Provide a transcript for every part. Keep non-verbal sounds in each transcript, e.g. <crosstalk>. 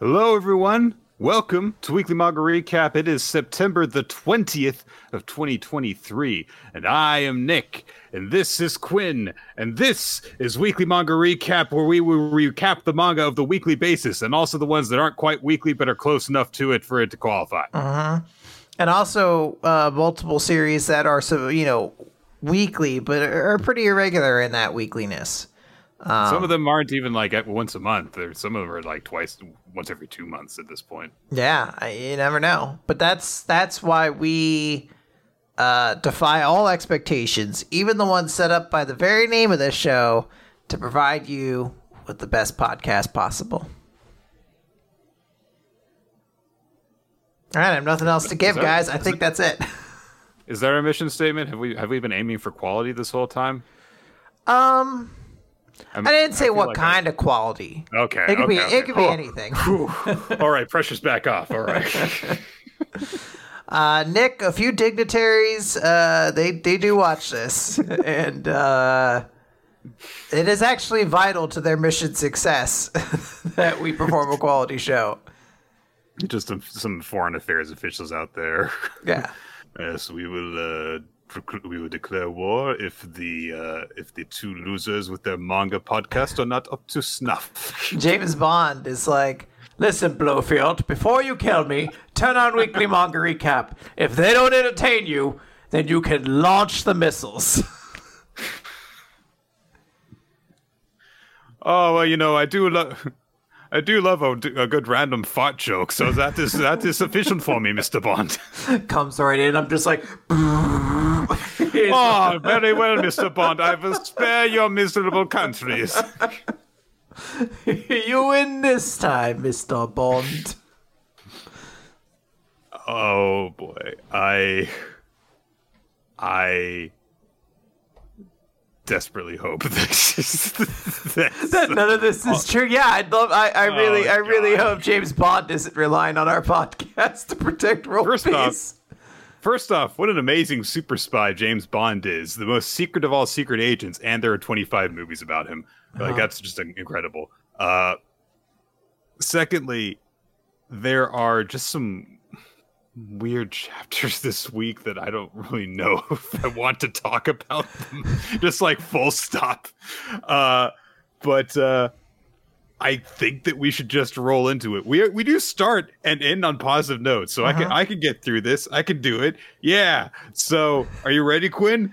Hello, everyone. Welcome to Weekly Manga Recap. It is September the 20th of 2023, and I am Nick, and this is Quinn, and this is Weekly Manga Recap, where we will recap the manga of the weekly basis, and also the ones that aren't quite weekly but are close enough to it for it to qualify. Uh-huh. And also uh, multiple series that are so you know weekly, but are pretty irregular in that weekliness. Um, some of them aren't even like once a month. Or some of them are like twice, once every two months at this point. Yeah, I, you never know. But that's that's why we uh, defy all expectations, even the ones set up by the very name of this show, to provide you with the best podcast possible. All right, I have nothing else to give, that, guys. I think it, that's it. Is there a mission statement? Have we have we been aiming for quality this whole time? Um, I'm, I did not say what like kind I... of quality. Okay, it could okay, be okay. it could be anything. All right, pressure's back off. All right. <laughs> Uh, Nick, a few dignitaries, uh, they they do watch this, <laughs> and uh, it is actually vital to their mission success <laughs> that we perform a quality show. Just some, some foreign affairs officials out there. Yeah. yes, we will uh, we will declare war if the uh, if the two losers with their manga podcast are not up to snuff. <laughs> James Bond is like, listen, Blofeld, before you kill me, turn on Weekly <laughs> Manga Recap. If they don't entertain you, then you can launch the missiles. <laughs> oh well, you know I do love. I do love a, a, good random fart joke, so that is that is sufficient for me, Mister Bond. <laughs> Comes right in. I'm just like. oh, <laughs> very well, Mr. Bond. I will spare your miserable countries. <laughs> you win this time, Mr. Bond. Oh boy. I I desperately hope <laughs> this is <laughs> that none of this is true. Yeah, I'd love. I, I really, oh, I really hope James Bond isn't relying on our <laughs> podcast to protect world First peace. Off, First off, what an amazing super spy James Bond is. The most secret of all secret agents, and there are 25 movies about him. Uh-huh. Like, that's just incredible. Uh, secondly, there are just some weird <laughs> chapters this week that I don't really know <laughs> if I want to talk about them. <laughs> just like full stop. Uh, but uh, I think that we should just roll into it. We we do start and end on positive notes, so uh-huh. I can I can get through this. I can do it. Yeah. So, are you ready, Quinn?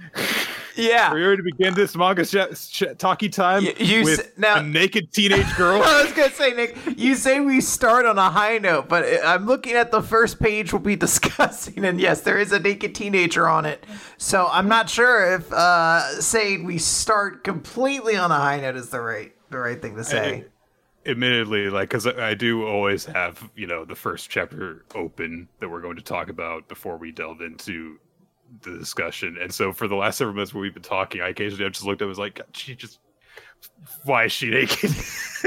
Yeah. Are you ready to begin this manga sh- sh- talkie time you, you with s- now, a naked teenage <laughs> girl? I was gonna say, Nick, you say we start on a high note, but I'm looking at the first page we'll be <laughs> discussing, and yes, there is a naked teenager on it. So I'm not sure if uh, saying we start completely on a high note is the right the right thing to say admittedly, like, because I, I, do always have, you know, the first chapter open that we're going to talk about before we delve into the discussion. And so for the last several minutes where we've been talking, I occasionally have just looked at it was like, she just, why is she naked?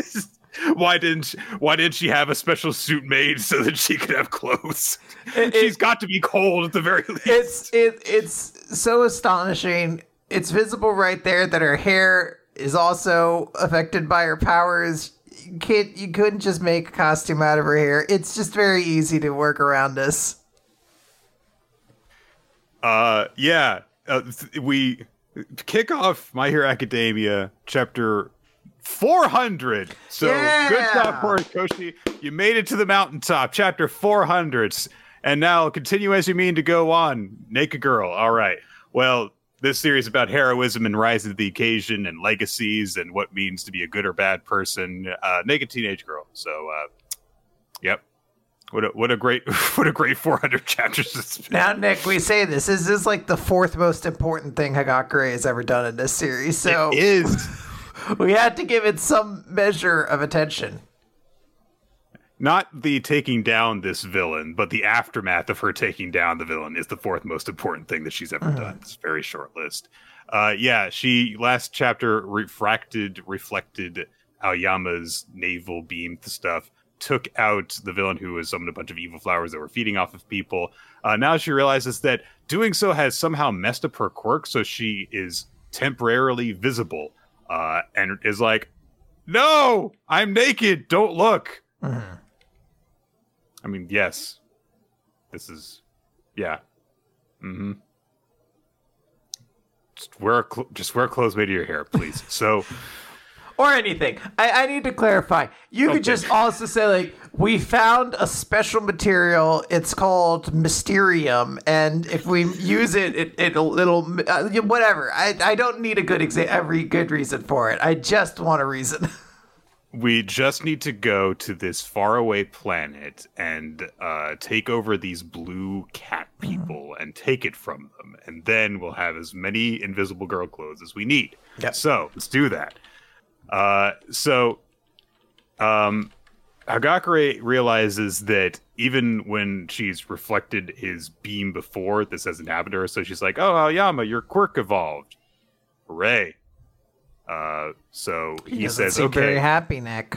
<laughs> why didn't she, why didn't she have a special suit made so that she could have clothes? It, She's it, got to be cold at the very least. It's it it's so astonishing. It's visible right there that her hair is also affected by her powers can't you couldn't just make a costume out of her hair. It's just very easy to work around this. Uh, yeah, uh, th- we kick off My Hero Academia chapter 400. So yeah! good job, Horikoshi. You made it to the mountaintop, chapter 400. And now continue as you mean to go on. Naked girl. All right. Well, this series about heroism and rising to the occasion and legacies and what means to be a good or bad person. Uh, naked teenage girl. So, uh, yep. What a, what a great <laughs> what a great 400 chapters it's been. Now, Nick, we say this. This is like the fourth most important thing Hagakure has ever done in this series. So it is. <laughs> we had to give it some measure of attention not the taking down this villain, but the aftermath of her taking down the villain is the fourth most important thing that she's ever uh-huh. done. It's a very short list. Uh, yeah, she last chapter refracted, reflected Aoyama's navel beam stuff, took out the villain who was summoned a bunch of evil flowers that were feeding off of people. Uh, now she realizes that doing so has somehow messed up her quirk, so she is temporarily visible uh, and is like, "No, I'm naked. Don't look." Uh-huh I mean, yes. This is, yeah. Mm-hmm. Just wear, cl- just wear clothes made of your hair, please. <laughs> So, or anything. I, I need to clarify. You okay. could just also say like, we found a special material. It's called Mysterium, and if we use it, it it'll it'll uh, whatever. I I don't need a good exa- every good reason for it. I just want a reason. <laughs> we just need to go to this faraway planet and uh, take over these blue cat mm-hmm. people mm. and take it from them, and then we'll have as many Invisible Girl clothes as we need. Yep. So let's do that. Uh, so, um, Hagakure realizes that even when she's reflected his beam before, this hasn't happened to her. So she's like, "Oh, Aoyama, your quirk evolved! Hooray!" Uh, so he, he says, seem "Okay." Very happy, Nick.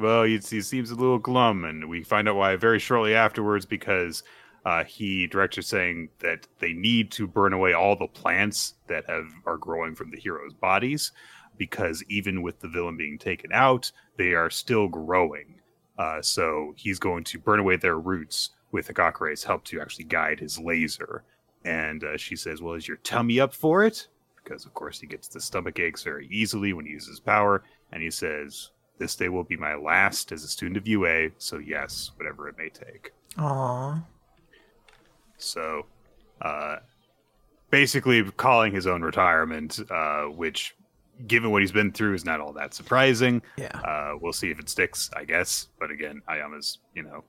Well, he, he, seems a little glum, and we find out why very shortly afterwards because uh, he directs her saying that they need to burn away all the plants that have are growing from the heroes' bodies because even with the villain being taken out, they are still growing. Uh, so he's going to burn away their roots with Hagakure's help to actually guide his laser. And uh, she says, Well, is your tummy up for it? Because, of course, he gets the stomach aches very easily when he uses power. And he says, This day will be my last as a student of UA. So, yes, whatever it may take. Aww. So, uh, basically calling his own retirement, uh, which given what he's been through, is not all that surprising. Yeah. Uh, we'll see if it sticks, I guess. But again, Aoyama's, you know,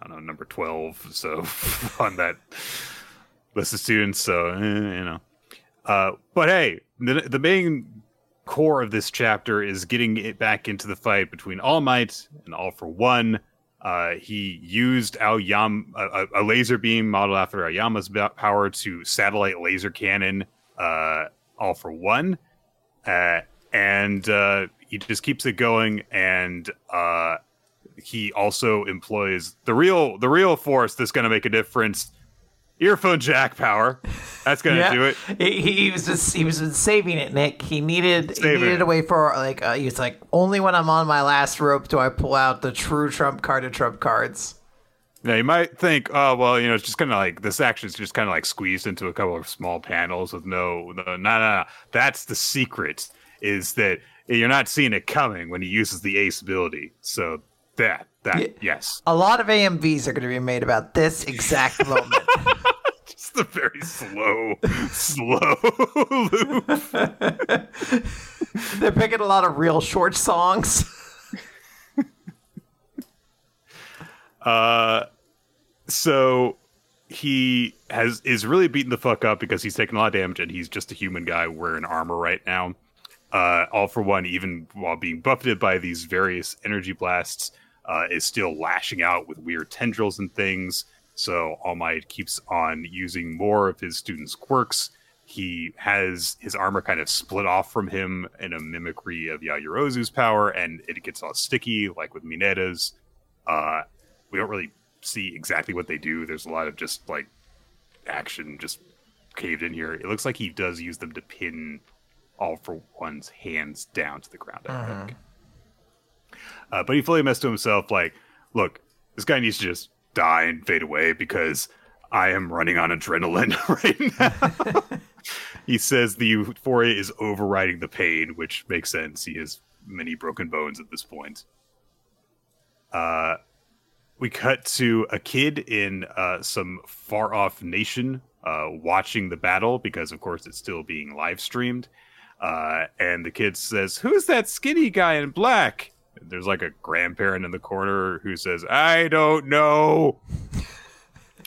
I don't know, number 12, so <laughs> on that list of students. So, eh, you know. Uh, but hey, the, the main core of this chapter is getting it back into the fight between All Might and All for One. Uh, he used Aoyama, a, a, laser beam modeled after Aoyama's power to satellite laser cannon uh, All for One uh, and uh, he just keeps it going. And uh, he also employs the real the real force that's going to make a difference. Earphone jack power. That's gonna yeah. do it. He, he, was just he was saving it, Nick. He needed saving he needed it. a way for like uh, he's like only when I'm on my last rope do I pull out the true trump card of trump cards. Yeah, you might think, oh well, you know, it's just kind of like this action is just kind of like squeezed into a couple of small panels with no, no, no, no, no. That's the secret is that you're not seeing it coming when he uses the ace ability. So that that yeah. yes, a lot of AMVs are going to be made about this exact <laughs> moment. just the very slow, slow loop. <laughs> They're picking a lot of real short songs. <laughs> uh so he has is really beaten the fuck up because he's taken a lot of damage and he's just a human guy wearing armor right now. Uh, all for one, even while being buffeted by these various energy blasts, uh, is still lashing out with weird tendrils and things. So All Might keeps on using more of his students' quirks. He has his armor kind of split off from him in a mimicry of Yaoyorozu's power, and it gets all sticky, like with Mineta's. Uh, we don't really see exactly what they do. There's a lot of just like action just caved in here. It looks like he does use them to pin all for one's hands down to the ground. I think. Uh, but he fully messed to himself. Like, look, this guy needs to just die and fade away because I am running on adrenaline <laughs> right now. <laughs> he says the euphoria is overriding the pain, which makes sense. He has many broken bones at this point. Uh, we cut to a kid in uh, some far off nation uh, watching the battle because, of course, it's still being live streamed. Uh, and the kid says, Who's that skinny guy in black? There's like a grandparent in the corner who says, I don't know.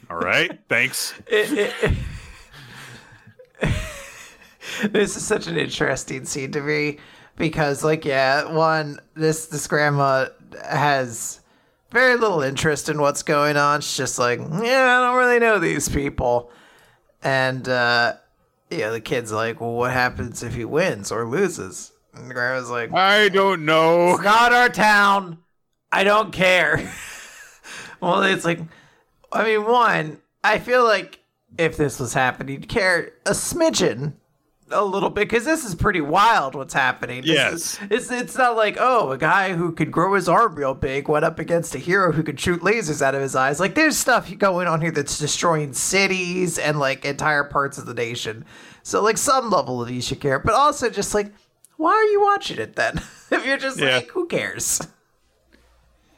All right, <laughs> thanks. <laughs> this is such an interesting scene to me because, like, yeah, one, this this grandma has very little interest in what's going on. She's just like, yeah, I don't really know these people. And, uh, yeah, the kid's like, well, what happens if he wins or loses? And the grandma's like, I don't know. It's not our town. I don't care. <laughs> well, it's like, I mean, one, I feel like if this was happening, you'd care a smidgen, a little bit because this is pretty wild what's happening. This Yes. is- it's it's not like oh a guy who could grow his arm real big went up against a hero who could shoot lasers out of his eyes. Like there's stuff going on here that's destroying cities and like entire parts of the nation. So like some level of you should care, but also just like why are you watching it then? <laughs> if you're just Yeah. like who cares?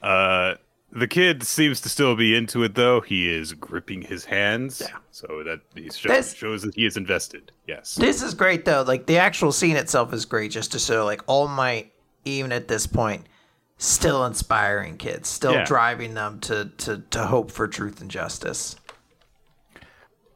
Uh, the kid seems to still be into it, though. He is gripping his hands. Yeah. So that he show, This- shows that he is invested. Yes. This is great though. Like the actual scene itself is great, just to show like All Might, even at this point, still inspiring kids, still Yeah. driving them to to to hope for truth and justice.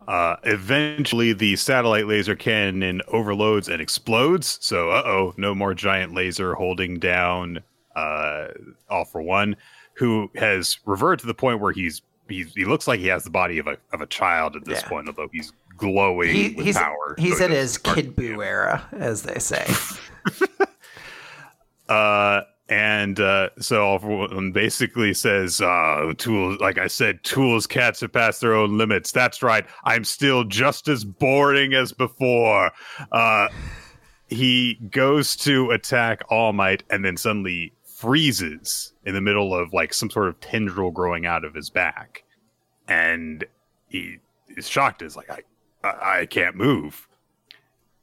Uh, eventually, the satellite laser cannon overloads and explodes. So, uh oh, no more giant laser holding down uh, All for One, who has reverted to the point where he's, he's he looks like he has the body of a of a child at this Yeah. point, although he's glowing He, with he's power. he's So in his Kid Boo era, as they say. <laughs> Uh, and uh, so basically says, uh, "Tools, like I said, tools cats have passed their own limits. That's right. I'm still just as boring as before." Uh, he goes to attack All Might, and then suddenly freezes in the middle of like some sort of tendril growing out of his back, and he is shocked. Is like, I, I, I can't move.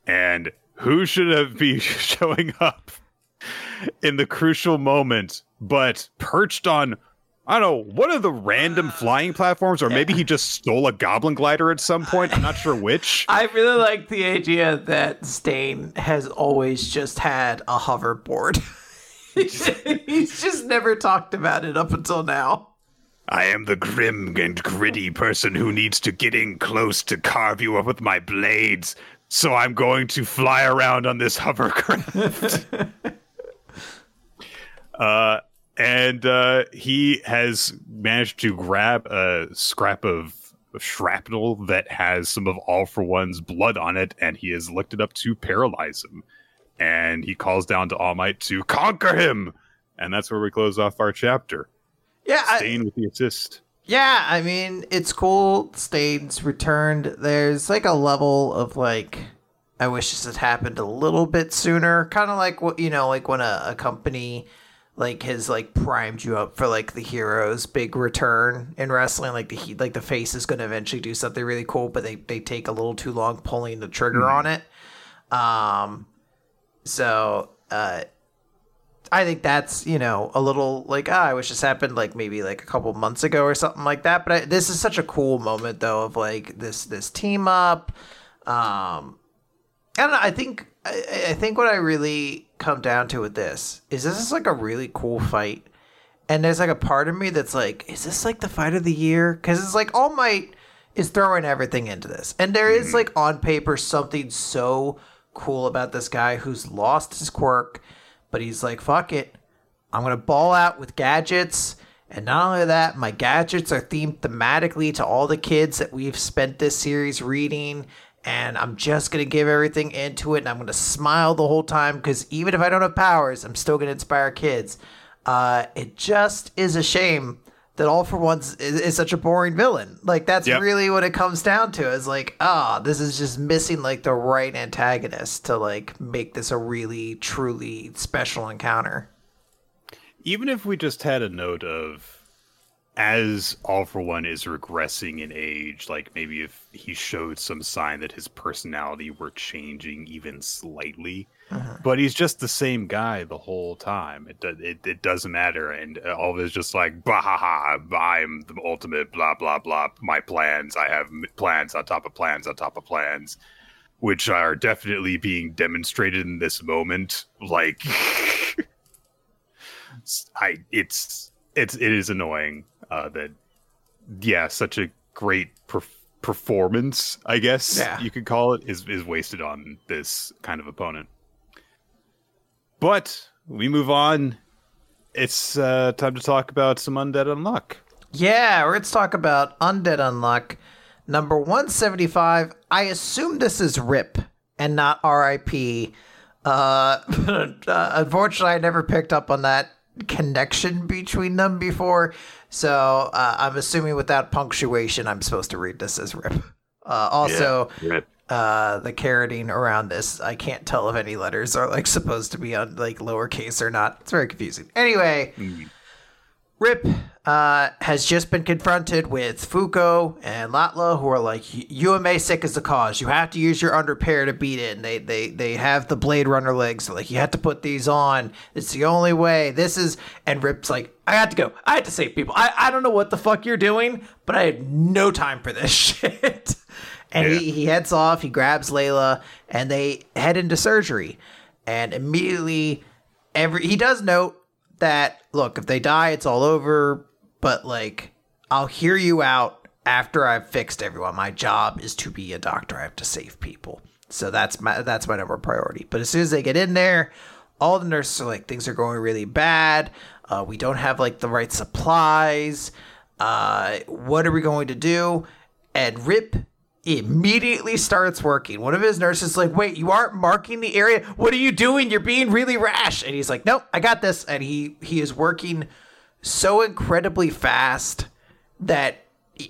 And who should have be <laughs> showing up? In the crucial moment, but perched on I don't know, one of the random uh, flying platforms, or maybe he just stole a goblin glider at some point. I'm not sure which. <laughs> I really like the idea that Stain has always just had a hoverboard. <laughs> He's just never talked about it up until now. I am the grim and gritty person who needs to get in close to carve you up with my blades. So I'm going to fly around on this hovercraft. <laughs> uh, and uh, he has managed to grab a scrap of shrapnel that has some of All for One's blood on it, and he has licked it up to paralyze him. And he calls down to All Might to conquer him. And that's where we close off our chapter. Yeah, I, with the assist. Yeah, I mean, it's cool. Stain's returned. There's like a level of like, I wish this had happened a little bit sooner. Kind of like what, you know, like when a, a company like has like primed you up for like the hero's big return in wrestling. Like the he- like the face is going to eventually do something really cool, but they, they take a little too long pulling the trigger on it. Um, so, uh, I think that's you know a little like ah, I wish this happened like maybe like a couple months ago or something like that. But I, this is such a cool moment though of like this this team up. Um, I don't know. I think I, I think what I really come down to with this is this is like a really cool fight, and there's like a part of me that's like, is this like the fight of the year? Because it's like All Might is throwing everything into this, and there is mm-hmm. like on paper something so cool about this guy who's lost his quirk but he's like, fuck it. I'm to ball out with gadgets. And not only that, my gadgets are themed thematically to all the kids that we've spent this series reading. And I'm just going to give everything into it. And I'm going to smile the whole time because even if I don't have powers, I'm still going to inspire kids. Uh, it just is a shame that All for One's is, is such a boring villain. Like, that's Yep. really what it comes down to is like, ah, this is just missing like the right antagonist to like make this a really truly special encounter. even if we just had a note of as all for one is regressing in age like maybe if he showed some sign that his personality were changing even slightly. Uh-huh. But he's just the same guy the whole time. It, it, it doesn't matter. And uh, all of it is just like bah ha ha i'm the ultimate blah blah blah. My plans i have plans on top of plans on top of plans which are definitely being demonstrated in this moment. Like <laughs> I it's it's it is annoying uh, that yeah such a great per- performance I guess Yeah. you could call it is is wasted on this kind of opponent. But we move on. It's uh, time to talk about some undead unluck. Yeah, let's talk about Undead Unluck number 175. I assume this is RIP and not RIP. Uh, <laughs> uh, unfortunately, I never picked up on that connection between them before. So uh, I'm assuming without punctuation, I'm supposed to read this as RIP. Uh, also, Rip. uh, the carotene around this. I can't tell if any letters are like supposed to be on like lowercase or not. It's very confusing. Anyway, Rip uh, has just been confronted with Fuko and Latla, who are like, UMA sick is the cause. You have to use your Unrepair to beat it. And they, they, they have the Blade Runner legs. So like, you have to put these on. It's the only way. This is. And Rip's like, I had to go. I had to save people. I, I don't know what the fuck you're doing, but I had no time for this <laughs> shit. and Yeah. he, he heads off. He grabs Layla, and they head into surgery. And immediately, every he does note that look, if they die, it's all over. But like, I'll hear you out after I've fixed everyone. My job is to be a doctor. I have to save people. So that's my that's my number priority. But as soon as they get in there, all the nurses are like, things are going really bad. Uh, we don't have like the right supplies. Uh, what are we going to do? And Rip immediately starts working. One of his nurses is like, "Wait, you aren't marking the area. What are you doing? You're being really rash." And he's like, "Nope, I got this." And he he is working so incredibly fast that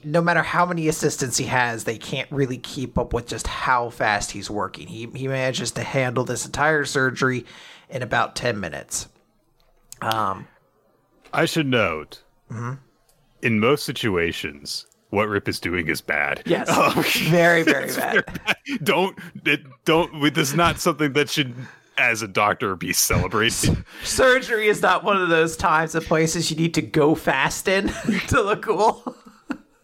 no matter how many assistants he has, they can't really keep up with just how fast he's working. He he manages to handle this entire surgery in about 10 minutes. Um I should note, Mm-hmm. in most situations, what Rip is doing is bad. Yes. Um, <laughs> <laughs> very very bad. don't it, don't. This is not something that should, as a doctor, be celebrated. <laughs> Surgery is not one of those times and places you need to go fast in to look cool.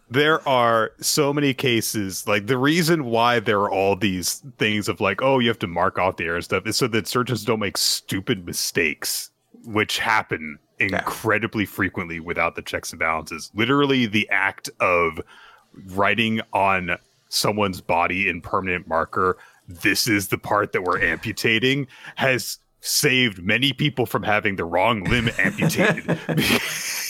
there are so many cases like the reason why there are all these things of like oh you have to mark off the air and stuff is so that surgeons don't make stupid mistakes which happen incredibly frequently without the checks and balances. Literally the act of writing on someone's body in permanent marker this is the part that we're amputating has saved many people from having the wrong limb <laughs> amputated.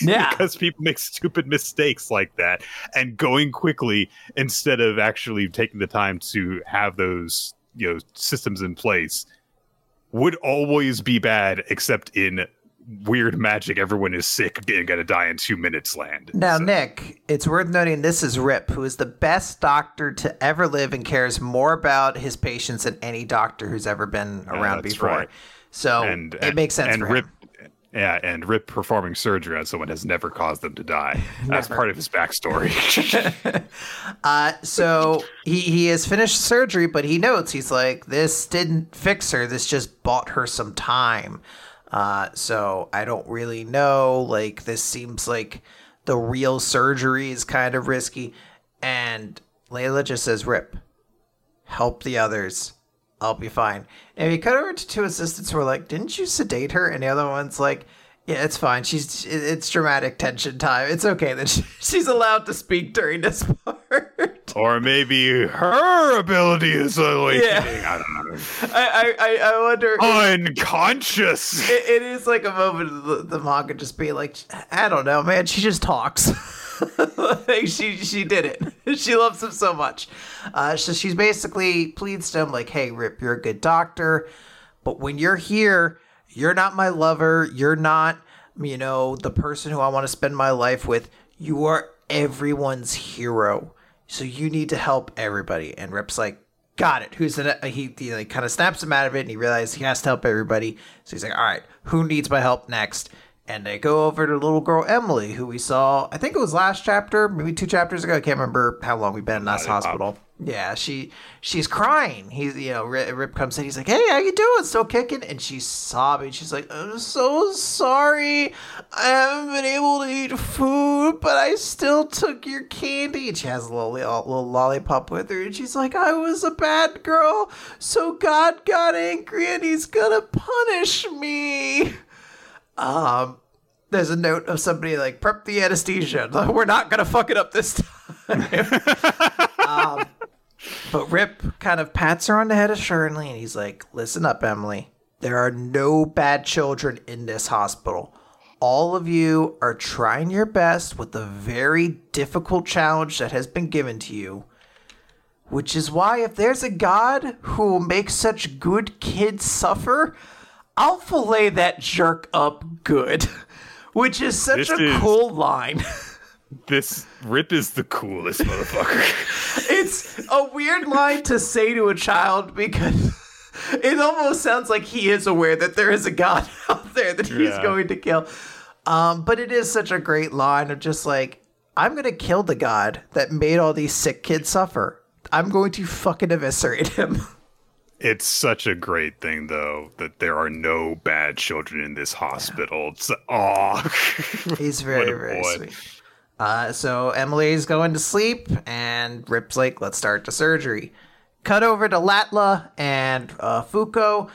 Yeah. <laughs> because people make stupid mistakes like that. And going quickly instead of actually taking the time to have those you know systems in place would always be bad except in weird magic everyone is sick and gonna die in two minutes land Now, So- Nick, it's worth noting this is Rip, who is the best doctor to ever live and cares more about his patients than any doctor who's ever been around that's before. right. So and it makes sense and rip him. yeah and rip performing surgery on someone has never caused them to die <laughs> that's part of his backstory <laughs> <laughs> Uh, so he, he has finished surgery, but he notes he's like, this didn't fix her. This just bought her some time. Uh, so I don't really know. Like, this seems like the real surgery is kind of risky. And Layla just says, Rip, help the others. I'll be fine. And we cut over to two assistants who are like, didn't you sedate her? And the other one's like, yeah, it's fine. She's it's dramatic tension time. It's okay that she, <laughs> she's allowed to speak during this part. <laughs> or maybe her ability is awakening Yeah. i don't know I I, I, I wonder. unconscious It, it is like a moment of the, the manga just being like, I don't know, man. She just talks. <laughs> like she she did it. She loves him so much. Uh, so she's basically pleads to him like, "Hey, Rip, you're a good doctor, but when you're here, you're not my lover. You're not, you know, the person who I want to spend my life with. You are everyone's hero. So you need to help everybody." And Rip's like, got it. Who's the he? He like kind of snaps him out of it, and he realizes he has to help everybody. So he's like, all right, who needs my help next? And they go over to little girl Emily, who we saw. I think it was last chapter, maybe two chapters ago. I can't remember how long we've been in this hospital. Yeah, she she's crying. He's you know Rip, comes in. He's like, "Hey, how you doing? Still kicking?" And she's sobbing. She's like, "I'm so sorry. I haven't been able to eat food, but I still took your candy." And she has a little little lollipop with her, and she's like, "I was a bad girl, so God got angry, and He's gonna punish me." Um, there's a note of somebody like prep the anesthesia. <laughs> We're not gonna fuck it up this time. <laughs> um, but Rip kind of pats her on the head assuringly, and he's like, "Listen up, Emily. There are no bad children in this hospital. All of you are trying your best with the very difficult challenge that has been given to you." Which is why, if there's a God who will make such good kids suffer, I'll fillet that jerk up good. <laughs> Which is such This a is- cool line. <laughs> This Rip is the coolest motherfucker. it's a weird line to say to a child because <laughs> it almost sounds like he is aware that there is a god <laughs> out there that he's Yeah. going to kill. Um, but it is such a great line of just like, I'm gonna kill the god that made all these sick kids suffer. I'm going to fucking eviscerate him. It's such a great thing, though, that there are no bad children in this hospital. It's oh, <laughs> He's very, very boy. sweet. Uh, so Emily's going to sleep, and Rip's like, let's start the surgery. Cut over to Latla and uh, Fuko.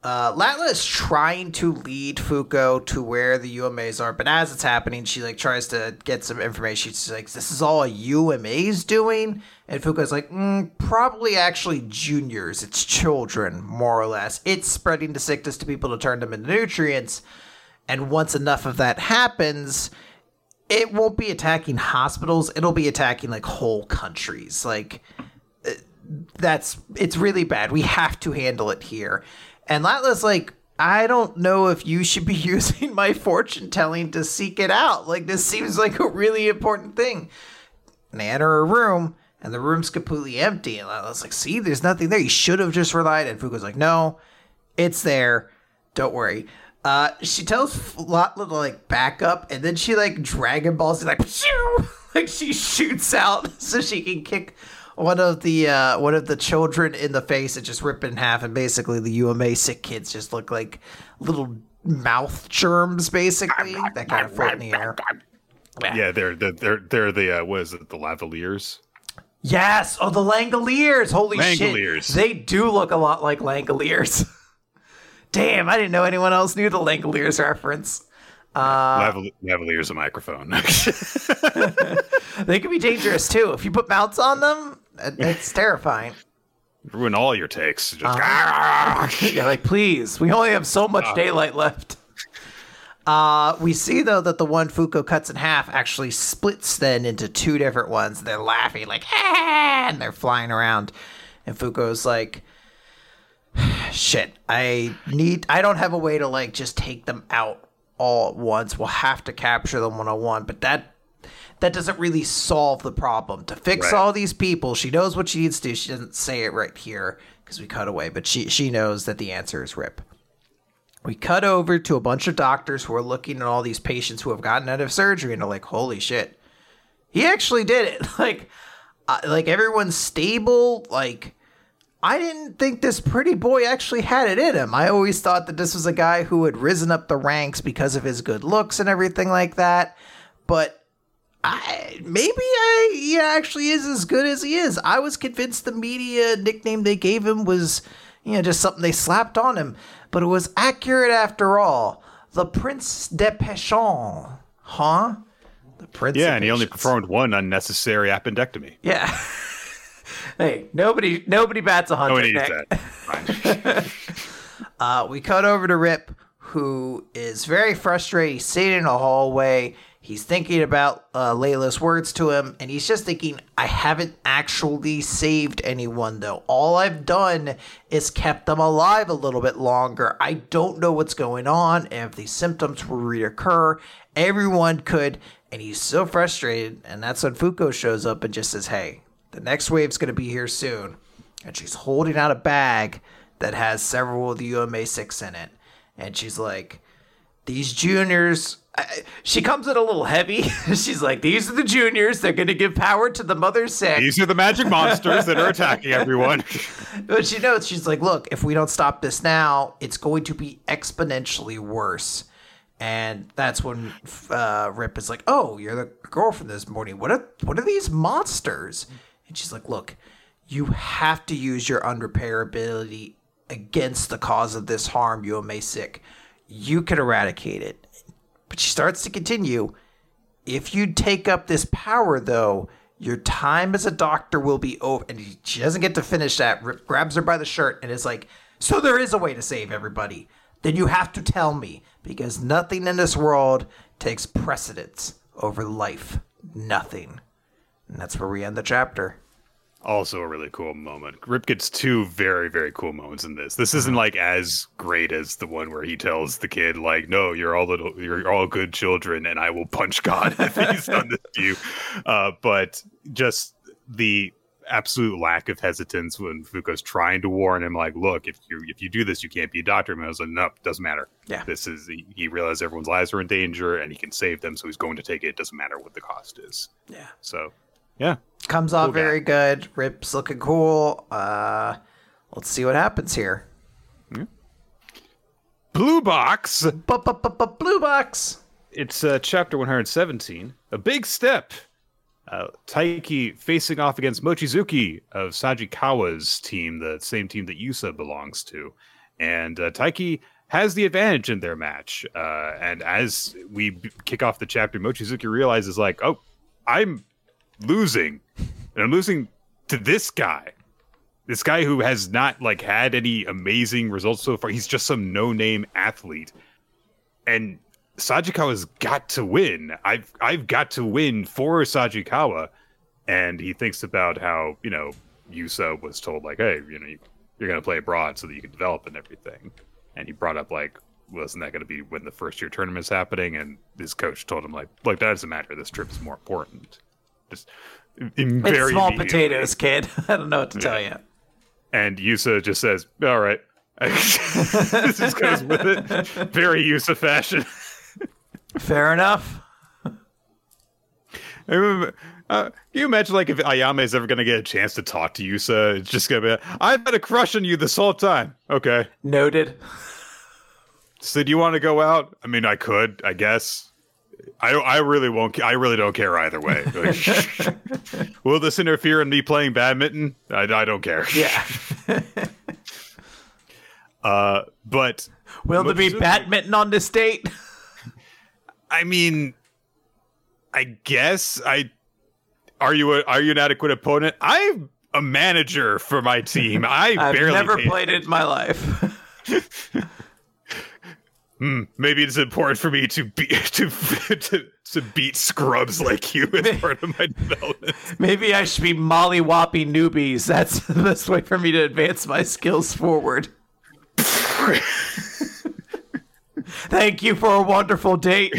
Uh, Latla is trying to lead Fuko to where the UMAs are, but as it's happening, she like tries to get some information. She's like, "This is all UMA's doing," and Fuko's like, mm, "Probably actually juniors. It's children, more or less. It's spreading the sickness to people to turn them into nutrients." And once enough of that happens, it won't be attacking hospitals. It'll be attacking like whole countries. Like uh, that's it's really bad. We have to handle it here. And Latla's like, I don't know if you should be <laughs> using my fortune telling to seek it out. Like this seems like a really important thing. And they enter a room, and the room's completely empty. And Latla's like, see, there's nothing there. You should have just relied. And Fuko's like, no, it's there. Don't worry. Uh, she tells Latla to like back up, and then she like Dragon Balls like <laughs> like she shoots out <laughs> so she can kick one of the uh, one of the children in the face and just rip it in half. And basically, the UMA sick kids just look like little mouth germs, basically that kind of float in the air. yeah, they're they're they're, they're the uh, what is it? The Lavaliers. Yes. Oh, the Langoliers. Holy Langoliers. shit. They do look a lot like Langoliers. <laughs> Damn, I didn't know anyone else knew the Langoliers reference. Uh, Laval- Lavaliers a microphone. <laughs> <laughs> They can be dangerous too. If you put mounts on them, it's terrifying. <laughs> Ruin all your takes. Just, Uh-huh. <laughs> yeah, like please, we only have so much daylight left. Uh, we see though that the one Fuko cuts in half actually splits then into two different ones. They're laughing like ah, <laughs> and they're flying around, and Fuko's like, <sighs> "Shit, I need. I don't have a way to like just take them out all at once. We'll have to capture them one on one, but that." That doesn't really solve the problem. To fix Right. all these people, she knows what she needs to do. She doesn't say it right here because we cut away, but she she knows that the answer is Rip. We cut over to a bunch of doctors who are looking at all these patients who have gotten out of surgery and are like, "Holy shit, he actually did it!" <laughs> Like, uh, like everyone's stable. Like, I didn't think this pretty boy actually had it in him. I always thought that this was a guy who had risen up the ranks because of his good looks and everything like that. But I maybe I he actually is as good as he is. I was convinced the media nickname they gave him was, you know, just something they slapped on him, but it was accurate after all. The Prince de Pechon, huh? The Prince. yeah, and he only performed one unnecessary appendectomy. Yeah. <laughs> hey, nobody, nobody bats a hundred. Nobody needs that. <laughs> Uh, we cut over to Rip, who is very frustrated. He's sitting in a hallway. He's thinking about uh, Layla's words to him, and he's just thinking, I haven't actually saved anyone, though. All I've done is kept them alive a little bit longer. I don't know what's going on, and if these symptoms will reoccur, everyone could. And he's so frustrated, and that's when Fuko shows up and just says, Hey, the next wave's going to be here soon. And she's holding out a bag that has several of the UMA Sick in it. And she's like, these juniors. She comes in a little heavy. <laughs> she's like, these are the juniors. They're going to give power to the mother sick. These are the magic <laughs> monsters that are attacking everyone. <laughs> But she knows, she's like, look, if we don't stop this now, it's going to be exponentially worse. And that's when uh, Rip is like, oh, you're the girlfriend this morning. What are, what are these monsters? And she's like, look, you have to use your unrepairability against the cause of this harm, UMA Sick. You could eradicate it. But she starts to continue. If you take up this power, though, your time as a doctor will be over. And she doesn't get to finish that. Rip grabs her by the shirt and is like, So there is a way to save everybody. Then you have to tell me, because nothing in this world takes precedence over life. Nothing. And that's where we end the chapter. Also a really cool moment. Rip gets two very, very cool moments in this. This isn't like as great as the one where he tells the kid, like, "No, you're all little, you're all good children, and I will punch God <laughs> if he's done this to you." Uh, but just the absolute lack of hesitance when Fuko's trying to warn him, like, "Look, if you if you do this, you can't be a doctor." And I was like, "No, doesn't matter. Yeah. this is he, he realizes everyone's lives are in danger, and he can save them, so he's going to take it. It doesn't matter what the cost is." Yeah. So, yeah, Comes off Cool guy. very good. Rip's looking cool. Uh, let's see what happens here. blue box. Blue box. It's uh, chapter 117, a big step. Uh, Taiki facing off against Mochizuki of Sajikawa's team, the same team that Yusa belongs to. And uh, Taiki has the advantage in their match. Uh, and as we b- kick off the chapter, Mochizuki realizes, like, oh, I'm losing. And I'm losing to this guy. This guy who has not like had any amazing results so far. He's just some no-name athlete. And Sajikawa's got to win. I've I've got to win for Sajikawa. And he thinks about how, you know, Yusa was told like, hey, you know, you, you're gonna play abroad so that you can develop and everything. And he brought up like, wasn't that gonna be when the first year tournament's happening? And his coach told him like, look, that doesn't matter. This trip is more important. Just in It's very small potatoes, kid. <laughs> I don't know what to tell you. And Yusa just says, all right. <laughs> just goes with it. Very Yusa fashion. Fair enough. I remember. Uh, can you imagine, like, if Ayame is ever going to get a chance to talk to Yusa? It's just going to be, I've had a crush on you this whole time. Okay. Noted. So, do you want to go out? I mean, I could, I guess. I I really won't. I really don't care either way. Like, <laughs> will this interfere in me playing badminton? I, I don't care. Yeah. <laughs> <laughs> Uh, but Will there be badminton on this date? I mean, I guess I. Are you a, are you an adequate opponent? I'm a manager for my team. I I've barely never played it in my life. Hmm, maybe it's important for me to be <laughs> to to, to beat scrubs like you as part of my development. Maybe I should be Molly mollywopping newbies. That's <laughs> the best way for me to advance my skills forward. <laughs> Thank you for a wonderful date.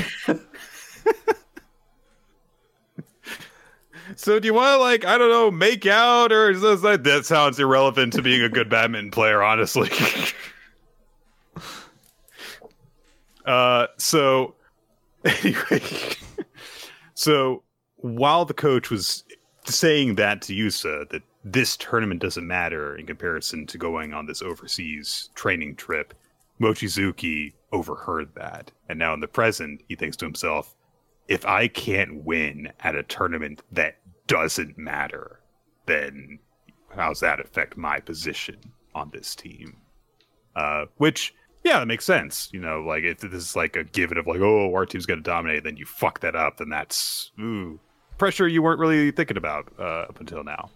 So do you want to like I don't know make out or is this like that sounds irrelevant to being a good badminton player honestly. Uh so <laughs> anyway so while the coach was saying that to Yusa that this tournament doesn't matter in comparison to going on this overseas training trip Mochizuki overheard that and now in the present he thinks to himself if I can't win at a tournament that doesn't matter, then how's that affect my position on this team? Uh, which, yeah, that makes sense. You know, like if this is like a given of like, oh, our team's going to dominate, then you fuck that up, then that's ooh, pressure you weren't really thinking about uh, up until now.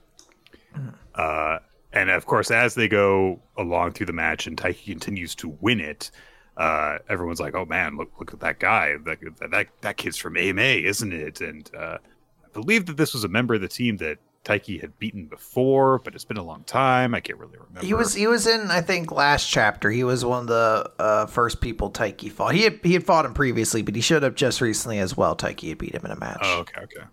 Uh, and of course, as they go along through the match and Taiki continues to win it, uh, everyone's like, "Oh man, look look at that guy! That that that kid's from AMA, isn't it?" And uh, I believe that this was a member of the team that Taiki had beaten before, but it's been a long time. I can't really remember. He was he was in I think last chapter. He was one of the uh, first people Taiki fought. He had he had fought him previously, but he showed up just recently as well. Taiki had beat him in a match. Oh, okay, okay.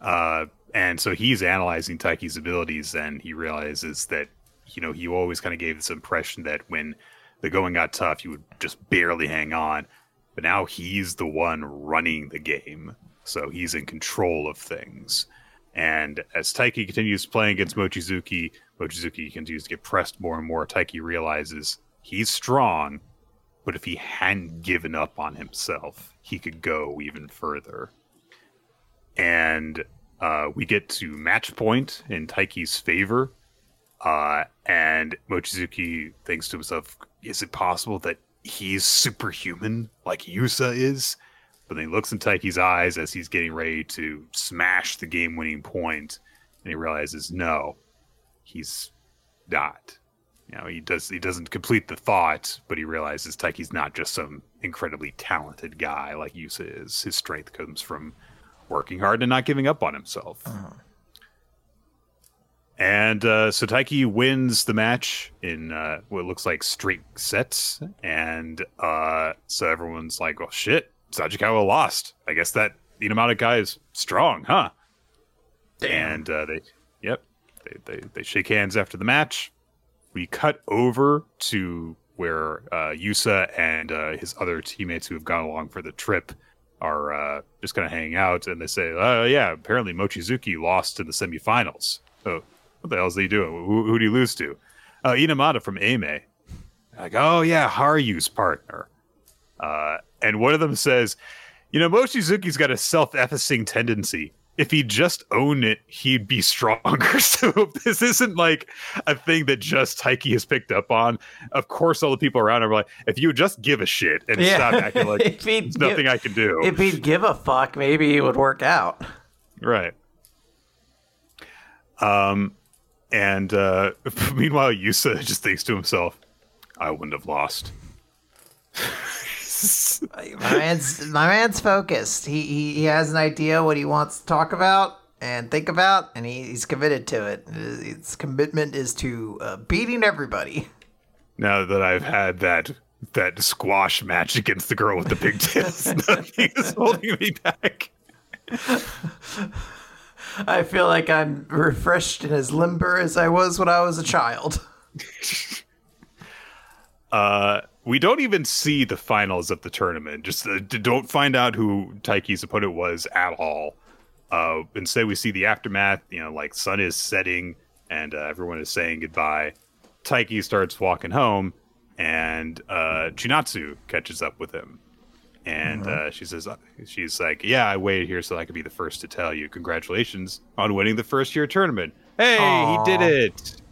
Uh, and so he's analyzing Taiki's abilities, and he realizes that you know he always kind of gave this impression that when the going got tough, you would just barely hang on. But now he's the one running the game, so he's in control of things. And as Taiki continues playing against Mochizuki, Mochizuki continues to get pressed more and more. Taiki realizes he's strong, but if he hadn't given up on himself, he could go even further and uh, we get to match point in Taiki's favor. Uh, and Mochizuki thinks to himself, "Is it possible that he's superhuman like Yusa is?" But then he looks in Taiki's eyes as he's getting ready to smash the game-winning point, and he realizes, no, he's not. You know, he does he doesn't complete the thought, but he realizes Taiki's not just some incredibly talented guy like Yusa is. His strength comes from working hard and not giving up on himself. And uh, so Taiki wins the match in uh, what looks like straight sets, and uh, so everyone's like, "Oh shit, Sajikawa lost. I guess that Inomata guy is strong, huh?" Damn. And uh, they, yep, they, they they shake hands after the match. We cut over to where uh, Yusa and uh, his other teammates who have gone along for the trip are uh, just kind of hanging out, and they say, "Oh yeah, apparently Mochizuki lost in the semifinals. Oh, what the hell is he doing? Who, who did he lose to? Uh, Inomata from Ame. Like, oh yeah, Haru's partner. Uh, and one of them says, you know, Mochizuki's got a self-effacing tendency. If he just owned it, he'd be stronger. <laughs> so this isn't like a thing that just Taiki has picked up on. Of course, all the people around are like, if you would just give a shit and Yeah. stop acting like <laughs> If there's nothing I can do. If he'd give a fuck, maybe it would work out. Right. Um, and uh, <laughs> meanwhile, Yusa just thinks to himself, "I wouldn't have lost." My man's my man's focused. He, he he has an idea what he wants to talk about and think about, and he, he's committed to it. His commitment is to uh, beating everybody. now that I've had that that squash match against the girl with the pigtails, <laughs> nothing is holding me back. I feel like I'm refreshed and as limber as I was when I was a child. <laughs> Uh, we don't even see the finals of the tournament. Just uh, don't find out who Taiki's opponent was at all. Uh, instead, we see the aftermath. You know, like sun is setting and uh, everyone is saying goodbye. Taiki starts walking home, and uh, Chinatsu catches up with him. And uh, she says, she's like, yeah, I waited here so I could be the first to tell you. Congratulations on winning the first year tournament. Hey, Aw. he did it.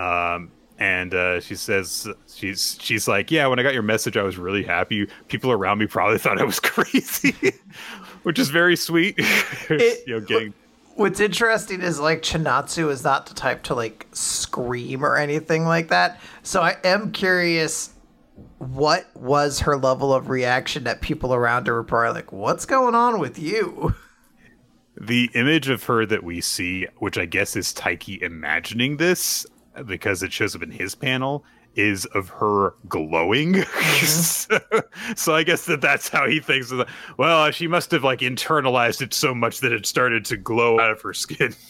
Um, and uh, she says she's she's like, yeah. When I got your message, I was really happy. People around me probably <laughs> thought I was crazy, <laughs> which is very sweet. <laughs> It- you know, getting What's interesting is like Chinatsu is not the type to like scream or anything like that. So I am curious what was her level of reaction that people around her were probably like, What's going on with you? the image of her that we see, which I guess is Taiki imagining this because it shows up in his panel, is of her glowing. <laughs> so, so I guess that that's how he thinks of. Well, she must have like internalized it so much that it started to glow out of her skin. <laughs>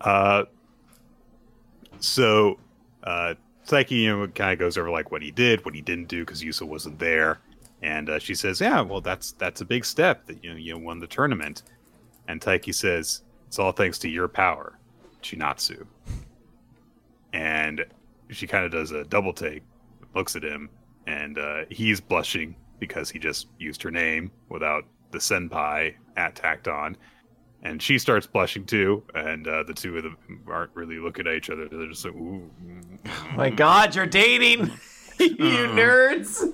Uh, so uh, Taiki you know, kind of goes over like what he did, what he didn't do because Yusa wasn't there, and uh, she says, "Yeah, well, that's that's a big step that you know you won the tournament." And Taiki says, "It's all thanks to your power, Chinatsu." And she kind of does a double take, looks at him, and uh, he's blushing because he just used her name without the senpai at tacked on. And she starts blushing too, and uh, the two of them aren't really looking at each other. They're just like, "Ooh." my god, you're dating! <laughs> you nerds!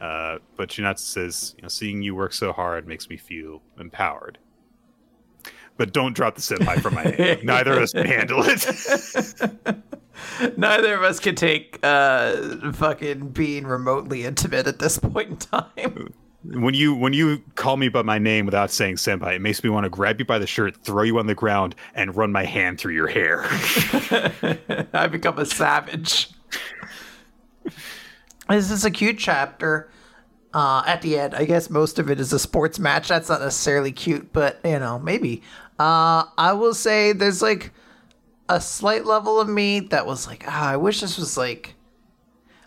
Uh, but Chinatsu says, you know, seeing you work so hard makes me feel empowered. But don't drop the senpai from my name. Neither of us can handle it. <laughs> Neither of us can take uh fucking being remotely intimate at this point in time. when you when you call me by my name without saying senpai, it makes me want to grab you by the shirt, throw you on the ground, and run my hand through your hair. <laughs> I become a savage. This is a cute chapter. Uh, at the end, I guess most of it is a sports match. That's not necessarily cute, but you know, maybe. Uh, I will say there's like a slight level of me that was like, ah, I wish this was like.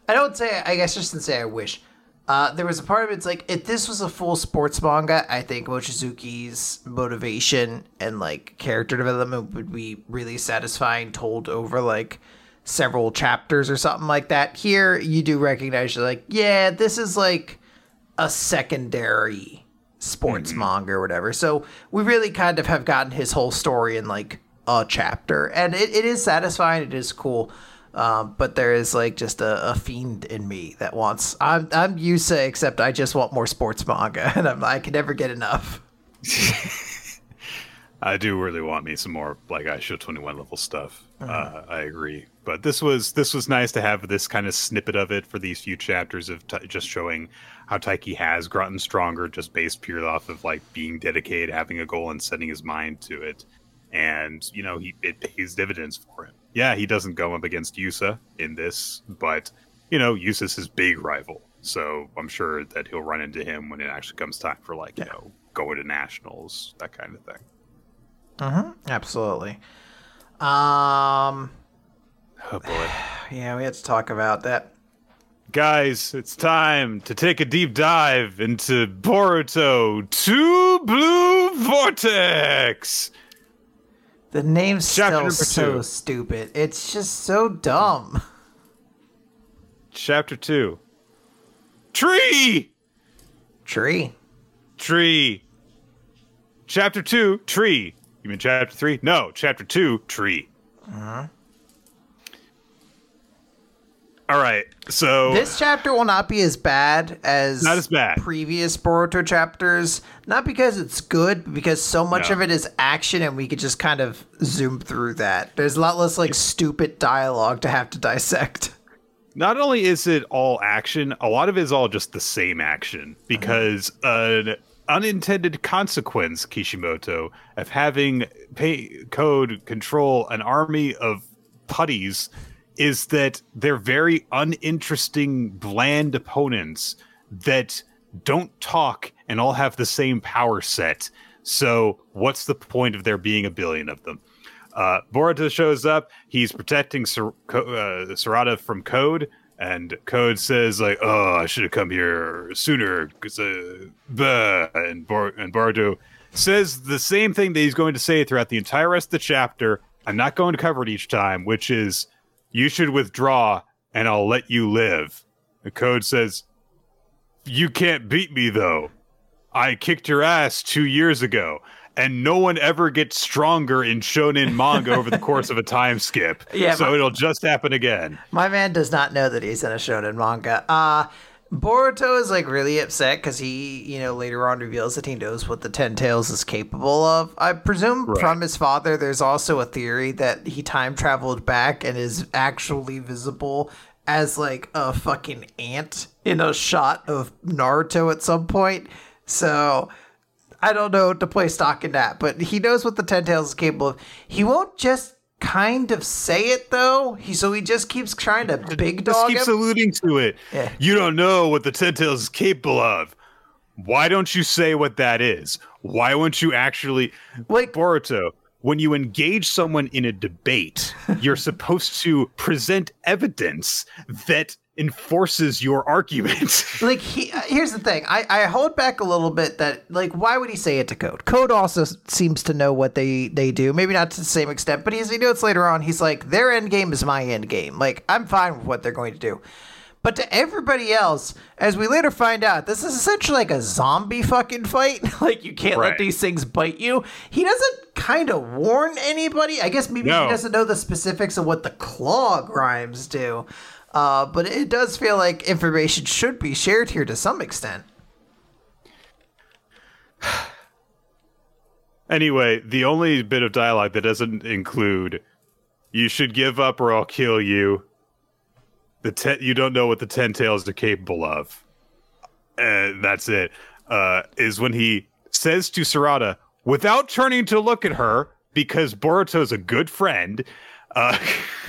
I don't say. I guess just to say I wish. Uh, there was a part of it's like if this was a full sports manga, I think Mochizuki's motivation and like character development would be really satisfying, told over like several chapters or something like that. Here, you do recognize you're like, yeah, this is like a secondary sports manga or whatever. So we really kind of have gotten his whole story in like a chapter, and it, it is satisfying. It is cool. Um, but there is like just a, a fiend in me that wants. I'm I'm Yusa, except I just want more sports manga, <laughs> and I'm I can never get enough. <laughs> I do really want me some more like Eyeshield 21 level stuff. Uh, I agree, but this was this was nice to have this kind of snippet of it for these few chapters of t- just showing how Taiki has gotten stronger just based purely off of like being dedicated, having a goal, and setting his mind to it. And you know, he it pays dividends for him. Yeah, he doesn't go up against Yusa in this, but you know, Yusa's his big rival. So I'm sure that he'll run into him when it actually comes time for like, you know, going to nationals, that kind of thing. Mm-hmm. Absolutely. Um. Oh boy. <sighs> Yeah, we had to talk about that. Guys, it's time to take a deep dive into Boruto 2 Blue Vortex. The name's Chapter still so stupid. It's just so dumb. Chapter 2. Tree! Tree. Tree. Chapter 2, Tree. You mean chapter 3? No, chapter 2, Tree. Uh-huh. All right, so This chapter will not be as bad as Not as bad. previous Boruto chapters. Not because it's good, but because so much No. of it is action, and we could just kind of zoom through that. There's a lot less like stupid dialogue to have to dissect. not only is it all action, a lot of it is all just the same action because an unintended consequence, Kishimoto, of having pay code control an army of putties is that they're very uninteresting, bland opponents that don't talk and all have the same power set. So, what's the point of there being a billion of them? Uh, Boruto shows up. He's protecting Ko- uh, Sarada from Code, and Code says like, "Oh, I should have come here sooner." 'cause, uh, bah," and Bor- and Boruto says the same thing that he's going to say throughout the entire rest of the chapter. I'm not going to cover it each time, which is, "You should withdraw, and I'll let you live." The Code says, "You can't beat me though." I kicked your ass two years ago, and no one ever gets stronger in shonen manga over the course of a time skip. <laughs> Yeah, so but- it'll just happen again. My man does not know that he's in a shonen manga. Uh Boruto is like really upset because he, you know, later on reveals that he knows what the Ten Tails is capable of. I presume Right. from his father, there's also a theory that he time traveled back and is actually visible as like a fucking ant in a shot of Naruto at some point. So I don't know to play stock in that, but he knows what the Ten Tails is capable of. He won't just kind of say it though. He so he just keeps trying to big dog. Just keeps him. alluding to it. Yeah. You don't know what the Ten Tails is capable of. Why don't you say what that is? Why won't you actually Like- Boruto? When you engage someone in a debate, <laughs> you're supposed to present evidence that enforces your argument. <laughs> Like he, uh, here's the thing. I, I hold back a little bit that like why would he say it to Code? Code also seems to know what they they do. Maybe not to the same extent, but as he notes later on, he's like their end game is my end game. Like I'm fine with what they're going to do. But to everybody else, as we later find out, this is essentially like a zombie fucking fight. <laughs> like you can't let these things bite you. He doesn't kind of warn anybody. I guess maybe No. he doesn't know the specifics of what the claw grimes do. Uh, but it does feel like information should be shared here to some extent. <sighs> Anyway, the only bit of dialogue that doesn't include "You should give up or I'll kill you." The ten, you don't know what the ten tails are capable of. And that's it. Uh, is when he says to Sarada, without turning to look at her, because Boruto's a good friend. Uh, <laughs>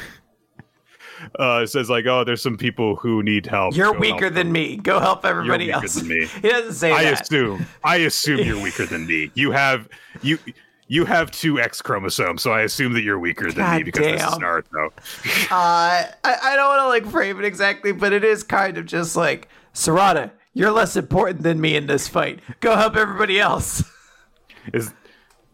uh, says like, "Oh, there's some people who need help. You're Go weaker help than them." me. Go help everybody you're weaker else. than me. <laughs> He doesn't say I that. assume. I assume you're weaker than me. <laughs> You have you you have two X chromosomes, so I assume that you're weaker than me God because this is damn. Naruto. <laughs> Uh, I, I don't want to like frame it exactly, but it is kind of just like Sarada. You're less important than me in this fight. Go help everybody else. Is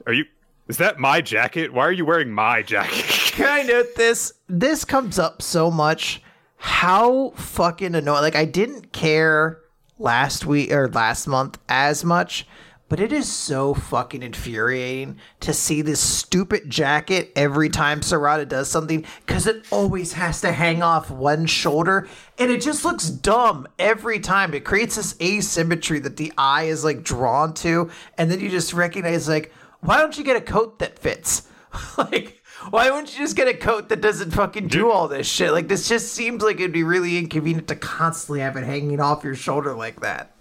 are you? Is that my jacket? Why are you wearing my jacket? Can I note this this comes up so much how fucking annoying like i didn't care last week or last month as much but it is so fucking infuriating to see this stupid jacket every time Sarada does something because it always has to hang off one shoulder and it just looks dumb every time. It creates this asymmetry that the eye is like drawn to, and then you just recognize, like, why don't you get a coat that fits? <laughs> like, why wouldn't you just get a coat that doesn't fucking do all this shit? Like, this just seems like it'd be really inconvenient to constantly have it hanging off your shoulder like that.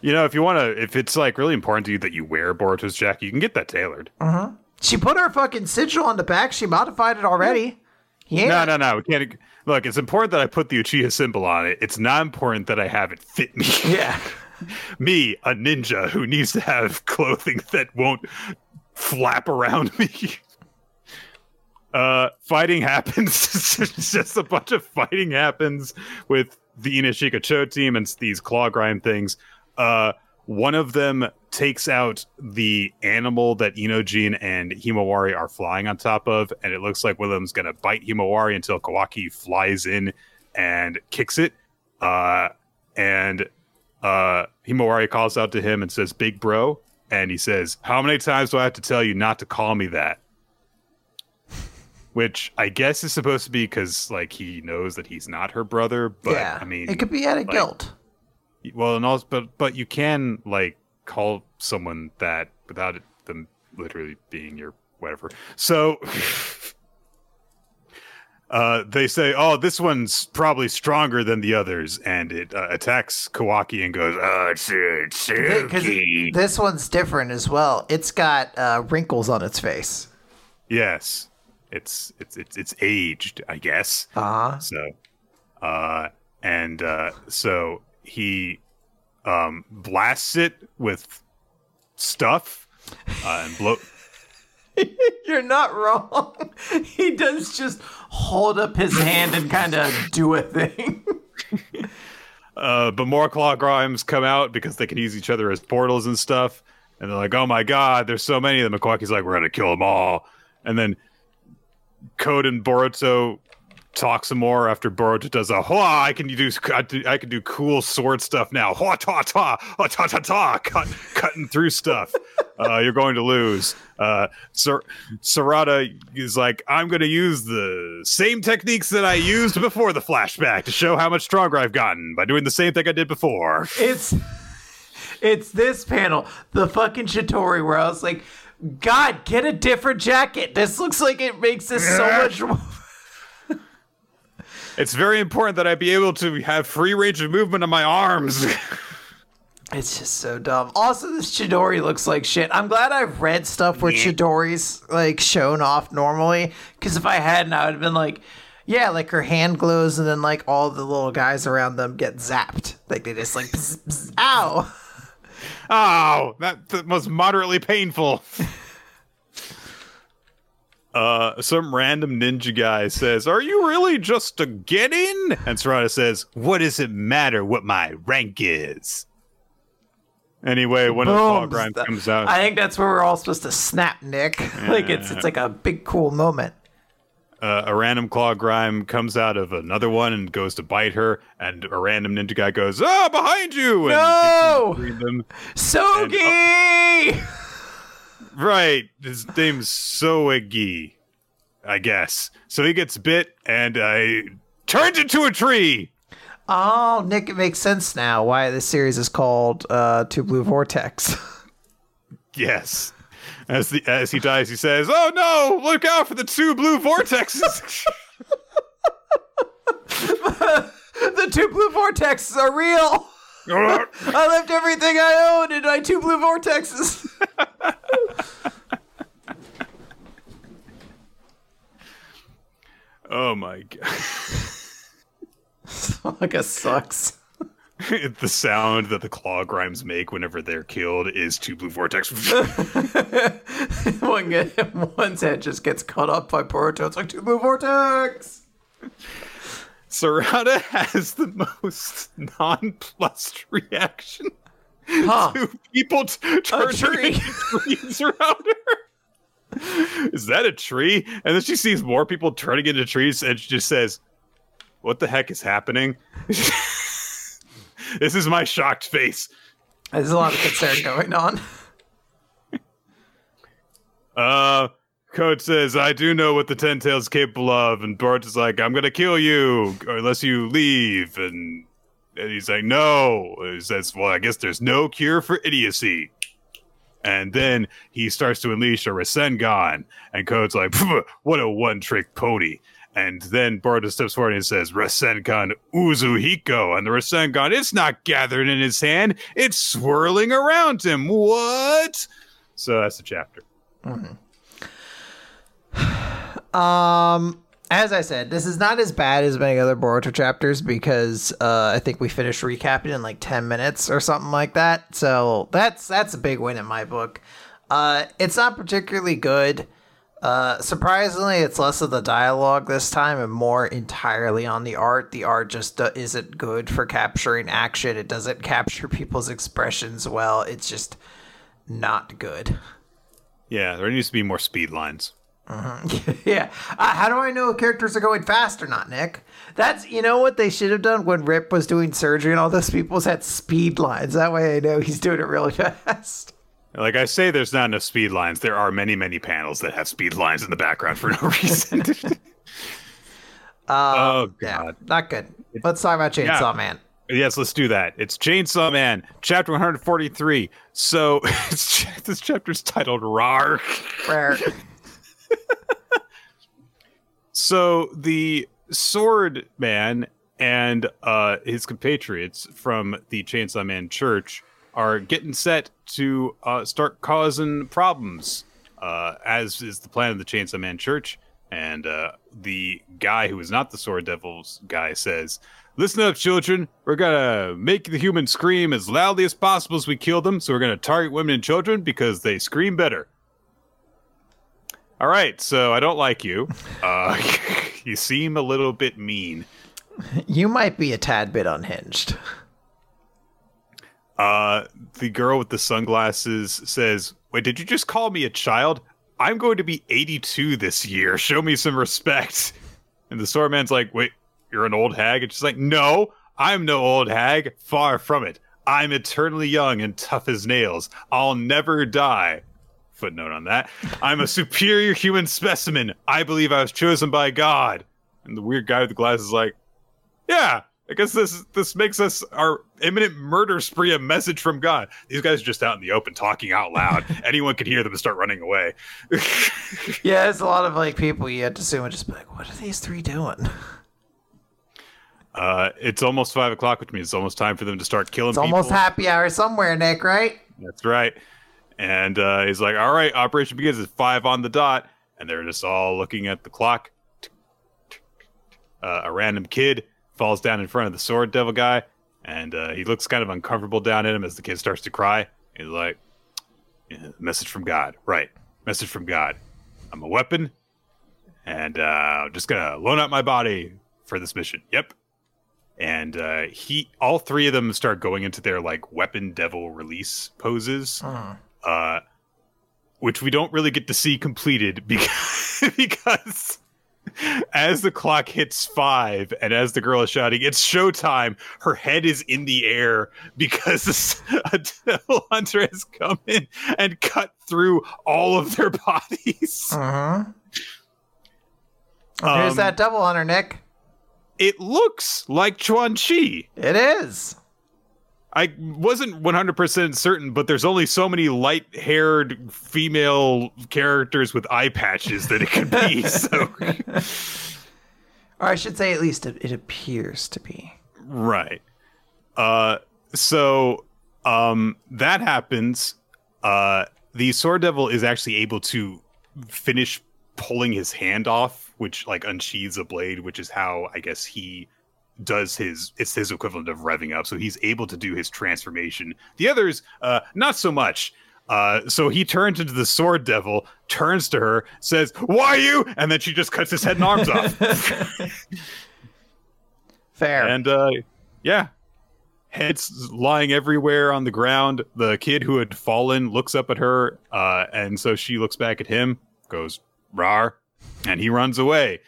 You know, if you want to, if it's like really important to you that you wear Boruto's jacket, you can get that tailored. Uh-huh. She put her fucking sigil on the back. She modified it already. Yeah. No, no, no. We can't. Look, it's important that I put the Uchiha symbol on it. It's not important that I have it fit me. <laughs> Yeah. <laughs> me, a ninja who needs to have <laughs> clothing that won't flap around me. Uh, fighting <laughs> happens. Just a bunch of fighting happens with the Ino-Shika-Cho team and these claw grime things. Uh, one of them takes out the animal that Inojin and Himawari are flying on top of, and it looks like one of them's gonna bite Himawari until Kawaki flies in and kicks it. Uh, and uh, Himawari calls out to him and says, "Big bro," and he says, "How many times do I have to tell you not to call me that?" Which I guess is supposed to be because like he knows that he's not her brother, but yeah. I mean, it could be out of like- guilt. well, and also, but but you can like call someone that without it, them literally being your whatever. So. <laughs> Uh, they say, "Oh, this one's probably stronger than the others," and it uh, attacks Kawaki and goes, "Oh, it's, it's Because silky." this one's different as well. It's got uh, wrinkles on its face. Yes, it's it's it's it's aged, I guess. Uh huh. So, uh, and uh, so he um, blasts it with stuff uh, and blow. <laughs> You're not wrong. <laughs> he does just hold up his hand and kind of do a thing. <laughs> Uh, but more claw grimes come out because they can use each other as portals and stuff. And they're like, "Oh my god, there's so many of them." Kawaki's like, "We're gonna kill them all." And then Code and Boruto talk some more after Boruto does a "Hua, I can do I, can do cool sword stuff now." Hua ta ta, ta ta ta, cut, cutting through stuff. <laughs> Uh, you're going to lose. Uh, Sar- Sarada is like, I'm going to use the same techniques that I used before the flashback to show how much stronger I've gotten by doing the same thing I did before. It's it's this panel, the fucking Chidori, where I was like, God, get a different jacket. This looks like it makes this so much more. <laughs> It's very important that I be able to have free range of movement on my arms. It's just so dumb. Also, this Chidori looks like shit. I'm glad I've read stuff where Chidori's like shown off normally. Because if I hadn't, I would have been like, yeah, like her hand glows, and then like all the little guys around them get zapped. Like they just like, <laughs> bzz, bzz, ow. Oh, that, that was moderately painful. <laughs> Uh, some random ninja guy says, "Are you really just a genin?" And Sarada says, "What does it matter what my rank is?" Anyway, when of the claw Boom. comes out. I think that's where we're all supposed to snap, Nick. <laughs> like it's it's like a big cool moment. Uh, a random claw grime comes out of another one and goes to bite her, and a random ninja guy goes, "Ah, behind you!" And No! hits him between them. Sogi. Right. His name's Soegi, I guess. So he gets bit and uh, turns into a tree. Oh, Nick, it makes sense now why this series is called uh, Two Blue Vortex. <laughs> Yes. As the as he dies, he says, "Oh no! Look out for the two blue vortexes." <laughs> the two blue vortexes are real. <laughs> I left everything I owned in my two blue vortexes. oh my god! <laughs> like a sucks. <laughs> the sound that the claw grimes make whenever they're killed is two blue vortex. <laughs> One get, one's head just gets cut up by Boruto. It's like two blue vortex. Sarada has the most nonplussed reaction Huh. to people t- turning <laughs> trees around her. Is that a tree? And then she sees more people turning into trees and she just says, What the heck is happening? This is my shocked face. There's a lot of concern going on. Uh, Code says, I do know what the Ten Tails is capable of. And Bart is like, I'm going to kill you unless you leave. And, and he's like, no. And he says, well, I guess there's no cure for idiocy. And then he starts to unleash a Rasengan. And Code's like, what a one trick pony. And then Boruto steps forward and says, Rasengan Uzuhiko. And the Rasengan, it's not gathered in his hand, it's swirling around him. What? So that's the chapter. <sighs> Um, as I said, this is not as bad as many other Boruto chapters because uh, I think we finished recapping in like ten minutes or something like that. So that's that's a big win in my book. Uh, it's not particularly good. Uh, surprisingly, it's less of the dialogue this time and more entirely on the art. The art just uh, isn't good for capturing action. It doesn't capture people's expressions well. It's just not good. Yeah, there needs to be more speed lines. <laughs> yeah. Uh, how do I know if characters are going fast or not, Nick? That's you know what they should have done when Rip was doing surgery and all those people was had speed lines. That way I know he's doing it really <laughs> fast. Like I say, there's not enough speed lines. There are many, many panels that have speed lines in the background for no <laughs> reason. <laughs> oh Yeah, god. not good. Let's talk about Chainsaw Yeah. Man. Yes, let's do that. It's Chainsaw Man, chapter 143. So <laughs> it's, this chapter's titled "Rar." Where So the Sword Man and uh, his compatriots from the Chainsaw Man Church are getting set to uh, start causing problems, uh, as is the plan of the Chainsaw Man Church. And uh, the guy who is not the Sword Devil's guy says, Listen up, children. We're gonna make the humans scream as loudly as possible as we kill them. So we're gonna target women and children because they scream better. All right, so I don't like you. Uh, <laughs> you seem a little bit mean. you might be a tad bit unhinged. Uh, the girl with the sunglasses says, "Wait, did you just call me a child? I'm going to be 82 this year. Show me some respect." And the sword man's like, "Wait, you're an old hag?" And she's like, "No, I'm no old hag. Far from it. I'm eternally young and tough as nails. I'll never die." Footnote on that. <laughs> I'm a superior human specimen. I believe I was chosen by God. And the weird guy with the glasses is like, yeah, I guess this this makes us our imminent murder spree a message from God. These guys are just out in the open talking out loud. <laughs> Anyone could hear them and start running away. <laughs> Yeah, there's a lot of like people you have to assume would just be like, what are these three doing? uh, it's almost five o'clock, which means it's almost time for them to start killing It's people. almost happy hour somewhere, Nick, right? That's right. And uh, he's like, "All right, operation begins at five on the dot." And they're just all looking at the clock. Uh, a random kid falls down in front of the sword devil guy, and uh, he looks kind of uncomfortable down at him as the kid starts to cry. He's like, "Yeah, "Message from God, right? Message from God. I'm a weapon, and uh, I'm just gonna loan out my body for this mission. Yep." And uh, he, all three of them, start going into their like weapon devil release poses uh, which we don't really get to see completed <laughs> because, because as the clock hits five and as the girl is shouting, "It's showtime!" Her head is in the air because a <laughs> devil hunter has come in and cut through all of their <laughs> bodies. Here's Um, that devil hunter, Nick. It looks like Quanxi. It is. I wasn't 100% certain, but there's only so many light haired female characters with eye patches that it could be. <laughs> so, Or I should say, at least it, it appears to be. right. Uh, so, um, that happens. Uh, the Sword Devil is actually able to finish pulling his hand off, which, like, unsheathes a blade, which is how I guess he does his it's his equivalent of revving up. So he's able to do his transformation. The others uh not so much. Uh so he turns into the sword devil turns to her says why you? And then she just cuts his head and arms off. <laughs> Fair. and uh yeah. Heads lying everywhere on the ground. The kid who had fallen looks up at her uh and so she looks back at him goes rar. And he runs away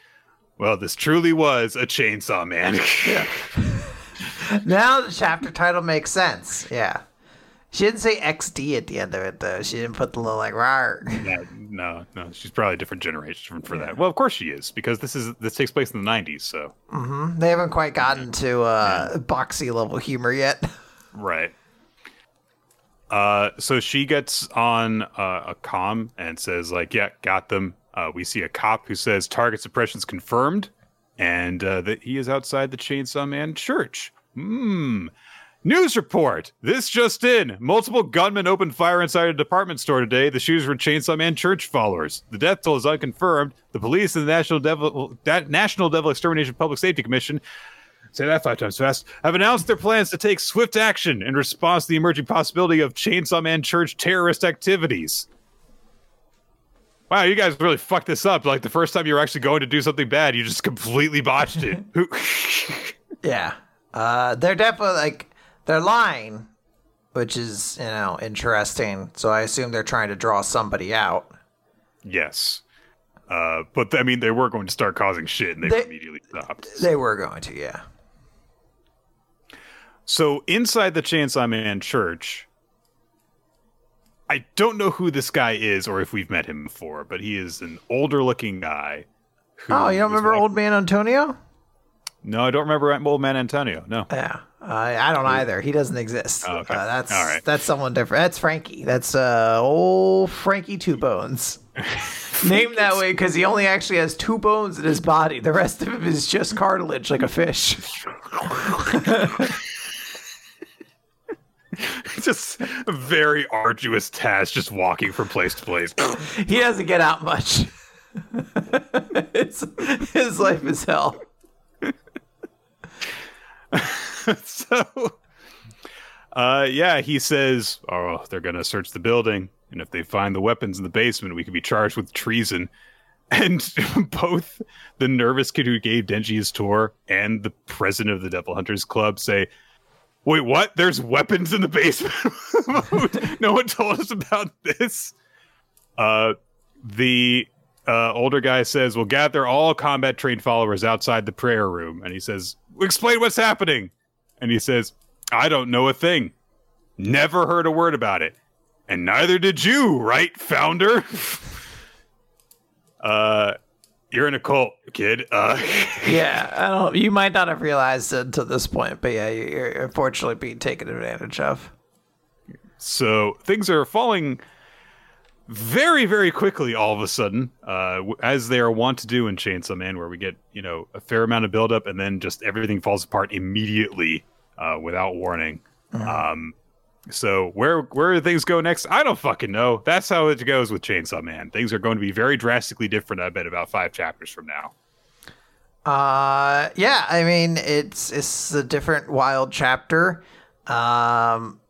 well this truly was a chainsaw man <laughs> <laughs> now the chapter title makes sense. Yeah. She didn't say XD at the end of it, though. She didn't put the little, like, rar. Yeah, <laughs> no, no, she's probably a different generation for that. Well, of course she is because this is this takes place in the '90s. So mm-hmm. They haven't quite gotten to uh, boxy level humor yet. right. Uh, so she gets on uh, a com and says like, "Yeah, got them." Uh, we see a cop who says target suppression's confirmed, and uh, that he is outside the Chainsaw Man church. Hmm. News report. This just in. Multiple gunmen opened fire inside a department store today. The shooters were Chainsaw Man church followers. The death toll is unconfirmed. The police and the National Devil, National Devil Extermination Public Safety Commission say that five times fast, have announced their plans to take swift action in response to the emerging possibility of Chainsaw Man Church terrorist activities. Wow, you guys really fucked this up. Like the first time you were actually going to do something bad, you just <laughs> completely botched it. <laughs> <laughs> yeah. Uh, they're definitely like they're lying, which is you know interesting. So I assume they're trying to draw somebody out. Yes, uh, but I mean they were going to start causing shit, and they, they immediately stopped. They were going to, yeah. So inside the Chainsaw Man church, I don't know who this guy is or if we've met him before, but he is an older looking guy. oh, you don't remember walking... Old Man Antonio? No, I don't remember Old Man Antonio. No. Yeah, uh, I don't either. He doesn't exist. Oh, okay. Uh, that's all right. That's someone different. That's Frankie. That's uh, old Frankie Two Bones. <laughs> Named that way because he only actually has two bones in his body. The rest of him is just cartilage, like a fish. <laughs> <laughs> just a very arduous task, just walking from place to place. he doesn't get out much. <laughs> his, his life is hell. <laughs> so, uh, yeah, he says, "Oh, they're gonna search the building, and if they find the weapons in the basement, we could be charged with treason." And both the nervous kid who gave Denji his tour and the president of the Devil Hunters Club say, Wait, what? There's weapons in the basement. <laughs> no one told us about this. Uh, the uh, older guy says, "We'll gather all combat trained followers outside the prayer room." And he says, "Explain what's happening." And he says, "I don't know a thing. Never heard a word about it, and neither did you, right, founder?" <laughs> uh, you're in a cult, kid. Uh. <laughs> yeah, I don't. You might not have realized it until this point, but yeah, you're unfortunately being taken advantage of. So things are falling very, very quickly. All of a sudden, uh, as they are wont to do in Chainsaw Man, where we get you know a fair amount of buildup and then just everything falls apart immediately uh, without warning. Mm-hmm. Um, so where where do things go next? I don't fucking know. That's how it goes with Chainsaw Man. Things are going to be very drastically different. I bet about five chapters from now. Uh, yeah. I mean, it's it's a different wild chapter. Um,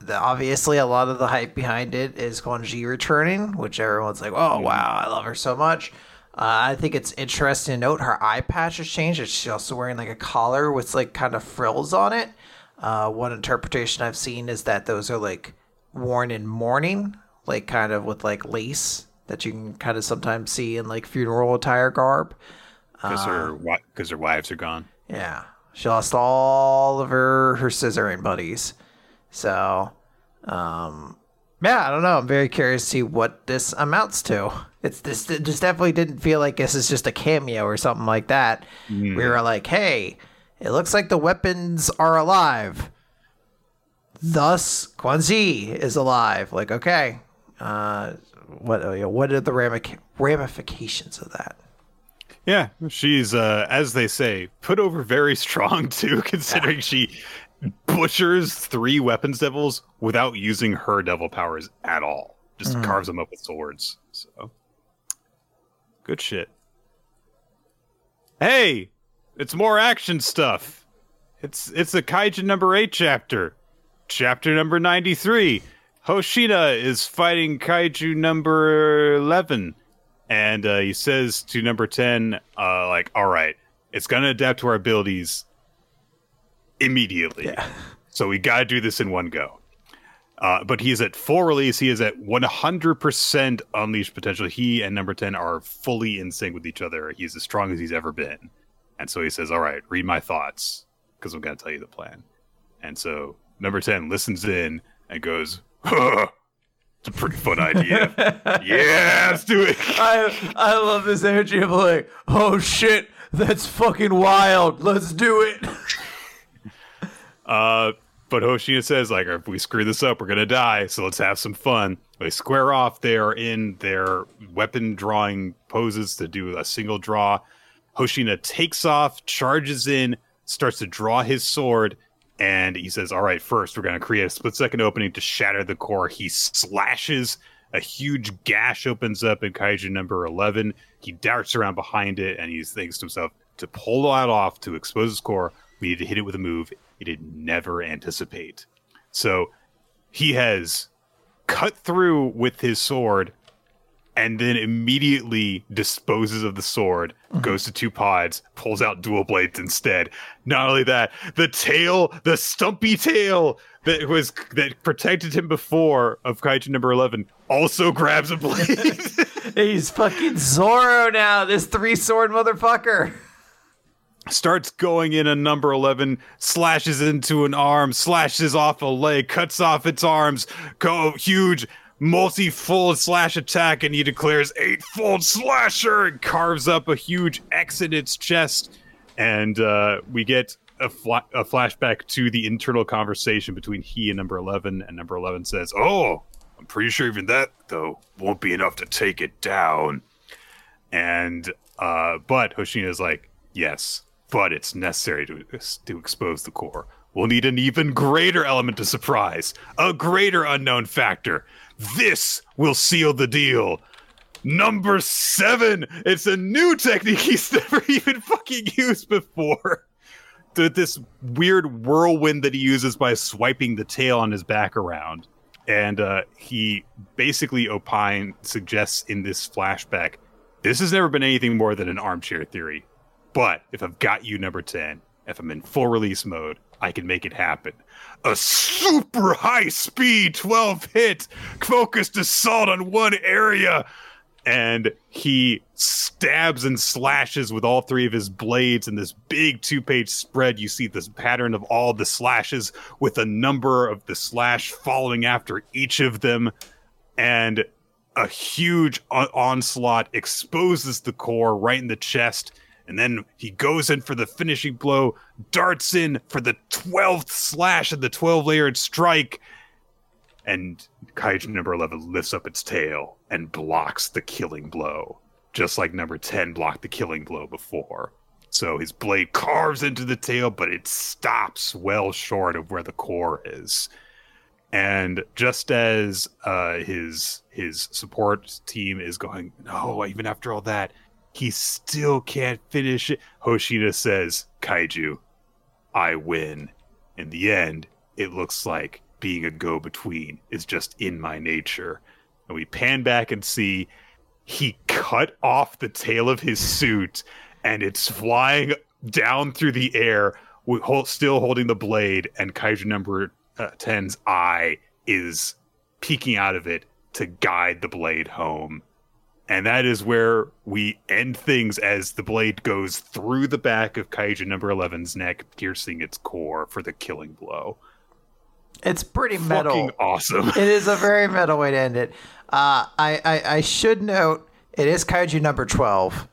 the, obviously a lot of the hype behind it is Chi returning, which everyone's like, "Oh wow, I love her so much." Uh, I think it's interesting to note her eye patch has changed. She's also wearing like a collar with like kind of frills on it. Uh, one interpretation I've seen is that those are like worn in mourning, like kind of with like lace that you can kind of sometimes see in like funeral attire garb. Because uh, her because her wives are gone. Yeah, she lost all of her her scissoring buddies. So, um, yeah, I don't know. I'm very curious to see what this amounts to. It's this. It just definitely didn't feel like this is just a cameo or something like that. Mm. We were like, hey it looks like the weapons are alive. Thus, Quanxi is alive. Like, okay, uh, what uh, what are the ramic- ramifications of that? Yeah, she's uh, as they say, put over very strong <laughs> too, considering yeah. she butchers three weapons devils without using her devil powers at all. Just mm. carves them up with swords. So good shit. Hey, it's more action stuff. It's it's a Kaiju number eight chapter. Chapter number ninety three. Hoshina is fighting Kaiju number eleven, and uh, he says to number ten, uh, like, "All right, it's gonna adapt to our abilities immediately. Yeah. So we gotta do this in one go." Uh, but he is at full release. He is at 100% unleashed potential. He and number 10 are fully in sync with each other. He's as strong as he's ever been. And so he says, All right, read my thoughts because I'm going to tell you the plan. And so number 10 listens in and goes, huh, It's a pretty fun idea. <laughs> yeah, let's do it. I, I love this energy of like, Oh shit, that's fucking wild. Let's do it. <laughs> uh, but Hoshina says, like, if we screw this up, we're gonna die. So let's have some fun. They square off. They are in their weapon drawing poses to do a single draw Hoshina takes off, charges in, starts to draw his sword, and he says, All right, first, we're going to create a split second opening to shatter the core. He slashes, a huge gash opens up in Kaiju number 11. He darts around behind it, and he thinks to himself, To pull that off, to expose his core, we need to hit it with a move he did never anticipate. So he has cut through with his sword and then immediately disposes of the sword, mm-hmm. goes to two pods, pulls out dual blades instead. Not only that, the tail, the stumpy tail that was that protected him before of Kaiju number eleven, also grabs a blade. <laughs> He's fucking Zoro now, this three sword motherfucker starts going in a number 11 slashes into an arm slashes off a leg cuts off its arms go huge multi-fold slash attack and he declares eightfold slasher and carves up a huge x in its chest and uh, we get a, fla- a flashback to the internal conversation between he and number 11 and number 11 says oh i'm pretty sure even that though won't be enough to take it down and uh, but is like yes but it's necessary to, to expose the core. We'll need an even greater element of surprise, a greater unknown factor. This will seal the deal. Number seven. It's a new technique <laughs> he's never even fucking used before. This weird whirlwind that he uses by swiping the tail on his back around. And uh, he basically opine suggests in this flashback this has never been anything more than an armchair theory. But if I've got you number 10, if I'm in full release mode, I can make it happen. A super high speed 12 hit focused assault on one area. And he stabs and slashes with all three of his blades in this big two page spread. You see this pattern of all the slashes with a number of the slash following after each of them. And a huge onslaught exposes the core right in the chest and then he goes in for the finishing blow, darts in for the 12th slash and the 12 layered strike. And Kaiju number 11 lifts up its tail and blocks the killing blow, just like number 10 blocked the killing blow before. So his blade carves into the tail, but it stops well short of where the core is. And just as uh, his his support team is going, no, even after all that, he still can't finish it. Hoshina says, Kaiju, I win. In the end, it looks like being a go between is just in my nature. And we pan back and see he cut off the tail of his suit and it's flying down through the air, still holding the blade. And Kaiju number uh, 10's eye is peeking out of it to guide the blade home. And that is where we end things as the blade goes through the back of Kaiju number 11's neck, piercing its core for the killing blow. It's pretty metal. Fucking awesome. it is a very metal way to end it. Uh, I, I, I should note it is Kaiju number 12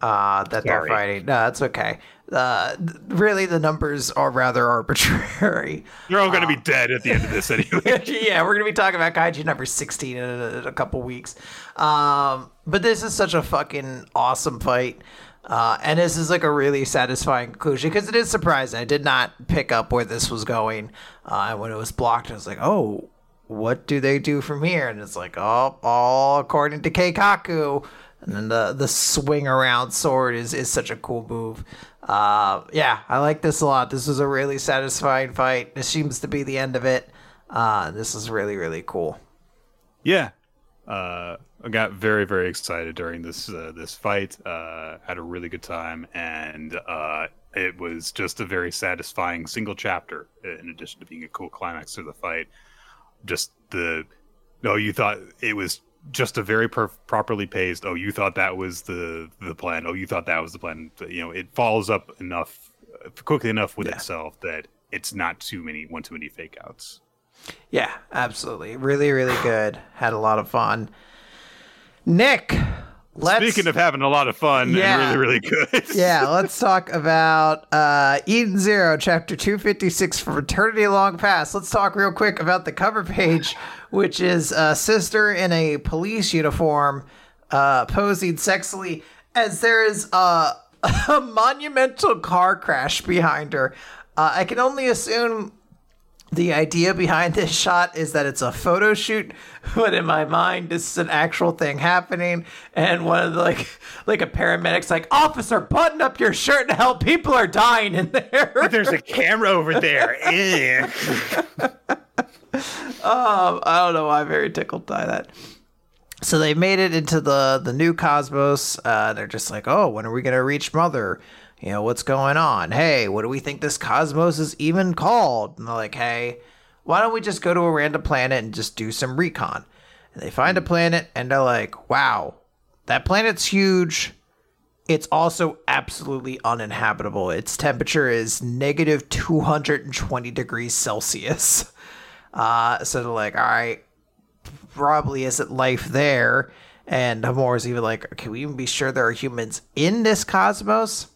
uh, that Sorry. they're fighting. No, that's okay uh, really the numbers are rather <laughs> arbitrary. You're all going to uh, be dead at the end of this <laughs> anyway. yeah, we're going to be talking about Kaiju number 16 in a, in a couple weeks. Um, but this is such a fucking awesome fight. Uh, and this is like a really satisfying conclusion because it is surprising. I did not pick up where this was going. Uh, when it was blocked, I was like, oh, what do they do from here? And it's like, oh, all according to Keikaku. And then the, the swing around sword is, is such a cool move. Uh, yeah, I like this a lot. This was a really satisfying fight. This seems to be the end of it. Uh, this is really really cool. Yeah, uh, I got very very excited during this uh, this fight. Uh, had a really good time, and uh, it was just a very satisfying single chapter. In addition to being a cool climax to the fight, just the no, you thought it was just a very perf- properly paced. Oh, you thought that was the the plan. Oh, you thought that was the plan. You know, it follows up enough uh, quickly enough with yeah. itself that it's not too many one too many fake outs. Yeah, absolutely. Really, really good. Had a lot of fun. Nick, Let's, Speaking of having a lot of fun yeah, and really, really good. <laughs> yeah, let's talk about uh, Eden Zero, chapter 256 for Eternity Long Past. Let's talk real quick about the cover page, which is a sister in a police uniform uh, posing sexily as there is a <laughs> a monumental car crash behind her. Uh, I can only assume the idea behind this shot is that it's a photo shoot, <laughs> but in my mind, this is an actual thing happening. And one of the like, <laughs> like a paramedic's like, "Officer, button up your shirt and help! People are dying in there." There's a camera over there. <laughs> um, I don't know why I'm very tickled by that. So they made it into the the new cosmos. Uh, they're just like, "Oh, when are we gonna reach Mother?" You know, what's going on? Hey, what do we think this cosmos is even called? And they're like, hey, why don't we just go to a random planet and just do some recon? And they find a planet and they're like, wow, that planet's huge. It's also absolutely uninhabitable. Its temperature is negative 220 degrees Celsius. <laughs> Uh, so they're like, all right, probably isn't life there. And Hamor is even like, can we even be sure there are humans in this cosmos?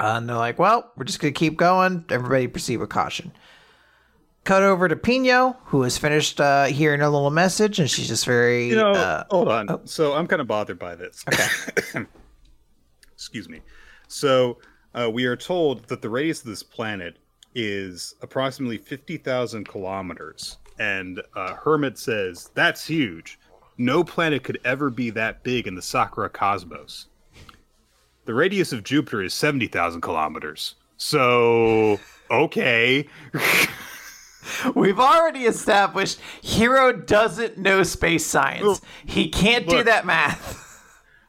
Uh, and they're like, well, we're just going to keep going. Everybody proceed with caution. Cut over to Pino, who has finished uh, hearing a little message, and she's just very. You know, uh, hold on. Oh. So I'm kind of bothered by this. Okay. <coughs> Excuse me. So uh, we are told that the radius of this planet is approximately 50,000 kilometers. And uh, Hermit says, that's huge. No planet could ever be that big in the Sakura cosmos. The radius of Jupiter is 70,000 kilometers. So, okay. <laughs> We've already established Hiro doesn't know space science. he can't look, do that math.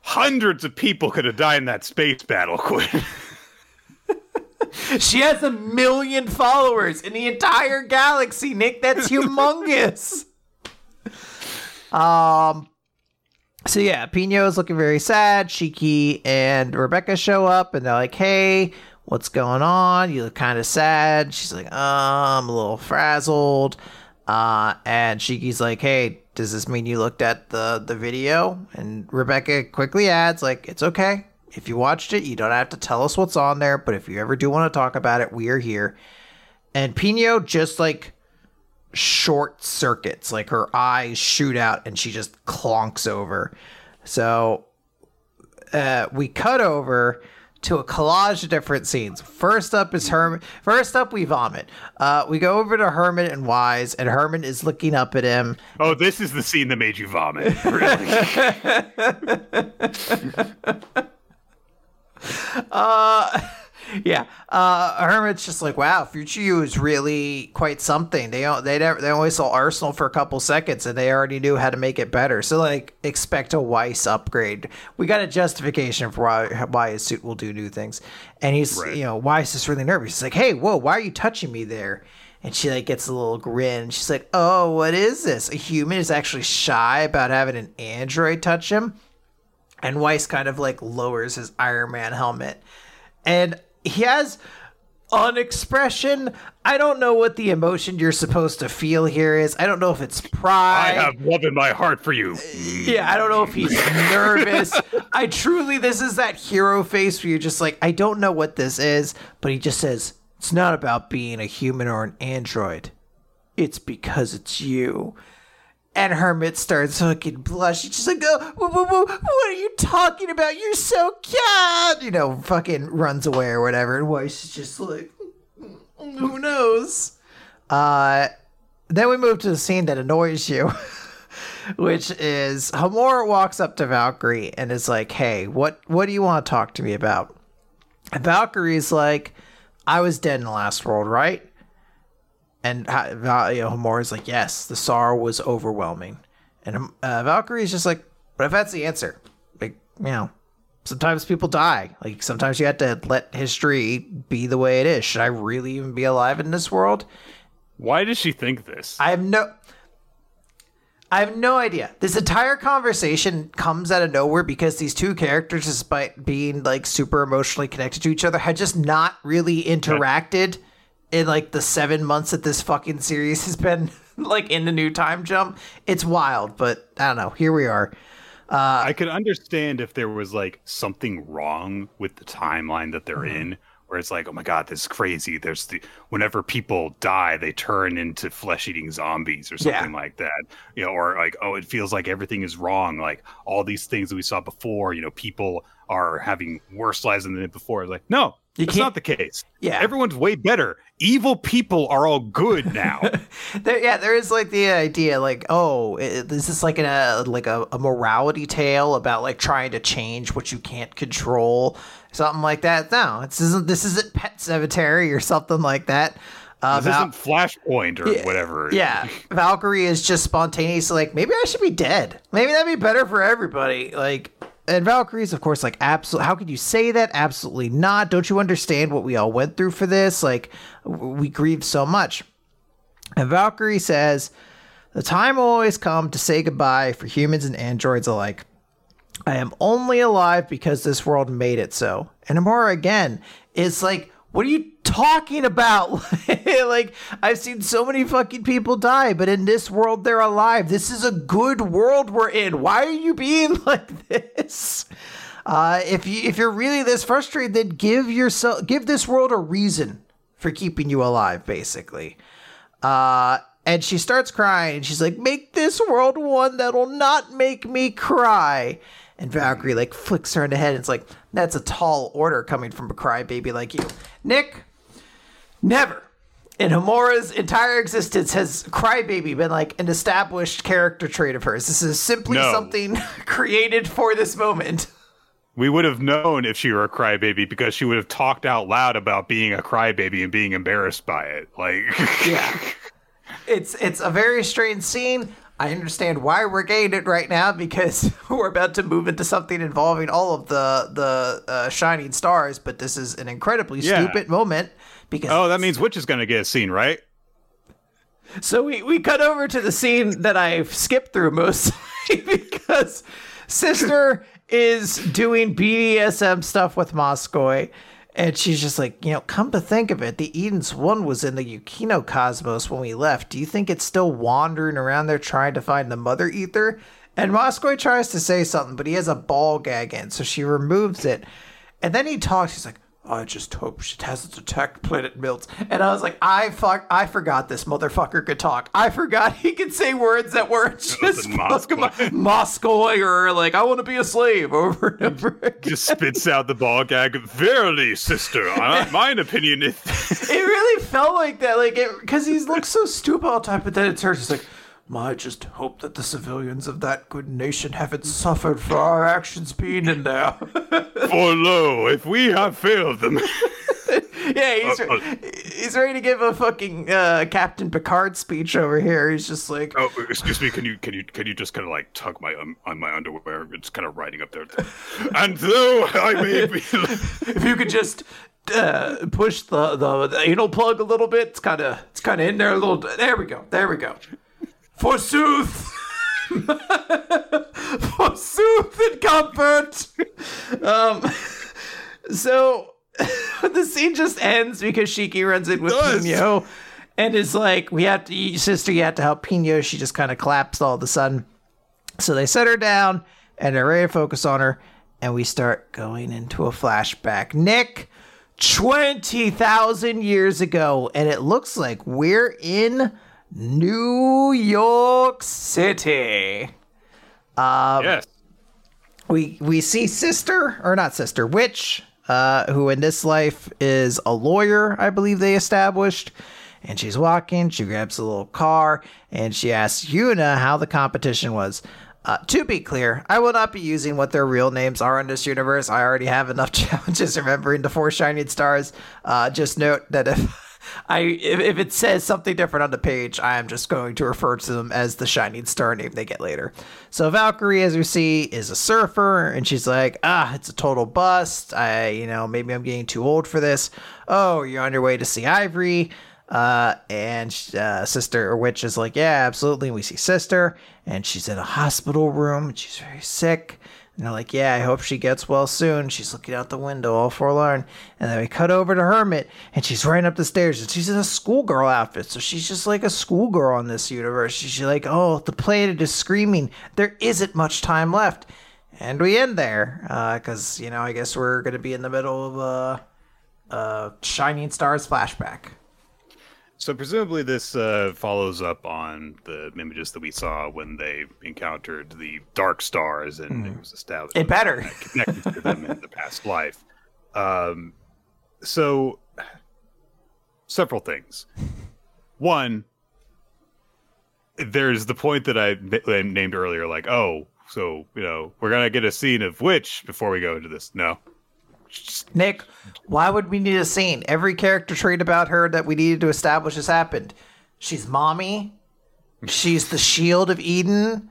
Hundreds of people could have died in that space battle, Quinn. <laughs> she has a million followers in the entire galaxy, Nick. That's <laughs> humongous. um, so yeah, Pino is looking very sad. Shiki and Rebecca show up and they're like, "Hey, what's going on? You look kind of sad." She's like, oh, "I'm a little frazzled." Uh, and Shiki's like, "Hey, does this mean you looked at the the video?" And Rebecca quickly adds, "Like, it's okay. If you watched it, you don't have to tell us what's on there. But if you ever do want to talk about it, we are here." And Pino just like short circuits. Like her eyes shoot out and she just clonks over. So uh, we cut over to a collage of different scenes. First up is Hermit. First up, we vomit. Uh, we go over to Hermit and Weiss, and Hermit is looking up at him. Oh, this is the scene that made you vomit. <laughs> Really? <laughs> uh, <laughs> <laughs> yeah, uh, Hermit's just like, wow, Future is really quite something. They they never, they only saw Arsenal for a couple seconds, and they already knew how to make it better. So like, expect a Weiss upgrade. We got a justification for why why his suit will do new things, and he's right. you know Weiss is really nervous. He's like, hey, whoa, why are you touching me there? And she like gets a little grin. She's like, "Oh, what is this? A human is actually shy about having an android touch him." And Weiss kind of like lowers his Iron Man helmet. And he has an expression. I don't know what the emotion you're supposed to feel here is. I don't know if it's pride. I have love in my heart for you. Yeah, I don't know if he's nervous. I truly, this is that Hiro face where you're just like, I don't know what this is, but he just says, it's not about being a human or an android. It's because it's you. And Hermit starts fucking blushing. She's like, oh, whoa, whoa, whoa, what are you talking about? You're so cute. You know, fucking runs away or whatever. And Weiss is just like, who knows? Uh, then we move to the scene that annoys you, <laughs> which is Homura walks up to Valkyrie and is like, hey, what, what do you want to talk to me about? And Valkyrie's like, I was dead in the last world, right? And you know, like, yes, the sorrow was overwhelming. And uh, Valkyrie is just like, but if that's the answer, like, you know, sometimes people die. Like, sometimes you have to let history be the way it is. Should I really even be alive in this world? Why does she think this? I have no. I have no idea. This entire conversation comes out of nowhere because these two characters, despite being like super emotionally connected to each other, had just not really interacted in like the seven months that this fucking series has been <laughs> like in the new time jump. It's wild, but I don't know. Here we are. Uh, I could understand if there was like something wrong with the timeline that they're mm-hmm. in, where it's like, oh my god, this is crazy. There's the whenever people die, they turn into flesh-eating zombies or something Yeah. like that. You know, or like, oh, it feels like everything is wrong. Like all these things that we saw before. You know, people are having worse lives than they did before. Like, no, You that's can't- the case. Yeah. everyone's way better. Evil people are all good <laughs> now. There, yeah, there is like the idea, like, oh, this is like an, uh, like a, a morality tale about like trying to change what you can't control, something like that. No, this isn't. This isn't Pet Sematary or something like that. Uh, this Val- isn't Flashpoint or whatever. yeah, <laughs> Valkyrie is just spontaneously like, maybe I should be dead. Maybe that'd be better for everybody. Like, and Valkyrie's, of course, like, absolutely. How could you say that? Absolutely not. Don't you understand what we all went through for this? Like, we grieved so much. And Valkyrie says, The time will always come to say goodbye for humans and androids alike. I am only alive because this world made it so. And Homura again is like, what are you talking about? <laughs> like, I've seen so many fucking people die, but in this world they're alive. This is a good world we're in. Why are you being <laughs> like this? Uh, if you if you're really this frustrated, then give yourself give this world a reason for keeping you alive, basically. Uh, and she starts crying she's like, Make this world one that'll not make me cry. And Valkyrie like flicks her in the head and it's like, That's a tall order coming from a crybaby like you. Nick, never in Homura's entire existence has crybaby been like an established character trait of hers. This is simply No. something <laughs> created for this moment. We would have known if she were a crybaby because she would have talked out loud about being a crybaby and being embarrassed by it. Like, <laughs> Yeah. it's it's a very strange scene. I understand why we're getting it right now because <laughs> we're about to move into something involving all of the the uh, shining stars. But this is an incredibly Yeah. stupid moment because oh, that means Witch is going to get a scene, right? so we, we cut over to the scene that I've skipped through mostly <laughs> because Sister is doing BDSM stuff with Moskoy. And she's just like, you know, come to think of it, the Edens One was in the Yukino cosmos when we left. Do you think it's still wandering around there trying to find the Mother Ether? And Moskoy tries to say something, but he has a ball gag in, so she removes it. And then he talks, he's like, I just hope she hasn't attacked planet Milt. And I was like, I fuck, I forgot this motherfucker could talk. I forgot he could say words that weren't just Moskoy. Moskoy or like, I want to be a slave over and over <laughs> again. Just spits out the ball gag. Verily, sister, uh, <laughs> mine opinion is. It really felt like that, like it, because he looks so stupid all the time. But then it turns, it's like, I just hope that the civilians of that good nation haven't suffered for our actions being in there. <laughs> For lo, if we have failed them. <laughs> yeah, he's Uh, uh. he's ready to give a fucking uh, Captain Picard speech over here. He's just like, Oh, excuse me. Can you can you can you just kind of like tug my um, on my underwear? It's kind of riding up there. <laughs> And though I may be, if you could just uh, push the, the the anal plug a little bit, it's kind of it's kind of in there a little. There we go. There we go. Forsooth. <laughs> Forsooth and comfort. Um. So <laughs> the scene just ends because Shiki runs in with. Pino and is like, "We have to, sister. You have to help Pino." She just kind of collapsed all of a sudden. So they set her down and they're ready to focus on her, and we start going into a flashback. Nick, 20,000 years ago, and it looks like we're in New York City. yes. We we see sister or not sister, witch, uh, who in this life is a lawyer, I believe they established. And she's walking, she grabs a little car, and she asks Yuna how the competition was. Uh, to be clear, I will not be using what their real names are in this universe. I already have enough <laughs> challenges remembering the four shining stars. Uh, just note that if I if, if it says something different on the page, I am just going to refer to them as the shining star name they get later. So Valkyrie, as we see, is a surfer, and she's like, ah, it's a total bust. I, you know, maybe I'm getting too old for this. Oh, you're on your way to see Ivory. Uh, and uh, sister or witch is like, yeah, absolutely. We see sister, and she's in a hospital room, and she's very sick. And they're like, yeah, I hope she gets well soon. She's looking out the window, all forlorn. And then we cut over to Hermit, and she's running up the stairs, and she's in a schoolgirl outfit. So she's just like a schoolgirl in this universe. She's like, oh, the planet is screaming. There isn't much time left. And we end there, because, you know, I guess we're going to be in the middle of a, uh, Shining Stars flashback. So presumably this uh, follows up on the images that we saw when they encountered the dark stars, and it was established It better. connected to them in the past life. Um, so several things. One, there's the point that I I named earlier, like, oh, so you know, we're gonna get a scene of Witch before we go into this. No, Nick, why would we need a scene? Every character trait about her that we needed to establish has happened. She's mommy. She's the shield of Eden.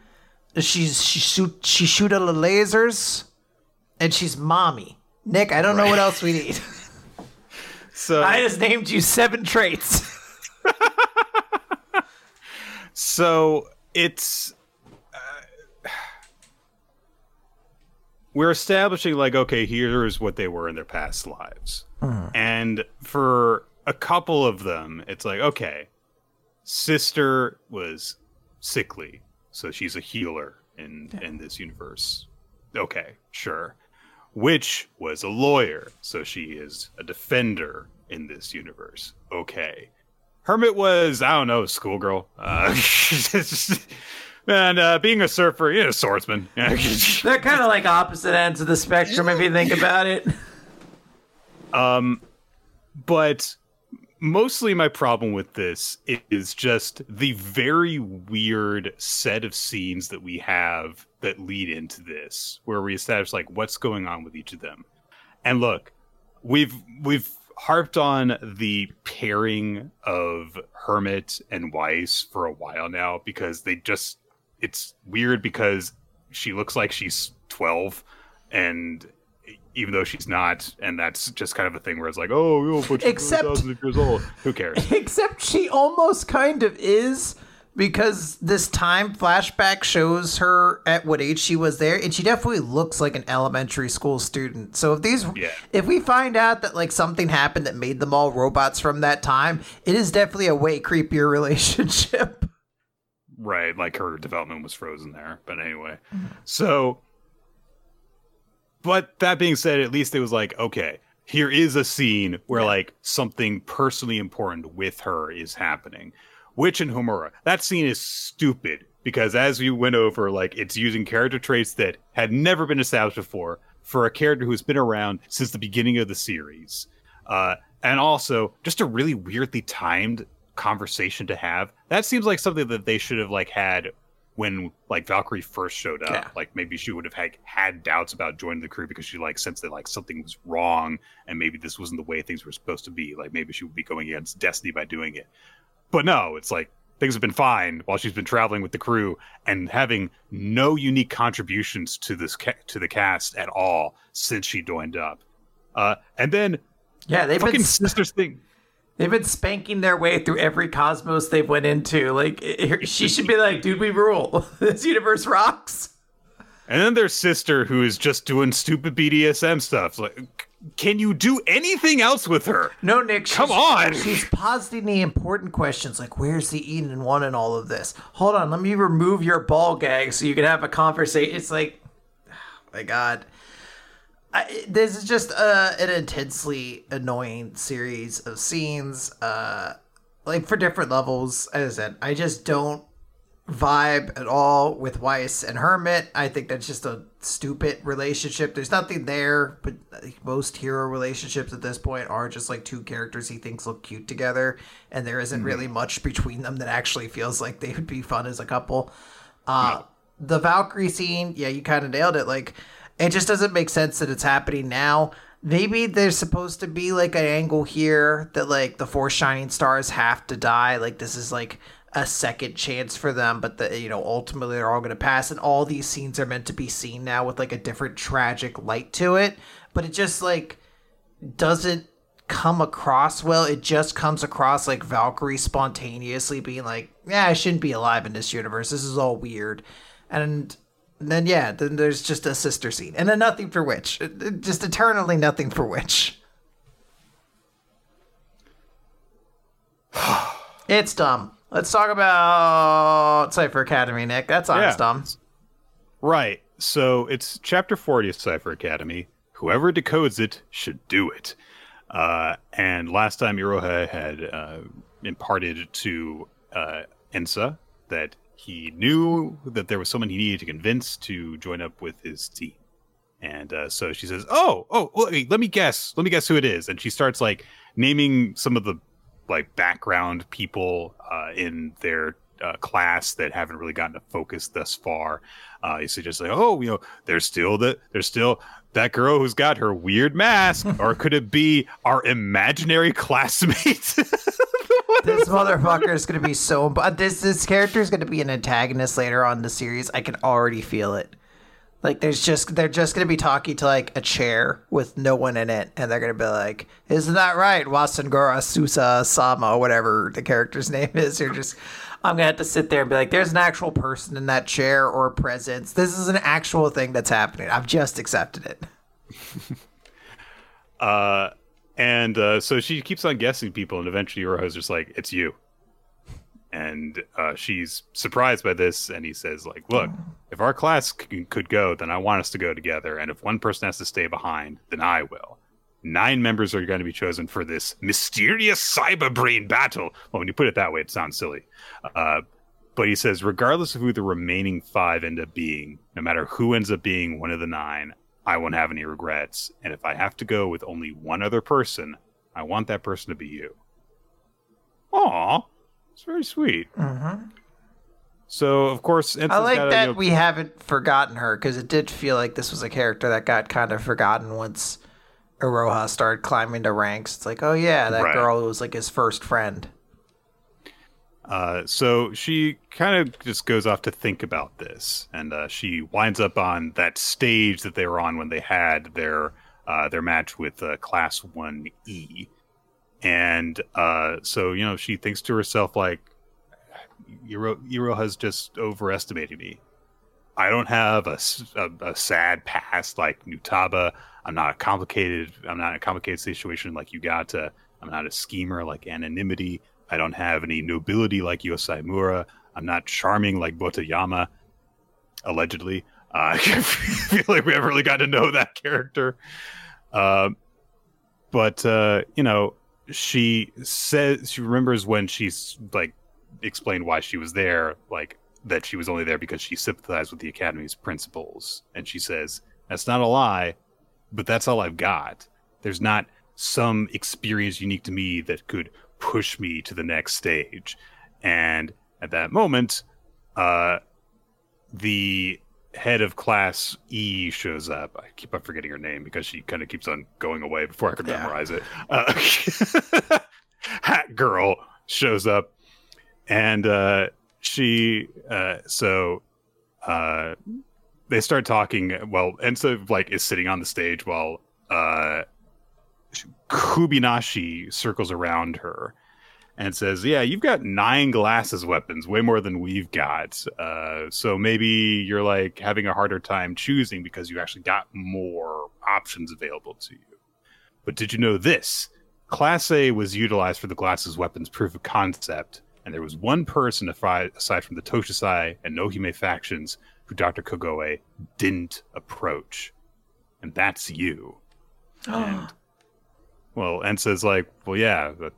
She's she shoot she shoot out the lasers, and she's mommy. Nick, I don't know what else we need. <laughs> so I just named you seven traits. <laughs> So it's we're establishing like okay, here's what they were in their past lives, and for a couple of them, it's like okay, sister was sickly, so she's a healer in in this universe. Okay, sure. Witch was a lawyer, so she is a defender in this universe. Okay. Hermit was, I don't know, schoolgirl. Uh, <laughs> <laughs> and uh, being a surfer, you know, swordsman. <laughs> They're kind of like opposite ends of the spectrum if you think about it. Um, but mostly my problem with this is just the very weird set of scenes that we have that lead into this where we establish like what's going on with each of them and look we've we've harped on the pairing of hermit and weiss for a while now because they just it's weird because she looks like she's 12 and even though she's not and that's just kind of a thing where it's like oh yo, but she's Except- thousands of years old who cares <laughs> Except she almost kind of is because this time flashback shows her at what age she was there and she definitely looks like an elementary school student. So if these Yeah. if we find out that like something happened that made them all robots from that time, it is definitely a way creepier <laughs> relationship. Right like her development was frozen there but anyway. So but that being said at least it was like okay here is a scene where like something personally important with her is happening. Witch and homura that scene is stupid because as you went over like it's using character traits that had never been established before for a character who's been around since the beginning of the series. Uh, and also just a really weirdly timed conversation to have that seems like something that they should have like had when like Valkyrie first showed up. Yeah. Like maybe she would have had, had doubts about joining the crew because she like sensed that like something was wrong and maybe this wasn't the way things were supposed to be. Like maybe she would be going against destiny by doing it. But no, it's like things have been fine while she's been traveling with the crew and having no unique contributions to this ca- to the cast at all since she joined up. Uh, and then Yeah, they've fucking been sisters thing. They've been spanking their way through every cosmos they've went into. Like it- <laughs> she should be like, dude, we rule. <laughs> this universe rocks. And then their sister who is just doing stupid BDSM stuff. Like, can you do anything else with her? No, Nick. Come on. She's positing the important questions like, where's the Eden one in all of this? Hold on, let me remove your ball gag so you can have a conversation. It's like, oh <sighs> my God. I, this is just uh, an intensely annoying series of scenes, uh, like for different levels. As I said, I just don't vibe at all with Weiss and Hermit. I think that's just a stupid relationship. There's nothing there, but most Hiro relationships at this point are just like two characters he thinks look cute together, and there isn't really much between them that actually feels like they would be fun as a couple. Uh, The Valkyrie scene, yeah, you kind of nailed it. Like, it just doesn't make sense that it's happening now. Maybe there's supposed to be like an angle here that like the four shining stars have to die. Like this is like a second chance for them, but the you know ultimately they're all going to pass, and all these scenes are meant to be seen now with like a different tragic light to it. But it just like doesn't come across well. It just comes across like Valkyrie spontaneously being like, "Yeah, I shouldn't be alive in this universe. This is all weird," and then yeah, then there's just a sister scene, and then nothing for it- Just eternally nothing for Witch. <sighs> it's dumb. Let's talk about Cipher Academy, Nick. That's honest Yeah. dumb. Right. So it's chapter 40 of Cipher Academy. Whoever decodes it should do it. Uh, and last time Iroha had uh, imparted to uh, Ensa that he knew that there was someone he needed to convince to join up with his team. And uh, so she says, "Oh, oh, wait, let me guess. Let me guess who it is." And she starts like naming some of the like background people uh, in their uh, class that haven't really gotten a focus thus far. Uh, you just like, oh, you know, there's still the there's still that girl who's got her weird mask, or could it be our imaginary <laughs> classmate? <laughs> this <laughs> motherfucker is going to be so. This this character is going to be an antagonist later on in the series. I can already feel it. Like there's just they're just gonna be talking to like a chair with no one in it, and they're gonna be like, "Isn't that right, Wasangora Susa Sama, whatever the character's <laughs> name is?" You're just, I'm gonna have to sit there and be like, "There's an actual person in that chair or presence. This is an actual thing that's happening. I've just accepted it." <laughs> uh, and uh, so she keeps on guessing people, and eventually Iroha's just like, "It's you." and uh, she's surprised by this and he says like look if our class c- could go then i want us to go together and if one person has to stay behind then i will. Nine members are going to be chosen for this mysterious cyber brain battle. Well when you put it that way it sounds silly. Uh, but he says regardless of who the remaining five end up being no matter who ends up being one of the nine i won't have any regrets and if i have to go with only one other person i want that person to be you Aw, it's very sweet. Mm-hmm. So of course, I like gotta, that you know, we haven't forgotten her because it did feel like this was a character that got kind of forgotten once Iroha started climbing the ranks. It's like, oh yeah, that right. girl was like his first friend. Uh, so she kind of just goes off to think about this, and uh, she winds up on that stage that they were on when they had their uh, their match with uh, Class One E, and uh, so you know she thinks to herself like Euro Euro has just overestimated me. I don't have a, a, a, sad past like Nutaba. I'm not a complicated. I'm not a complicated situation like Yugata. I'm not a schemer like Anonymity. I don't have any nobility like Yosaimura. I'm not charming like Botayama. Allegedly, uh, <laughs> I feel like we haven't really got to know that character. Uh, but uh, you know, she says she remembers when she's like explained why she was there, like that she was only there because she sympathized with the academy's principles. And she says, That's not a lie, but that's all I've got. There's not some experience unique to me that could push me to the next stage. And at that moment, uh, the head of class E shows up. I keep on forgetting her name because she kind of keeps on going away before I can yeah. memorize it. Uh, <laughs> Hat Girl shows up, and uh, she uh, so uh, they start talking. Well, Ensa like is sitting on the stage while uh, Kubinashi circles around her and says, "Yeah, you've got nine glasses weapons, way more than we've got. Uh, so maybe you're like having a harder time choosing because you actually got more options available to you. But did you know this? Class A was utilized for the glasses weapons proof of concept, and there was one person aside from the Toshisai and Nohime factions who Dr. Kogoe didn't approach, and that's you." <gasps> and, well, Ensa's like, "Well, yeah." But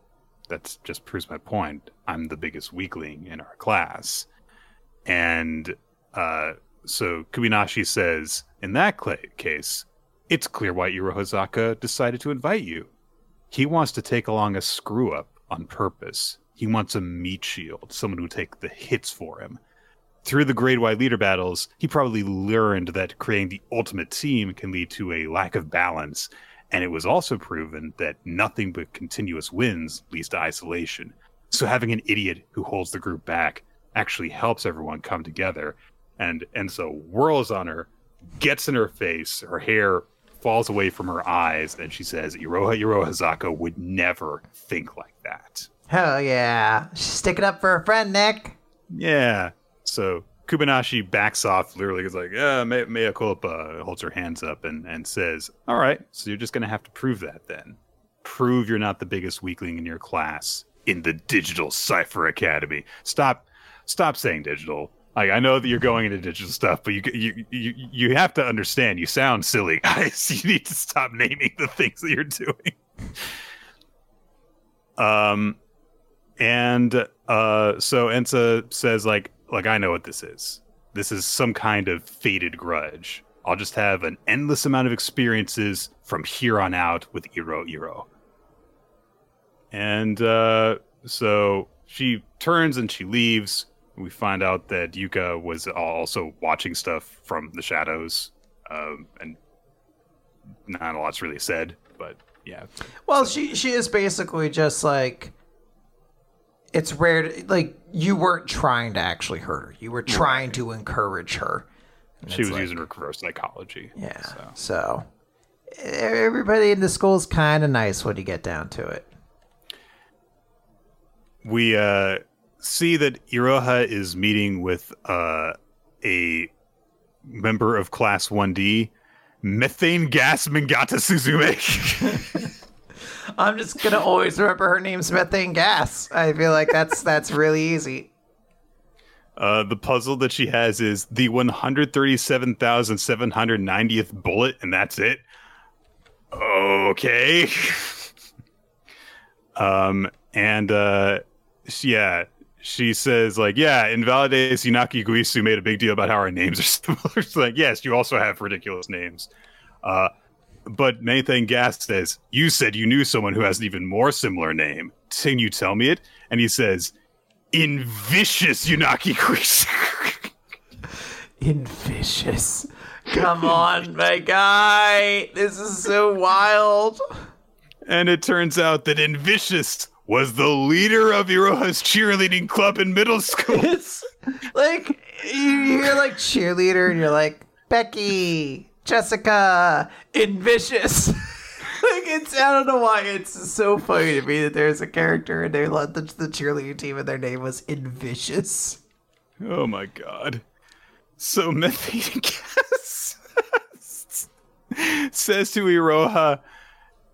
that's just proves my point. I'm the biggest weakling in our class. And uh, so Kubinashi says, in that cl- case, it's clear why Irohazaka decided to invite you. He wants to take along a screw up on purpose. He wants a meat shield, someone who take the hits for him. Through the grade Y leader battles, he probably learned that creating the ultimate team can lead to a lack of balance and it was also proven that nothing but continuous wins leads to isolation. So having an idiot who holds the group back actually helps everyone come together. And and so whirls on her, gets in her face, her hair falls away from her eyes, and she says, Iroha Iroha Zaka would never think like that. Hell yeah. She's sticking up for her friend, Nick. Yeah. So Kubinashi backs off, literally is like, yeah, mea, mea culpa, holds her hands up and, and says, all right, so you're just going to have to prove that then. Prove you're not the biggest weakling in your class in the Digital Cipher Academy. Stop, stop saying digital. Like, I know that you're going into digital stuff, but you, you you you have to understand. You sound silly, <laughs> guys. You need to stop naming the things that you're doing. um, and uh, so Ensa says like, like I know what this is. This is some kind of faded grudge. I'll just have an endless amount of experiences from here on out with Iro Iro. And uh, so she turns and she leaves. We find out that Yuka was also watching stuff from the shadows, um, and not a lot's really said, but yeah. Well, she she is basically just like it's rare to, like you weren't trying to actually hurt her. You were trying to encourage her. And She was like- using reverse psychology. Yeah. So. So. everybody in the school is kind of nice when you get down to it. we uh, see that Iroha is meeting with uh, a member of Class 1D, Methane Gas Mangata Suzume. <laughs> <laughs> <laughs> I'm just gonna always remember her name's methane gas. I feel like that's that's really easy. uh, the puzzle that she has is the 137,790th bullet, and that's it. Okay. <laughs> um, and uh, she- yeah, she says like, yeah, Invalidates Yunaki Guisu made a big deal about how our names are <laughs> similar. Like, yes, you also have ridiculous names. Uh, but Nathan Gas says, you said you knew someone who has an even more similar name. Can you tell me it? And he says, in vicious Yunaki Guisu. <laughs> Invicious. Come on, my guy. This is so wild. And it turns out that Invicious was the leader of Iroha's cheerleading club in middle school. It's <laughs> like you hear like cheerleader and you're like Becky, Jessica, Invicious. <laughs> like it's I don't know why it's so funny to me that there's a character and they let the, the cheerleading team and their name was Invicious. oh my god. So Methane <laughs> says to Iroha,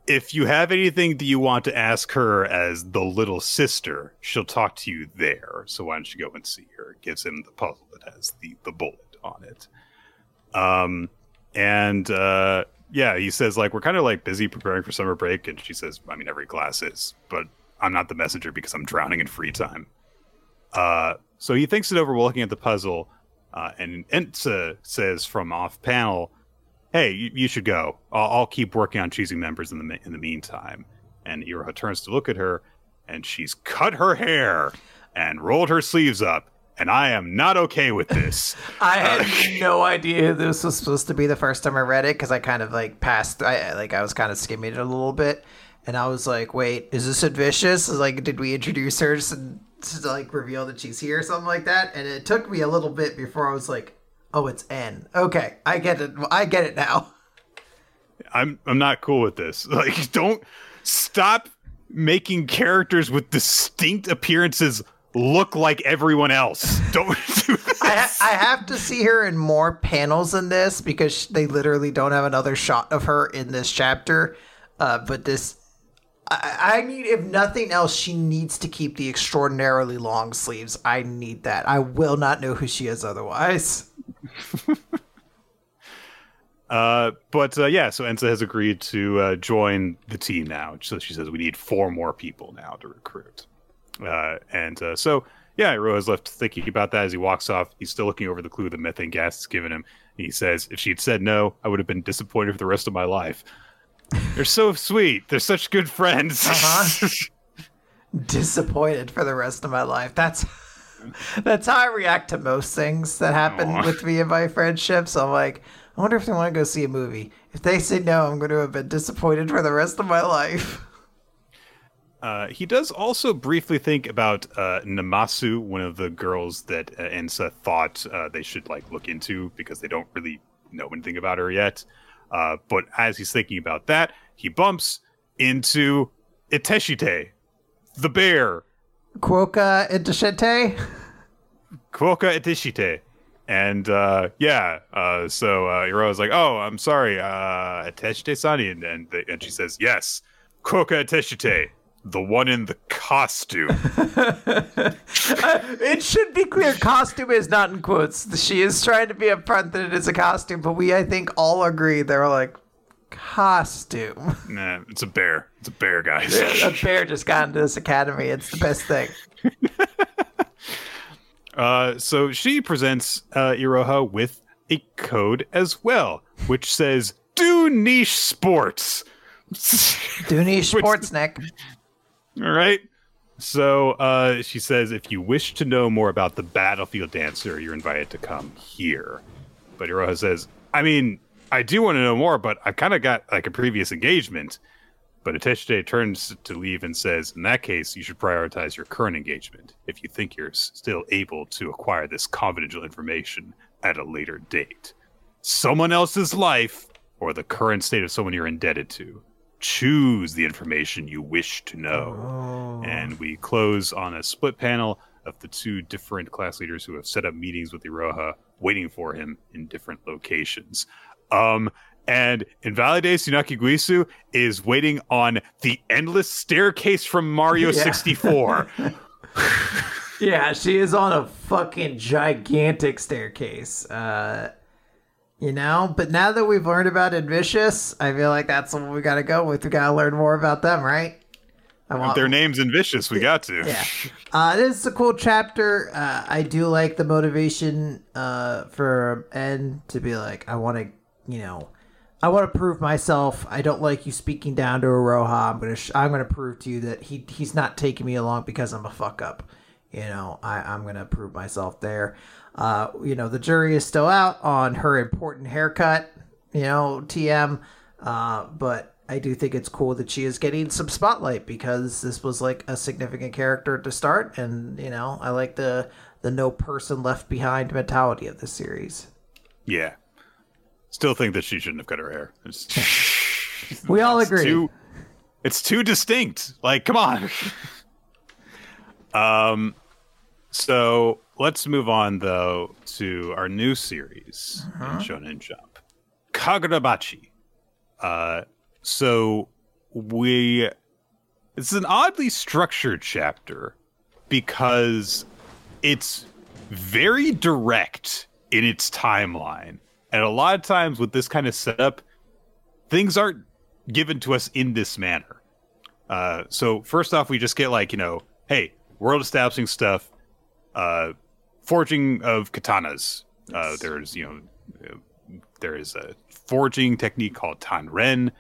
if you have anything that you want to ask her as the little sister, she'll talk to you there. So why don't you go and see her? Gives him the puzzle that has the, the bullet on it. Um, and uh, yeah, he says like we're kind of like busy preparing for summer break, and she says, I mean, every class is, but I'm not the messenger because I'm drowning in free time. Uh, so he thinks it over while looking at the puzzle, uh, and Ensa says from off panel, "Hey, you, you should go. I'll, I'll keep working on choosing members in the in the meantime." And Iroha turns to look at her, and she's cut her hair and rolled her sleeves up, and I am not okay with this. <laughs> I had uh, no idea this was supposed to be the first time I read it because I kind of like passed. I like I was kind of skimming it a little bit, and I was like, "Wait, is this a Vicious? Like, did we introduce her to, to like reveal that she's here or something like that?" And it took me a little bit before I was like, "Oh, it's N. Okay, I get it. I get it now." I'm I'm not cool with this. <laughs> Like, don't stop making characters with distinct appearances look like everyone else. <laughs> Don't <laughs> do this. I, I have to see her in more panels than this because they literally don't have another shot of her in this chapter. Uh, but this, I, I need, if nothing else, she needs to keep the extraordinarily long sleeves. I need that. I will not know who she is otherwise. <laughs> Uh, but uh, yeah, so Ensa has agreed to uh, join the team now. So she says we need four more people now to recruit. Uh, and uh, so yeah, Iroha's left thinking about that as he walks off. He's still looking over the clue that methane gas has given him. He says, "If she'd said no, I would have been disappointed for the rest of my life." They're so sweet. They're such good friends. Uh-huh. <laughs> Disappointed for the rest of my life. That's that's how I react to most things that happen Aw. with me and my friendships. I'm like, I wonder if they want to go see a movie. If they say no, I'm going to have been disappointed for the rest of my life. Uh, he does also briefly think about uh, Namasu, one of the girls that uh, Ensa thought uh, they should like look into because they don't really know anything about her yet. Uh, but as he's thinking about that, he bumps into Iteshite, the bear, Quokka Intashente? Kwoka Iteshite. And uh, yeah, uh, so uh, Iroha's like, "Oh, I'm sorry, uh, Iteshite Sani," and and, they, and she says, "Yes, Kwoka Iteshite, the one in the costume." <laughs> it should be clear costume is not in quotes. She is trying to be upfront that it is a costume, but we, I think, all agree. They're like, costume. Nah, it's a bear. It's a bear, guys. <laughs> a bear just got into this academy. It's the best thing. <laughs> Uh, so she presents uh, Iroha with a code as well, which says "Do niche sports." Do niche sports, Nick. All right. So uh, she says, if you wish to know more about the battlefield dancer, you're invited to come here. But Iroha says, I mean, I do want to know more, but I kind of got like a previous engagement. But Ateshite turns to leave and says, in that case, you should prioritize your current engagement if you think you're still able to acquire this confidential information at a later date. Someone else's life or the current state of someone you're indebted to. Choose the information you wish to know. And we close on a split panel of the two different class leaders who have set up meetings with Iroha, waiting for him in different locations. Um, and Invalide Tsunaki Guisu is waiting on the endless staircase from Mario Yeah. 64. <laughs> <laughs> Yeah, she is on a fucking gigantic staircase. Uh, you know, but now that we've learned about Advicious, I feel like that's what we got to go with. We got to learn more about them, right? I want Their name's in Vicious. We got to. Yeah. Uh, this is a cool chapter. Uh, I do like the motivation uh, for N to be like, I want to, you know, I want to prove myself. I don't like you speaking down to Iroha. I'm gonna, sh- I'm gonna prove to you that he, he's not taking me along because I'm a fuck up. You know, I, I'm gonna prove myself there. Uh, you know, the jury is still out on her important haircut. You know, TM. Uh, but I do think it's cool that she is getting some spotlight because this was like a significant character to start, and you know, I like the the no person left behind mentality of this series. Yeah. Still think that she shouldn't have cut her hair. It's, <laughs> We all it's agree. Too, it's too distinct. Like, come on. <laughs> um, so let's move on though to our new series in Shonen Jump, Kagurabachi. Uh, so we it's an oddly structured chapter because it's very direct in its timeline. And a lot of times with this kind of setup, things aren't given to us in this manner. Uh, so first off, we just get like, you know, hey, world establishing stuff, uh, forging of katanas. Uh, there's, you know, there is a forging technique called tanren,